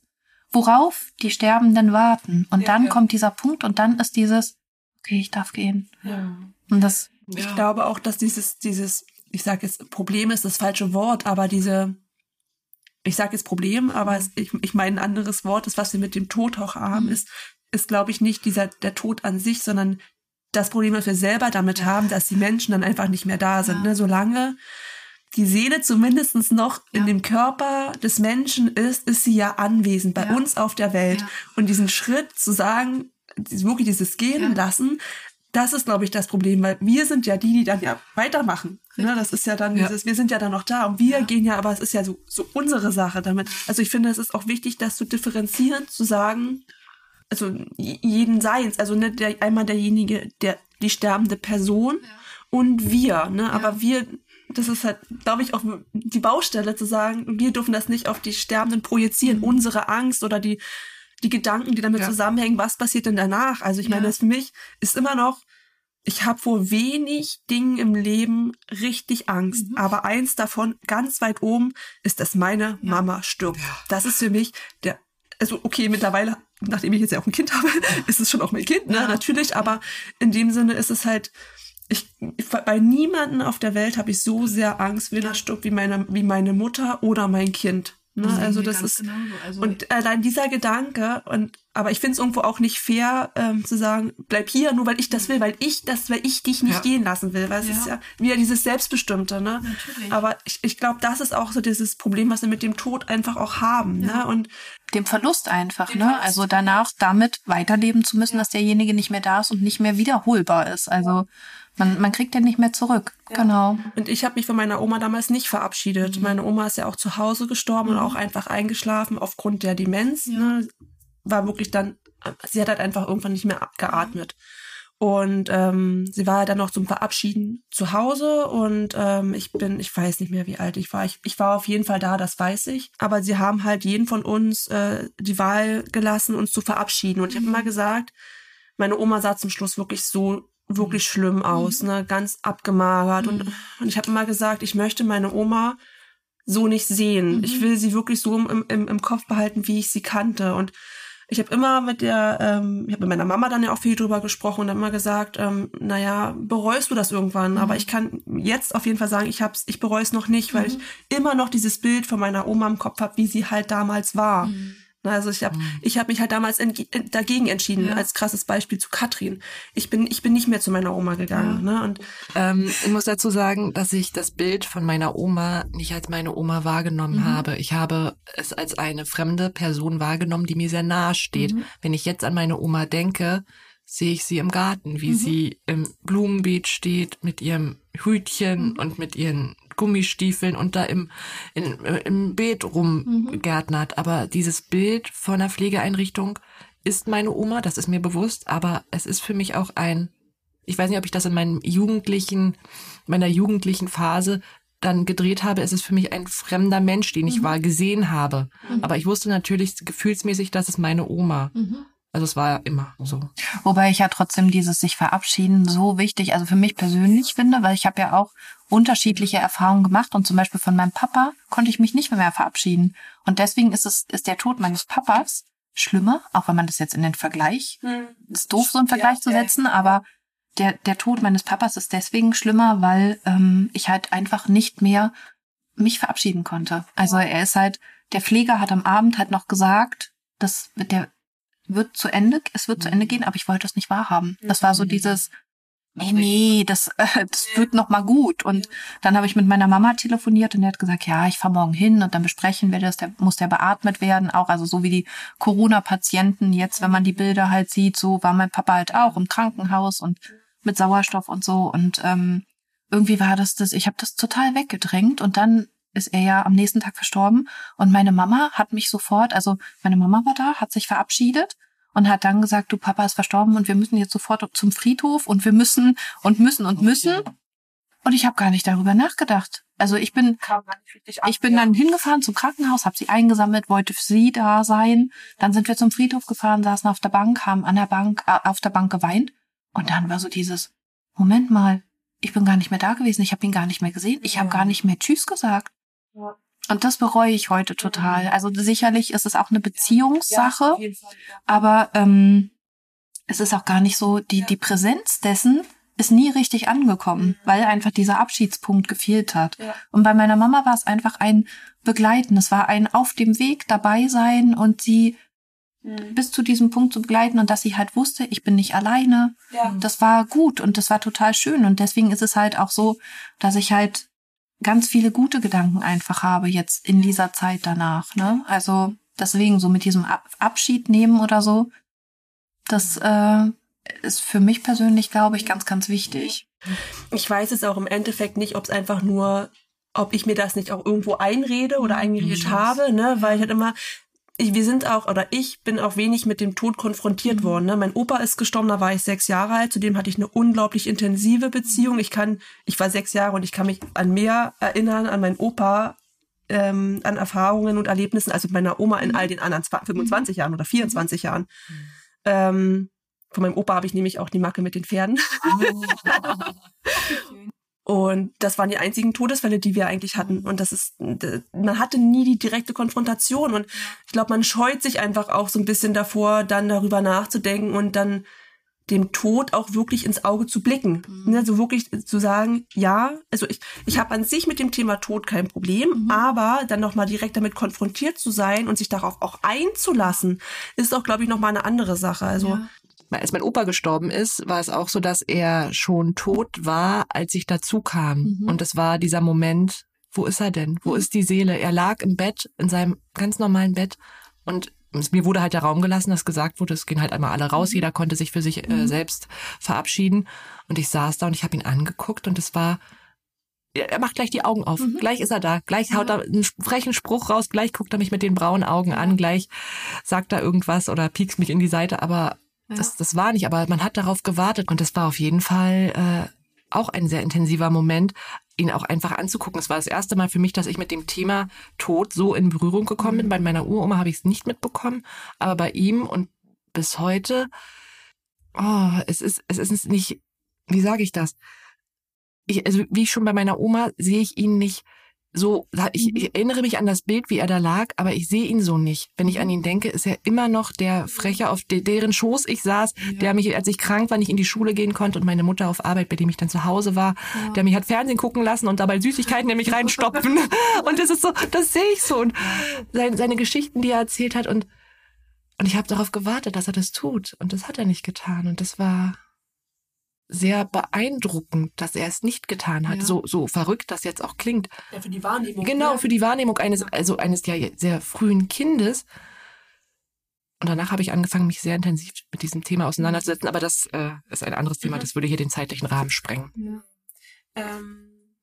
[SPEAKER 12] worauf die Sterbenden warten. Und ja, dann ja. kommt dieser Punkt und dann ist dieses, okay, ich darf gehen. Ja. Und das.
[SPEAKER 10] Ich glaube auch, dass dieses, dieses, ich sage jetzt, Problem ist das falsche Wort, aber diese, ich sage jetzt Problem, aber es, ich, ich meine ein anderes Wort, das, was wir mit dem Tod auch haben, mhm. ist, ist, glaube ich, nicht dieser, der Tod an sich, sondern das Problem, das wir selber damit haben, dass die Menschen dann einfach nicht mehr da sind. Ne? Solange die Seele zumindest noch ja. in dem Körper des Menschen ist, ist sie ja anwesend bei ja. uns auf der Welt. Ja. Und diesen Schritt zu sagen, wirklich dieses Gehen lassen, das ist, glaube ich, das Problem, weil wir sind ja die, die dann ja weitermachen. Ne, das ist ja dann dieses, wir sind ja dann noch da und wir gehen ja, aber es ist ja so, so unsere Sache damit. Also ich finde, es ist auch wichtig, das zu differenzieren, zu sagen, also jeden Seins, also nicht der, einmal derjenige, der, die sterbende Person und wir, ne, aber wir das ist halt, glaube ich, auch die Baustelle zu sagen, wir dürfen das nicht auf die Sterbenden projizieren, mhm. unsere Angst oder die, die Gedanken, die damit ja. zusammenhängen, was passiert denn danach? Also ich ja. meine, das für mich ist immer noch ich habe vor wenig Dingen im Leben richtig Angst. Mhm. Aber eins davon, ganz weit oben, ist, dass meine ja. Mama stirbt. Das ist für mich der, also okay, mittlerweile, nachdem ich jetzt ja auch ein Kind habe, ist es schon auch mein Kind, ne, ja. natürlich. Aber in dem Sinne ist es halt, ich, bei niemanden auf der Welt habe ich so sehr Angst, wenn er stirbt, wie meine, wie meine Mutter oder mein Kind. Ne? Das also das ist also und allein dieser Gedanke und aber ich finde es irgendwo auch nicht fair ähm, zu sagen, bleib hier, nur weil ich das will, weil ich das, weil ich dich nicht ja. gehen lassen will, weil es ja. ist ja wieder dieses Selbstbestimmte, ne? Natürlich. Aber ich, ich glaube, das ist auch so dieses Problem, was wir mit dem Tod einfach auch haben, ne? ja. ne? Und
[SPEAKER 12] dem Verlust einfach, dem ne? Verlust. Also danach damit weiterleben zu müssen, dass derjenige nicht mehr da ist und nicht mehr wiederholbar ist. Also man, man kriegt den nicht mehr zurück. Ja. Genau.
[SPEAKER 10] Und ich habe mich von meiner Oma damals nicht verabschiedet. Mhm. Meine Oma ist ja auch zu Hause gestorben mhm. und auch einfach eingeschlafen aufgrund der Demenz. Ja. Ne? War wirklich dann, sie hat halt einfach irgendwann nicht mehr geatmet. Und ähm, sie war dann noch zum Verabschieden zu Hause und ähm, ich bin, ich weiß nicht mehr, wie alt ich war. Ich, ich war auf jeden Fall da, das weiß ich. Aber sie haben halt jeden von uns äh, die Wahl gelassen, uns zu verabschieden. Und ich habe mhm. immer gesagt, meine Oma sah zum Schluss wirklich so wirklich schlimm mhm. aus, ne, ganz abgemagert. Mhm. Und, und ich habe immer gesagt, ich möchte meine Oma so nicht sehen. Mhm. Ich will sie wirklich so im, im, im Kopf behalten, wie ich sie kannte. Und ich habe immer mit der, ähm, ich habe mit meiner Mama dann ja auch viel drüber gesprochen und immer gesagt, ähm, naja, bereust du das irgendwann? Mhm. Aber ich kann jetzt auf jeden Fall sagen, ich hab's, ich bereue es noch nicht, weil mhm. ich immer noch dieses Bild von meiner Oma im Kopf habe, wie sie halt damals war. Mhm. Ne, also ich habe mhm. ich hab mich halt damals dagegen entschieden, ja. als krasses Beispiel zu Katrin. Ich bin, ich bin nicht mehr zu meiner Oma gegangen. Ja. Ne? Und
[SPEAKER 11] ähm, ich muss dazu sagen, dass ich das Bild von meiner Oma nicht als meine Oma wahrgenommen mhm. habe. Ich habe es als eine fremde Person wahrgenommen, die mir sehr nahe steht. Mhm. Wenn ich jetzt an meine Oma denke, sehe ich sie im Garten, wie mhm. sie im Blumenbeet steht mit ihrem Hütchen mhm. und mit ihren Gummistiefeln und da im, in, im Beet rumgärtnert. Mhm. Aber dieses Bild von einer Pflegeeinrichtung ist meine Oma, das ist mir bewusst, aber es ist für mich auch ein, ich weiß nicht, ob ich das in meinem jugendlichen, meiner jugendlichen Phase dann gedreht habe, es ist für mich ein fremder Mensch, den ich mhm. mal gesehen habe. Mhm. Aber ich wusste natürlich gefühlsmäßig, das ist meine Oma. Mhm. Also es war ja immer so.
[SPEAKER 12] Wobei ich ja trotzdem dieses sich verabschieden so wichtig, also für mich persönlich finde, weil ich habe ja auch unterschiedliche Erfahrungen gemacht und zum Beispiel von meinem Papa konnte ich mich nicht mehr, mehr verabschieden. Und deswegen ist es, ist der Tod meines Papas schlimmer, auch wenn man das jetzt in den Vergleich, hm. ist doof, so einen Vergleich ja, zu setzen, ja. aber der, der Tod meines Papas ist deswegen schlimmer, weil ähm, ich halt einfach nicht mehr mich verabschieden konnte. Also er ist halt, der Pfleger hat am Abend halt noch gesagt, dass der wird zu Ende, es wird zu Ende gehen, aber ich wollte es nicht wahrhaben. Das war so dieses, nee, nee, das, äh, das wird noch mal gut. Und dann habe ich mit meiner Mama telefoniert und die hat gesagt, ja, ich fahre morgen hin und dann besprechen wir das, der muss der beatmet werden, auch also so wie die Corona-Patienten jetzt, wenn man die Bilder halt sieht, so war mein Papa halt auch im Krankenhaus und mit Sauerstoff und so. Und ähm, irgendwie war das das, ich habe das total weggedrängt. Und dann ist er ja am nächsten Tag verstorben. Und meine Mama hat mich sofort, also meine Mama war da, hat sich verabschiedet und hat dann gesagt, du Papa ist verstorben und wir müssen jetzt sofort zum Friedhof und wir müssen und müssen und müssen. Und ich habe gar nicht darüber nachgedacht. Also ich bin, ich bin dann hingefahren zum Krankenhaus, habe sie eingesammelt, wollte für sie da sein. Dann sind wir zum Friedhof gefahren, saßen auf der Bank, haben an der Bank, äh, auf der Bank geweint. Und dann war so dieses, Moment mal, ich bin gar nicht mehr da gewesen, ich habe ihn gar nicht mehr gesehen, ich habe gar nicht mehr Tschüss gesagt. Und das bereue ich heute total. Also sicherlich ist es auch eine Beziehungssache, aber ähm, es ist auch gar nicht so, die, die Präsenz dessen ist nie richtig angekommen, mhm. weil einfach dieser Abschiedspunkt gefehlt hat. Und bei meiner Mama war es einfach ein Begleiten. Es war ein auf dem Weg dabei sein und sie mhm. bis zu diesem Punkt zu begleiten und dass sie halt wusste, ich bin nicht alleine. Ja. Das war gut und das war total schön. Und deswegen ist es halt auch so, dass ich halt ganz viele gute Gedanken einfach habe jetzt in dieser Zeit danach. Ne? Also deswegen so mit diesem Abschied nehmen oder so, das äh, ist für mich persönlich, glaube ich, ganz, ganz wichtig.
[SPEAKER 10] Ich weiß es auch im Endeffekt nicht, ob es einfach nur ob ich mir das nicht auch irgendwo einrede oder eingeredet habe, ne, weil ich halt immer, ich, wir sind auch, oder ich bin auch wenig mit dem Tod konfrontiert mhm. worden. Ne? Mein Opa ist gestorben, da war ich sechs Jahre alt. Zudem hatte ich eine unglaublich intensive Beziehung. Ich kann, ich war sechs Jahre und ich kann mich an mehr erinnern, an meinen Opa, ähm, an Erfahrungen und Erlebnissen als mit meiner Oma in all den anderen 25 Jahren oder 24 Jahren. Mhm. Ähm, von meinem Opa habe ich nämlich auch die Macke mit den Pferden. Und das waren die einzigen Todesfälle, die wir eigentlich hatten. Und das ist, man hatte nie die direkte Konfrontation. Und ich glaube, man scheut sich einfach auch so ein bisschen davor, dann darüber nachzudenken und dann dem Tod auch wirklich ins Auge zu blicken. Mhm. Ne, so wirklich zu sagen, ja, also ich, ich habe an sich mit dem Thema Tod kein Problem, mhm. aber dann nochmal direkt damit konfrontiert zu sein und sich darauf auch einzulassen, ist auch, glaube ich, nochmal eine andere Sache. Also ja
[SPEAKER 11] als mein Opa gestorben ist, war es auch so, dass er schon tot war, als ich dazu kam. Mhm. Und es war dieser Moment, wo ist er denn? Wo mhm. ist die Seele? Er lag im Bett, in seinem ganz normalen Bett und mir wurde halt der Raum gelassen, dass gesagt wurde, es gehen halt einmal alle raus, mhm. jeder konnte sich für sich äh, mhm. selbst verabschieden. Und ich saß da und ich habe ihn angeguckt und es war, er macht gleich die Augen auf. Mhm. Gleich ist er da. Gleich haut er einen frechen Spruch raus. Gleich guckt er mich mit den braunen Augen an. Gleich sagt er irgendwas oder piekst mich in die Seite. Aber ja. Das, das war nicht, aber man hat darauf gewartet und das war auf jeden Fall äh, auch ein sehr intensiver Moment, ihn auch einfach anzugucken. Es war das erste Mal für mich, dass ich mit dem Thema Tod so in Berührung gekommen bin. Mhm. Bei meiner Uroma habe ich es nicht mitbekommen, aber bei ihm und bis heute, oh, es ist, es ist nicht, wie sage ich das? Ich, also wie schon bei meiner Oma sehe ich ihn nicht so, ich, ich, mhm. erinnere mich an das Bild, wie er da lag, aber ich sehe ihn so nicht. Wenn ich an ihn denke, ist er immer noch der Frecher, auf de, deren Schoß ich saß, ja. der mich, als ich krank war, nicht in die Schule gehen konnte und meine Mutter auf Arbeit, bei dem ich dann zu Hause war, ja. der mich hat Fernsehen gucken lassen und dabei Süßigkeiten nämlich reinstopfen. und das ist so, das sehe ich so. Und seine, seine Geschichten, die er erzählt hat und, und ich habe darauf gewartet, dass er das tut. Und das hat er nicht getan. Und das war, sehr beeindruckend, dass er es nicht getan hat. Ja. So, so verrückt das jetzt auch klingt.
[SPEAKER 10] Ja, für die Wahrnehmung.
[SPEAKER 11] Genau, ja. für die Wahrnehmung eines, also eines ja sehr frühen Kindes. Und danach habe ich angefangen, mich sehr intensiv mit diesem Thema auseinanderzusetzen. Aber das äh, ist ein anderes Thema. Mhm. Das würde hier den zeitlichen Rahmen sprengen.
[SPEAKER 10] Ja. Ähm,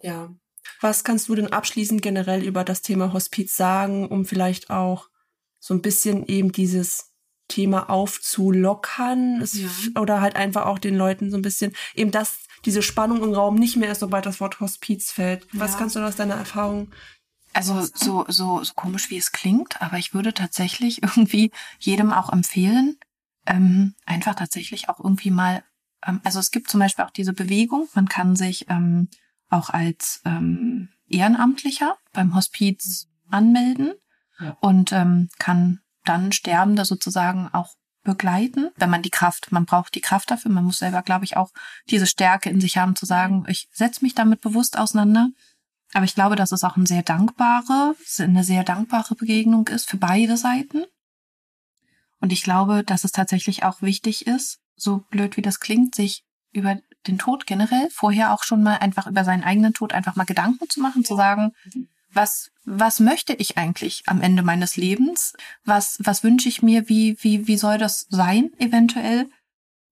[SPEAKER 10] ja. Was kannst du denn abschließend generell über das Thema Hospiz sagen, um vielleicht auch so ein bisschen eben dieses Thema aufzulockern ja. oder halt einfach auch den Leuten so ein bisschen eben das, diese Spannung im Raum nicht mehr ist, sobald das Wort Hospiz fällt. Was ja. kannst du aus deiner Erfahrung?
[SPEAKER 12] Also so, so, so komisch wie es klingt, aber ich würde tatsächlich irgendwie jedem auch empfehlen, ähm, einfach tatsächlich auch irgendwie mal, ähm, also es gibt zum Beispiel auch diese Bewegung, man kann sich ähm, auch als ähm, Ehrenamtlicher beim Hospiz anmelden ja. und ähm, kann dann Sterbende sozusagen auch begleiten, wenn man die Kraft, man braucht die Kraft dafür, man muss selber, glaube ich, auch diese Stärke in sich haben zu sagen, ich setze mich damit bewusst auseinander. Aber ich glaube, dass es auch ein sehr dankbare, eine sehr dankbare Begegnung ist für beide Seiten. Und ich glaube, dass es tatsächlich auch wichtig ist, so blöd wie das klingt, sich über den Tod generell vorher auch schon mal einfach über seinen eigenen Tod einfach mal Gedanken zu machen, zu sagen, was, was möchte ich eigentlich am Ende meines Lebens? Was, was wünsche ich mir? Wie, wie, wie soll das sein, eventuell?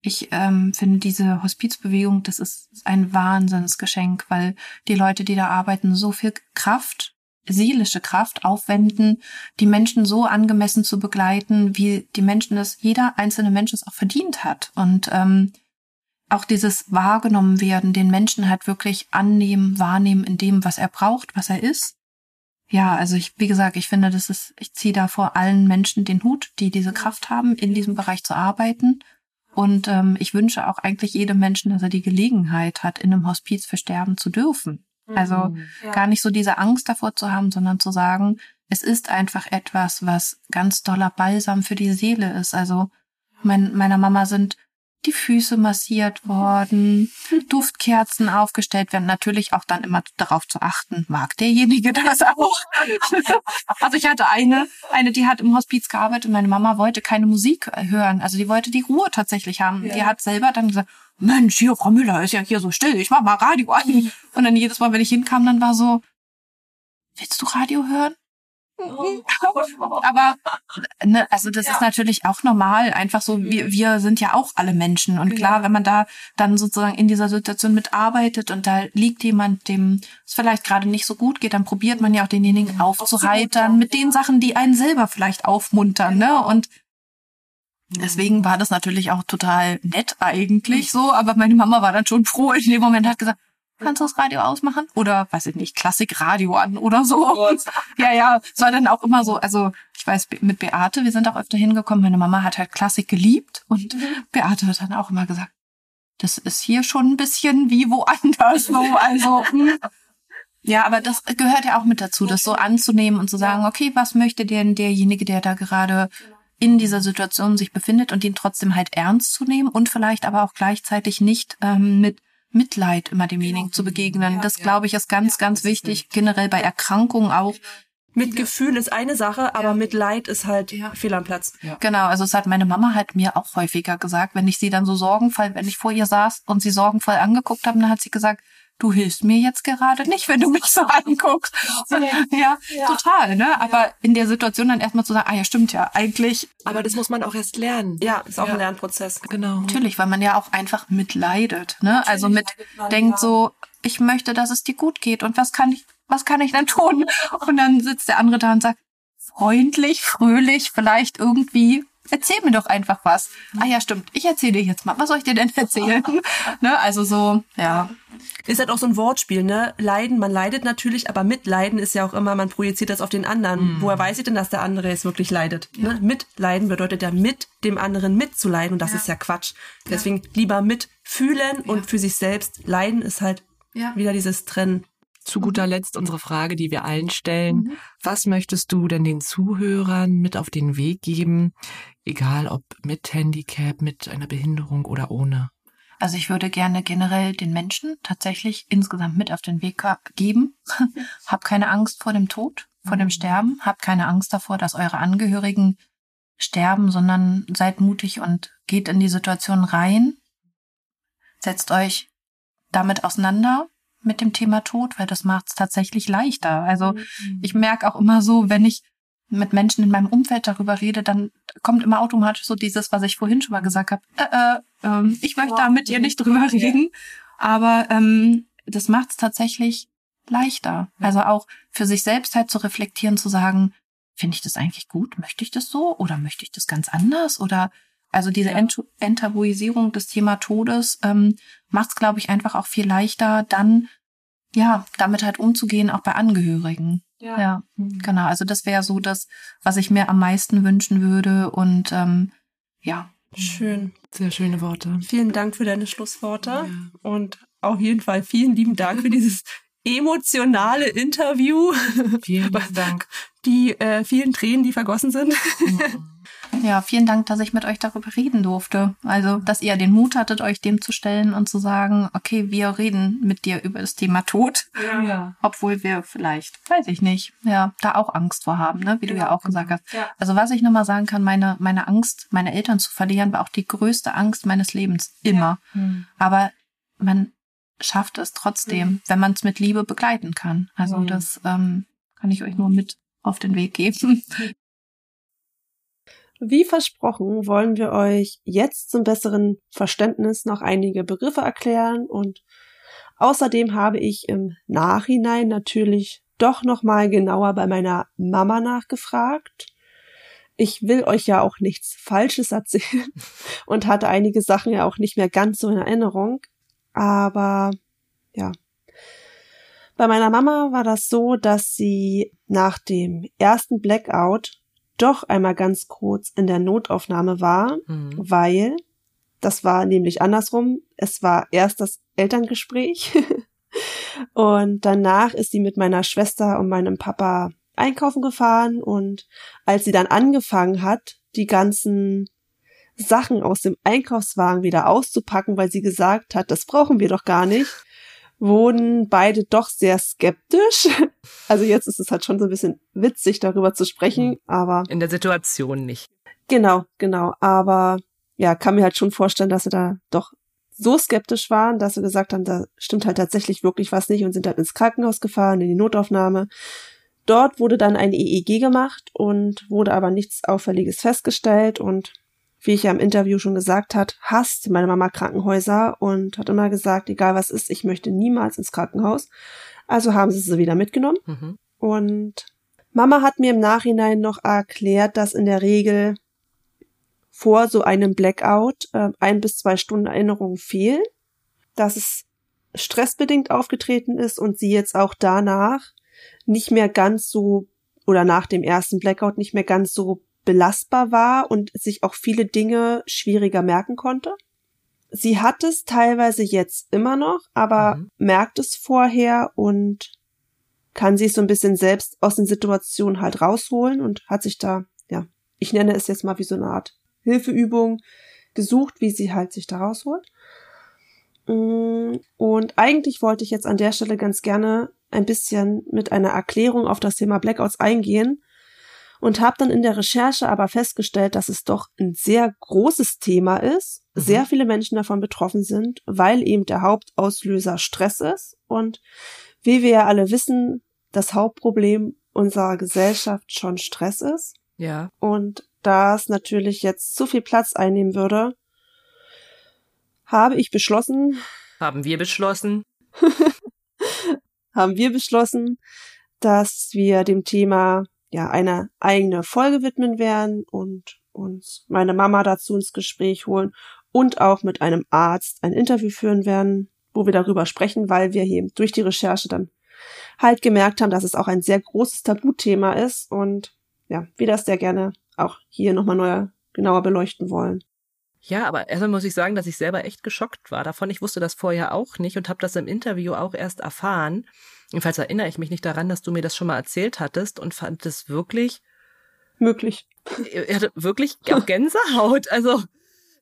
[SPEAKER 12] Ich ähm, finde diese Hospizbewegung, das ist ein Wahnsinnsgeschenk, weil die Leute, die da arbeiten, so viel Kraft, seelische Kraft aufwenden, die Menschen so angemessen zu begleiten, wie die Menschen das, jeder einzelne Mensch es auch verdient hat. Und ähm, auch dieses wahrgenommen werden, den Menschen halt wirklich annehmen, wahrnehmen in dem, was er braucht, was er ist ja, also ich, wie gesagt, ich finde, das ist, ich ziehe da vor allen Menschen den Hut, die diese Kraft haben, in diesem Bereich zu arbeiten. Und ähm, ich wünsche auch eigentlich jedem Menschen, dass er die Gelegenheit hat, in einem Hospiz versterben zu dürfen. Also mhm, ja. gar nicht so diese Angst davor zu haben, sondern zu sagen, es ist einfach etwas, was ganz doller Balsam für die Seele ist. Also mein, meiner Mama sind die Füße massiert worden, Duftkerzen aufgestellt werden. Natürlich auch dann immer darauf zu achten, mag derjenige das auch. also ich hatte eine, eine, die hat im Hospiz gearbeitet und meine Mama wollte keine Musik hören. Also die wollte die Ruhe tatsächlich haben. Ja. Die hat selber dann gesagt, Mensch, hier, Frau Müller, ist ja hier so still, ich mach mal Radio an. Und dann jedes Mal, wenn ich hinkam, dann war so, willst du Radio hören? Aber ne, also das ja. ist natürlich auch normal. Einfach so, wir, wir sind ja auch alle Menschen. Und klar, wenn man da dann sozusagen in dieser Situation mitarbeitet und da liegt jemand, dem es vielleicht gerade nicht so gut geht, dann probiert man ja auch denjenigen aufzuheitern mit den Sachen, die einen selber vielleicht aufmuntern. Ne? Und deswegen war das natürlich auch total nett eigentlich so. Aber meine Mama war dann schon froh in dem Moment, hat gesagt, kannst du das Radio ausmachen? Oder, weiß ich nicht, Klassikradio an oder so. ja, ja, es war dann auch immer so, also ich weiß, mit Beate, wir sind auch öfter hingekommen, meine Mama hat halt Klassik geliebt und Beate hat dann auch immer gesagt, das ist hier schon ein bisschen wie woanders. So, also, hm. ja, aber das gehört ja auch mit dazu, das so anzunehmen und zu sagen, okay, was möchte denn derjenige, der da gerade in dieser Situation sich befindet und ihn trotzdem halt ernst zu nehmen und vielleicht aber auch gleichzeitig nicht ähm, mit Mitleid immer demjenigen zu begegnen. Das glaube ich ist ganz, ganz wichtig, generell bei Erkrankungen auch.
[SPEAKER 9] Mitgefühl ist eine Sache, aber Mitleid ist halt fehl am Platz.
[SPEAKER 12] Genau, also es hat meine Mama halt mir auch häufiger gesagt, wenn ich sie dann so sorgenvoll, wenn ich vor ihr saß und sie sorgenvoll angeguckt habe, dann hat sie gesagt, du hilfst mir jetzt gerade nicht, wenn du mich so anguckst. Ja, ja, total, ne? Aber in der Situation dann erstmal zu sagen, ah ja, stimmt ja, eigentlich.
[SPEAKER 13] Aber das muss man auch erst lernen.
[SPEAKER 9] Ja, ist auch ein Lernprozess.
[SPEAKER 13] Genau.
[SPEAKER 12] Natürlich, weil man ja auch einfach mitleidet, ne? Also mit denkt so, ich möchte, dass es dir gut geht und was kann ich, was kann ich dann tun? Und dann sitzt der andere da und sagt, freundlich, fröhlich, vielleicht irgendwie erzähl mir doch einfach was. Ah ja, stimmt. Ich erzähle dir jetzt mal. Was soll ich dir denn erzählen? ne? Also so, ja.
[SPEAKER 9] Ist halt auch so ein Wortspiel, ne? Leiden, man leidet natürlich, aber mitleiden ist ja auch immer, man projiziert das auf den anderen.
[SPEAKER 13] Mhm.
[SPEAKER 9] Woher weiß ich denn, dass der andere jetzt wirklich leidet? Ne? Mitleiden bedeutet ja mit dem anderen mitzuleiden und das ist ja Quatsch. Deswegen lieber mitfühlen und für sich selbst leiden ist halt wieder dieses Trennen.
[SPEAKER 13] Zu guter Letzt unsere Frage, die wir allen stellen. Was möchtest du denn den Zuhörern mit auf den Weg geben? Egal ob mit Handicap, mit einer Behinderung oder ohne.
[SPEAKER 12] Also ich würde gerne generell den Menschen tatsächlich insgesamt mit auf den Weg geben. Hab keine Angst vor dem Tod, vor dem Sterben. Habt keine Angst davor, dass eure Angehörigen sterben, sondern seid mutig und geht in die Situation rein. Setzt euch damit auseinander mit dem Thema Tod, weil das macht es tatsächlich leichter. Also ich merke auch immer so, wenn ich mit Menschen in meinem Umfeld darüber rede, dann kommt immer automatisch so dieses, was ich vorhin schon mal gesagt habe. Äh, äh, ähm, ich möchte da mit dir nicht drüber reden, aber ähm, das macht es tatsächlich leichter. Also auch für sich selbst halt zu reflektieren, zu sagen, finde ich das eigentlich gut? Möchte ich das so oder möchte ich das ganz anders? Oder also diese Ent Enttabuisierung des Thema Todes ähm, macht es, glaube ich, einfach auch viel leichter, dann ja damit halt umzugehen, auch bei Angehörigen.
[SPEAKER 9] Ja.
[SPEAKER 12] ja genau. Also das wäre so das, was ich mir am meisten wünschen würde. Und ähm, ja.
[SPEAKER 9] Schön.
[SPEAKER 13] Sehr schöne Worte.
[SPEAKER 9] Vielen Dank für deine Schlussworte und auf jeden Fall vielen lieben Dank für dieses emotionale Interview.
[SPEAKER 13] Vielen Dank.
[SPEAKER 9] Die äh, vielen Tränen, die vergossen sind.
[SPEAKER 12] Ja, vielen Dank, dass ich mit euch darüber reden durfte. Also, dass ihr den Mut hattet, euch dem zu stellen und zu sagen, okay, wir reden mit dir über das Thema Tod.
[SPEAKER 9] Ja.
[SPEAKER 12] Obwohl wir vielleicht, weiß ich nicht, ja, da auch Angst vor haben, ne? wie du ja auch gesagt hast.
[SPEAKER 9] Ja.
[SPEAKER 12] Also, was ich nochmal sagen kann, meine, meine Angst, meine Eltern zu verlieren, war auch die größte Angst meines Lebens. Immer.
[SPEAKER 9] Mhm.
[SPEAKER 12] Aber man schafft es trotzdem, wenn man es mit Liebe begleiten kann. Also,
[SPEAKER 9] Mhm.
[SPEAKER 12] das ähm, kann ich euch nur mit auf den Weg geben.
[SPEAKER 10] Wie versprochen wollen wir euch jetzt zum besseren Verständnis noch einige Begriffe erklären und außerdem habe ich im Nachhinein natürlich doch noch mal genauer bei meiner Mama nachgefragt. Ich will euch ja auch nichts Falsches erzählen und hatte einige Sachen ja auch nicht mehr ganz so in Erinnerung, aber ja. Bei meiner Mama war das so, dass sie nach dem ersten Blackout doch einmal ganz kurz in der Notaufnahme war,
[SPEAKER 13] Mhm.
[SPEAKER 10] weil das war nämlich andersrum. Es war erst das Elterngespräch und danach ist sie mit meiner Schwester und meinem Papa einkaufen gefahren und als sie dann angefangen hat, die ganzen Sachen aus dem Einkaufswagen wieder auszupacken, weil sie gesagt hat, das brauchen wir doch gar nicht, wurden beide doch sehr skeptisch. Also jetzt ist es halt schon so ein bisschen witzig, darüber zu sprechen, aber
[SPEAKER 11] In der Situation nicht.
[SPEAKER 10] Genau, genau. Aber ja, kann mir halt schon vorstellen, dass sie da doch so skeptisch waren, dass sie gesagt haben, da stimmt halt tatsächlich wirklich was nicht und sind halt ins Krankenhaus gefahren, in die Notaufnahme. Dort wurde dann ein EEG gemacht und wurde aber nichts Auffälliges festgestellt und wie ich ja im Interview schon gesagt hat, hasst meine Mama Krankenhäuser und hat immer gesagt, egal was ist, ich möchte niemals ins Krankenhaus. Also haben sie sie wieder mitgenommen.
[SPEAKER 11] Mhm.
[SPEAKER 10] Und Mama hat mir im Nachhinein noch erklärt, dass in der Regel vor so einem Blackout äh, ein bis zwei Stunden Erinnerungen fehlen. Dass es stressbedingt aufgetreten ist und sie jetzt auch danach nicht mehr ganz so oder nach dem ersten Blackout nicht mehr ganz so belastbar war und sich auch viele Dinge schwieriger merken konnte. Sie hat es teilweise jetzt immer noch, aber mhm. merkt es vorher und kann sich so ein bisschen selbst aus den Situationen halt rausholen und hat sich da, ja, ich nenne es jetzt mal wie so eine Art Hilfeübung gesucht, wie sie halt sich da rausholt. Mm, und eigentlich wollte ich jetzt an der Stelle ganz gerne ein bisschen mit einer Erklärung auf das Thema Blackouts eingehen und habe dann in der Recherche aber festgestellt, dass es doch ein sehr großes Thema ist, mhm. sehr viele Menschen davon betroffen sind, weil eben der Hauptauslöser Stress ist und wie wir ja alle wissen, das Hauptproblem unserer Gesellschaft schon Stress ist.
[SPEAKER 11] Ja.
[SPEAKER 10] Und da es natürlich jetzt zu viel Platz einnehmen würde, habe ich beschlossen.
[SPEAKER 11] Haben wir beschlossen.
[SPEAKER 10] haben wir beschlossen, dass wir dem Thema ja eine eigene Folge widmen werden und uns meine Mama dazu ins Gespräch holen und auch mit einem Arzt ein Interview führen werden, wo wir darüber sprechen, weil wir hier durch die Recherche dann halt gemerkt haben, dass es auch ein sehr großes Tabuthema ist und ja, wir das sehr gerne auch hier nochmal neu genauer beleuchten wollen.
[SPEAKER 11] Ja, aber erstmal muss ich sagen, dass ich selber echt geschockt war davon. Ich wusste das vorher auch nicht und habe das im Interview auch erst erfahren. Jedenfalls erinnere ich mich nicht daran, dass du mir das schon mal erzählt hattest und fand es wirklich
[SPEAKER 10] möglich.
[SPEAKER 11] Er hatte wirklich auch Gänsehaut. Also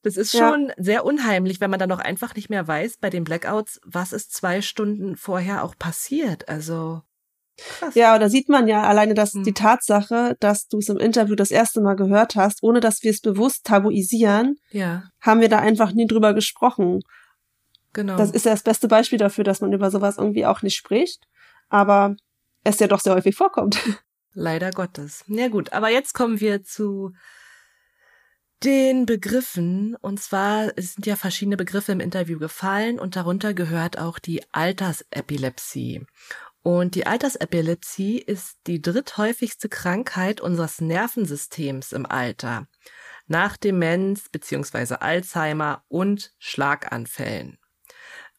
[SPEAKER 11] das ist schon ja. sehr unheimlich, wenn man dann noch einfach nicht mehr weiß bei den Blackouts, was ist zwei Stunden vorher auch passiert. Also
[SPEAKER 10] Krass. Ja, da sieht man ja alleine, dass hm. die Tatsache, dass du es im Interview das erste Mal gehört hast, ohne dass wir es bewusst tabuisieren,
[SPEAKER 11] ja.
[SPEAKER 10] haben wir da einfach nie drüber gesprochen.
[SPEAKER 11] Genau.
[SPEAKER 10] Das ist ja das beste Beispiel dafür, dass man über sowas irgendwie auch nicht spricht, aber es ja doch sehr häufig vorkommt.
[SPEAKER 11] Leider Gottes. Ja gut, aber jetzt kommen wir zu den Begriffen. Und zwar sind ja verschiedene Begriffe im Interview gefallen und darunter gehört auch die Altersepilepsie. Und die Altersepilepsie ist die dritthäufigste Krankheit unseres Nervensystems im Alter. Nach Demenz bzw. Alzheimer und Schlaganfällen.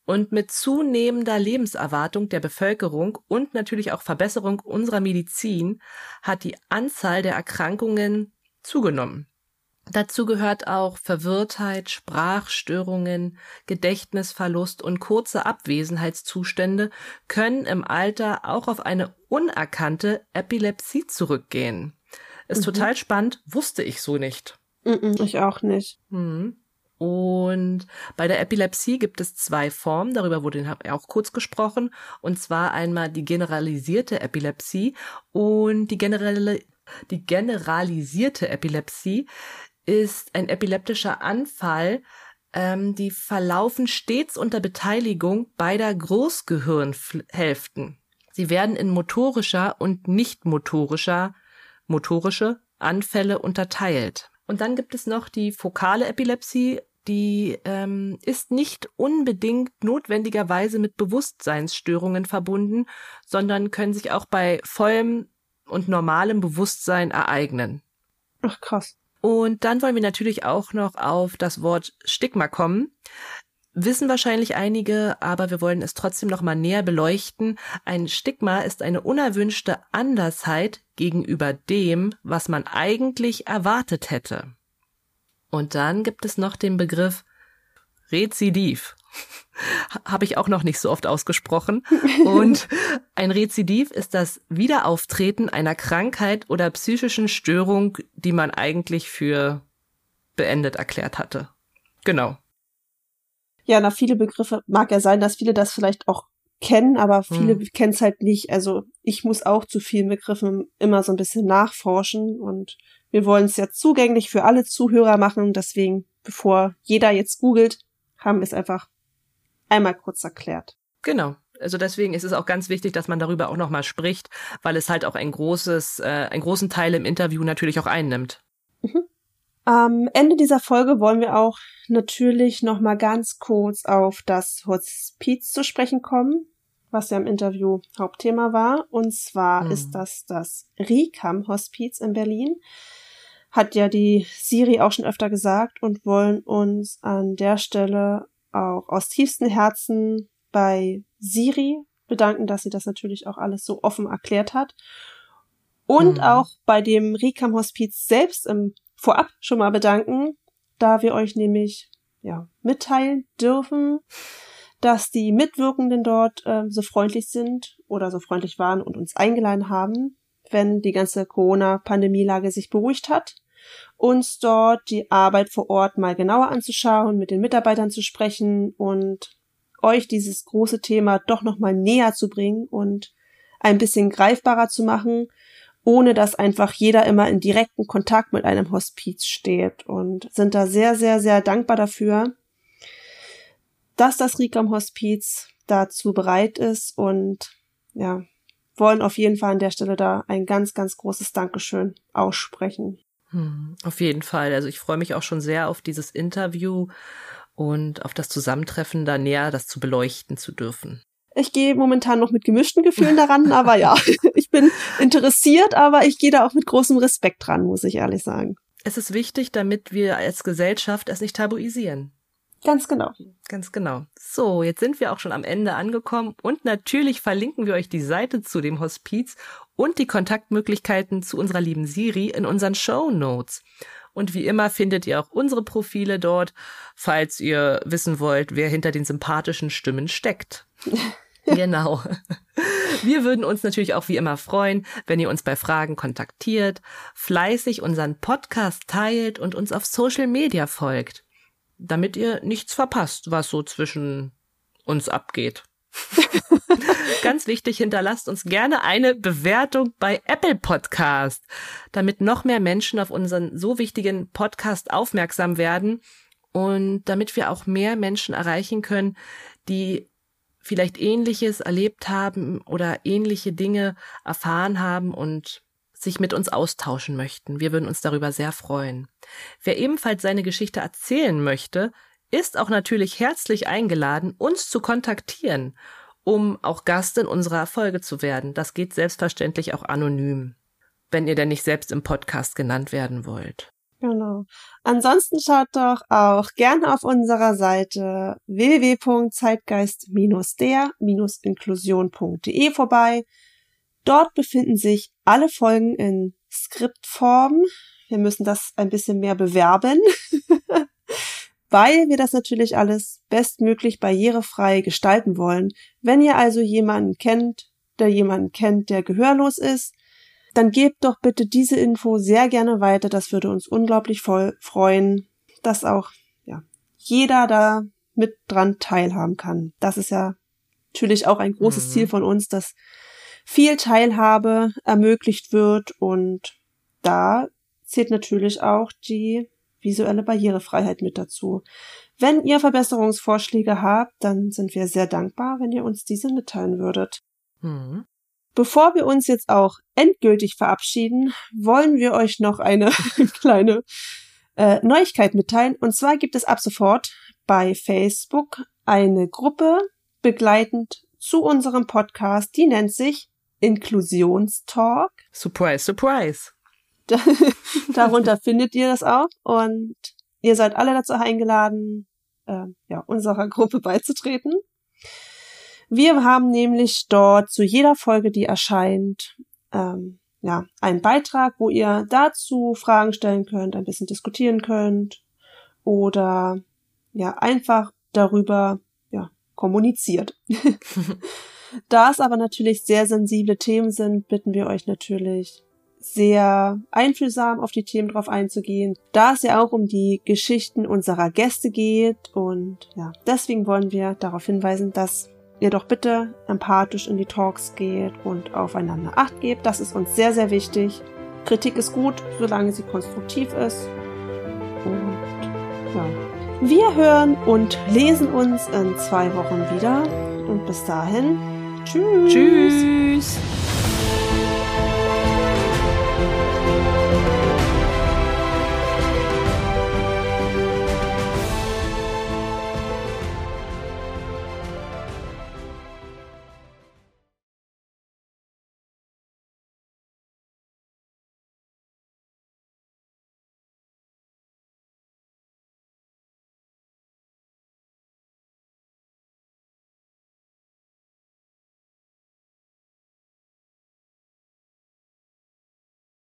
[SPEAKER 11] Und mit zunehmender Lebenserwartung der Bevölkerung und natürlich auch Verbesserung unserer Medizin hat die Anzahl der Erkrankungen zugenommen. Dazu gehört auch Verwirrtheit, Sprachstörungen, Gedächtnisverlust und kurze Abwesenheitszustände können im Alter auch auf eine unerkannte Epilepsie zurückgehen. Ist mhm. total spannend, wusste ich so nicht.
[SPEAKER 10] Mhm, ich auch nicht.
[SPEAKER 11] Mhm. Und bei der Epilepsie gibt es zwei Formen, darüber wurde auch kurz gesprochen, und zwar einmal die generalisierte Epilepsie und die generelle die generalisierte Epilepsie ist ein epileptischer Anfall, ähm, die verlaufen stets unter Beteiligung beider Großgehirnhälften. Sie werden in motorischer und nicht motorischer, motorische Anfälle unterteilt. Und dann gibt es noch die fokale Epilepsie, die ähm, ist nicht unbedingt notwendigerweise mit Bewusstseinsstörungen verbunden, sondern können sich auch bei vollem und normalem Bewusstsein ereignen.
[SPEAKER 10] Ach krass.
[SPEAKER 11] Und dann wollen wir natürlich auch noch auf das Wort Stigma kommen. Wissen wahrscheinlich einige, aber wir wollen es trotzdem noch mal näher beleuchten. Ein Stigma ist eine unerwünschte Andersheit gegenüber dem, was man eigentlich erwartet hätte. Und dann gibt es noch den Begriff Rezidiv. Habe ich auch noch nicht so oft ausgesprochen. Und ein Rezidiv ist das Wiederauftreten einer Krankheit oder psychischen Störung, die man eigentlich für beendet erklärt hatte. Genau.
[SPEAKER 10] Ja, na, viele Begriffe mag ja sein, dass viele das vielleicht auch kennen, aber viele hm. kennen es halt nicht. Also ich muss auch zu vielen Begriffen immer so ein bisschen nachforschen und wir wollen es ja zugänglich für alle Zuhörer machen. Deswegen, bevor jeder jetzt googelt, haben wir es einfach einmal kurz erklärt.
[SPEAKER 11] Genau. Also deswegen ist es auch ganz wichtig, dass man darüber auch nochmal spricht, weil es halt auch ein großes, äh, einen großen Teil im Interview natürlich auch einnimmt.
[SPEAKER 10] Mhm. Am Ende dieser Folge wollen wir auch natürlich nochmal ganz kurz auf das Hospiz zu sprechen kommen, was ja im Interview Hauptthema war. Und zwar mhm. ist das das Rikam Hospiz in Berlin. Hat ja die Siri auch schon öfter gesagt und wollen uns an der Stelle auch aus tiefstem Herzen bei Siri bedanken, dass sie das natürlich auch alles so offen erklärt hat. Und
[SPEAKER 11] Mhm.
[SPEAKER 10] auch bei dem Rikam Hospiz selbst im Vorab schon mal bedanken, da wir euch nämlich ja, mitteilen dürfen, dass die Mitwirkenden dort ähm, so freundlich sind oder so freundlich waren und uns eingeladen haben, wenn die ganze Corona-Pandemielage sich beruhigt hat, uns dort die Arbeit vor Ort mal genauer anzuschauen, mit den Mitarbeitern zu sprechen und euch dieses große Thema doch nochmal näher zu bringen und ein bisschen greifbarer zu machen, ohne dass einfach jeder immer in direkten Kontakt mit einem Hospiz steht und sind da sehr, sehr, sehr dankbar dafür, dass das Rikam Hospiz dazu bereit ist und ja, wollen auf jeden Fall an der Stelle da ein ganz, ganz großes Dankeschön aussprechen.
[SPEAKER 11] Hm, auf jeden Fall. Also ich freue mich auch schon sehr auf dieses Interview und auf das Zusammentreffen da näher, das zu beleuchten zu dürfen.
[SPEAKER 10] Ich gehe momentan noch mit gemischten Gefühlen daran, aber ja, ich bin interessiert, aber ich gehe da auch mit großem Respekt dran, muss ich ehrlich sagen.
[SPEAKER 11] Es ist wichtig, damit wir als Gesellschaft es nicht tabuisieren.
[SPEAKER 10] Ganz genau.
[SPEAKER 11] Ganz genau. So, jetzt sind wir auch schon am Ende angekommen und natürlich verlinken wir euch die Seite zu dem Hospiz und die Kontaktmöglichkeiten zu unserer lieben Siri in unseren Show Notes. Und wie immer findet ihr auch unsere Profile dort, falls ihr wissen wollt, wer hinter den sympathischen Stimmen steckt. genau. Wir würden uns natürlich auch wie immer freuen, wenn ihr uns bei Fragen kontaktiert, fleißig unseren Podcast teilt und uns auf Social Media folgt, damit ihr nichts verpasst, was so zwischen uns abgeht. Ganz wichtig, hinterlasst uns gerne eine Bewertung bei Apple Podcast, damit noch mehr Menschen auf unseren so wichtigen Podcast aufmerksam werden und damit wir auch mehr Menschen erreichen können, die vielleicht ähnliches erlebt haben oder ähnliche Dinge erfahren haben und sich mit uns austauschen möchten. Wir würden uns darüber sehr freuen. Wer ebenfalls seine Geschichte erzählen möchte, ist auch natürlich herzlich eingeladen, uns zu kontaktieren, um auch Gast in unserer Folge zu werden. Das geht selbstverständlich auch anonym, wenn ihr denn nicht selbst im Podcast genannt werden wollt.
[SPEAKER 10] Genau. Ansonsten schaut doch auch gerne auf unserer Seite www.zeitgeist-der-inklusion.de vorbei. Dort befinden sich alle Folgen in Skriptform. Wir müssen das ein bisschen mehr bewerben, weil wir das natürlich alles bestmöglich barrierefrei gestalten wollen. Wenn ihr also jemanden kennt, der jemanden kennt, der gehörlos ist, dann gebt doch bitte diese Info sehr gerne weiter. Das würde uns unglaublich voll freuen, dass auch ja, jeder da mit dran teilhaben kann. Das ist ja natürlich auch ein großes
[SPEAKER 11] Mhm.
[SPEAKER 10] Ziel von uns, dass viel Teilhabe ermöglicht wird und da zählt natürlich auch die visuelle Barrierefreiheit mit dazu. Wenn ihr Verbesserungsvorschläge habt, dann sind wir sehr dankbar, wenn ihr uns diese mitteilen würdet.
[SPEAKER 11] Hm.
[SPEAKER 10] Bevor wir uns jetzt auch endgültig verabschieden, wollen wir euch noch eine kleine äh, Neuigkeit mitteilen. Und zwar gibt es ab sofort bei Facebook eine Gruppe begleitend zu unserem Podcast, die nennt sich Inklusionstalk.
[SPEAKER 11] Surprise, surprise.
[SPEAKER 10] Darunter findet ihr das auch und ihr seid alle dazu eingeladen, äh, ja, unserer Gruppe beizutreten. Wir haben nämlich dort zu jeder Folge, die erscheint, ähm, ja, einen Beitrag, wo ihr dazu Fragen stellen könnt, ein bisschen diskutieren könnt oder ja, einfach darüber ja, kommuniziert. da es aber natürlich sehr sensible Themen sind, bitten wir euch natürlich sehr einfühlsam auf die Themen drauf einzugehen, da es ja auch um die Geschichten unserer Gäste geht und ja, deswegen wollen wir darauf hinweisen, dass ihr doch bitte empathisch in die Talks geht und aufeinander Acht gebt. Das ist uns sehr, sehr wichtig. Kritik ist gut, solange sie konstruktiv ist. Und ja, wir hören und lesen uns in zwei Wochen wieder. Und bis dahin, tschüss.
[SPEAKER 11] Tschüss.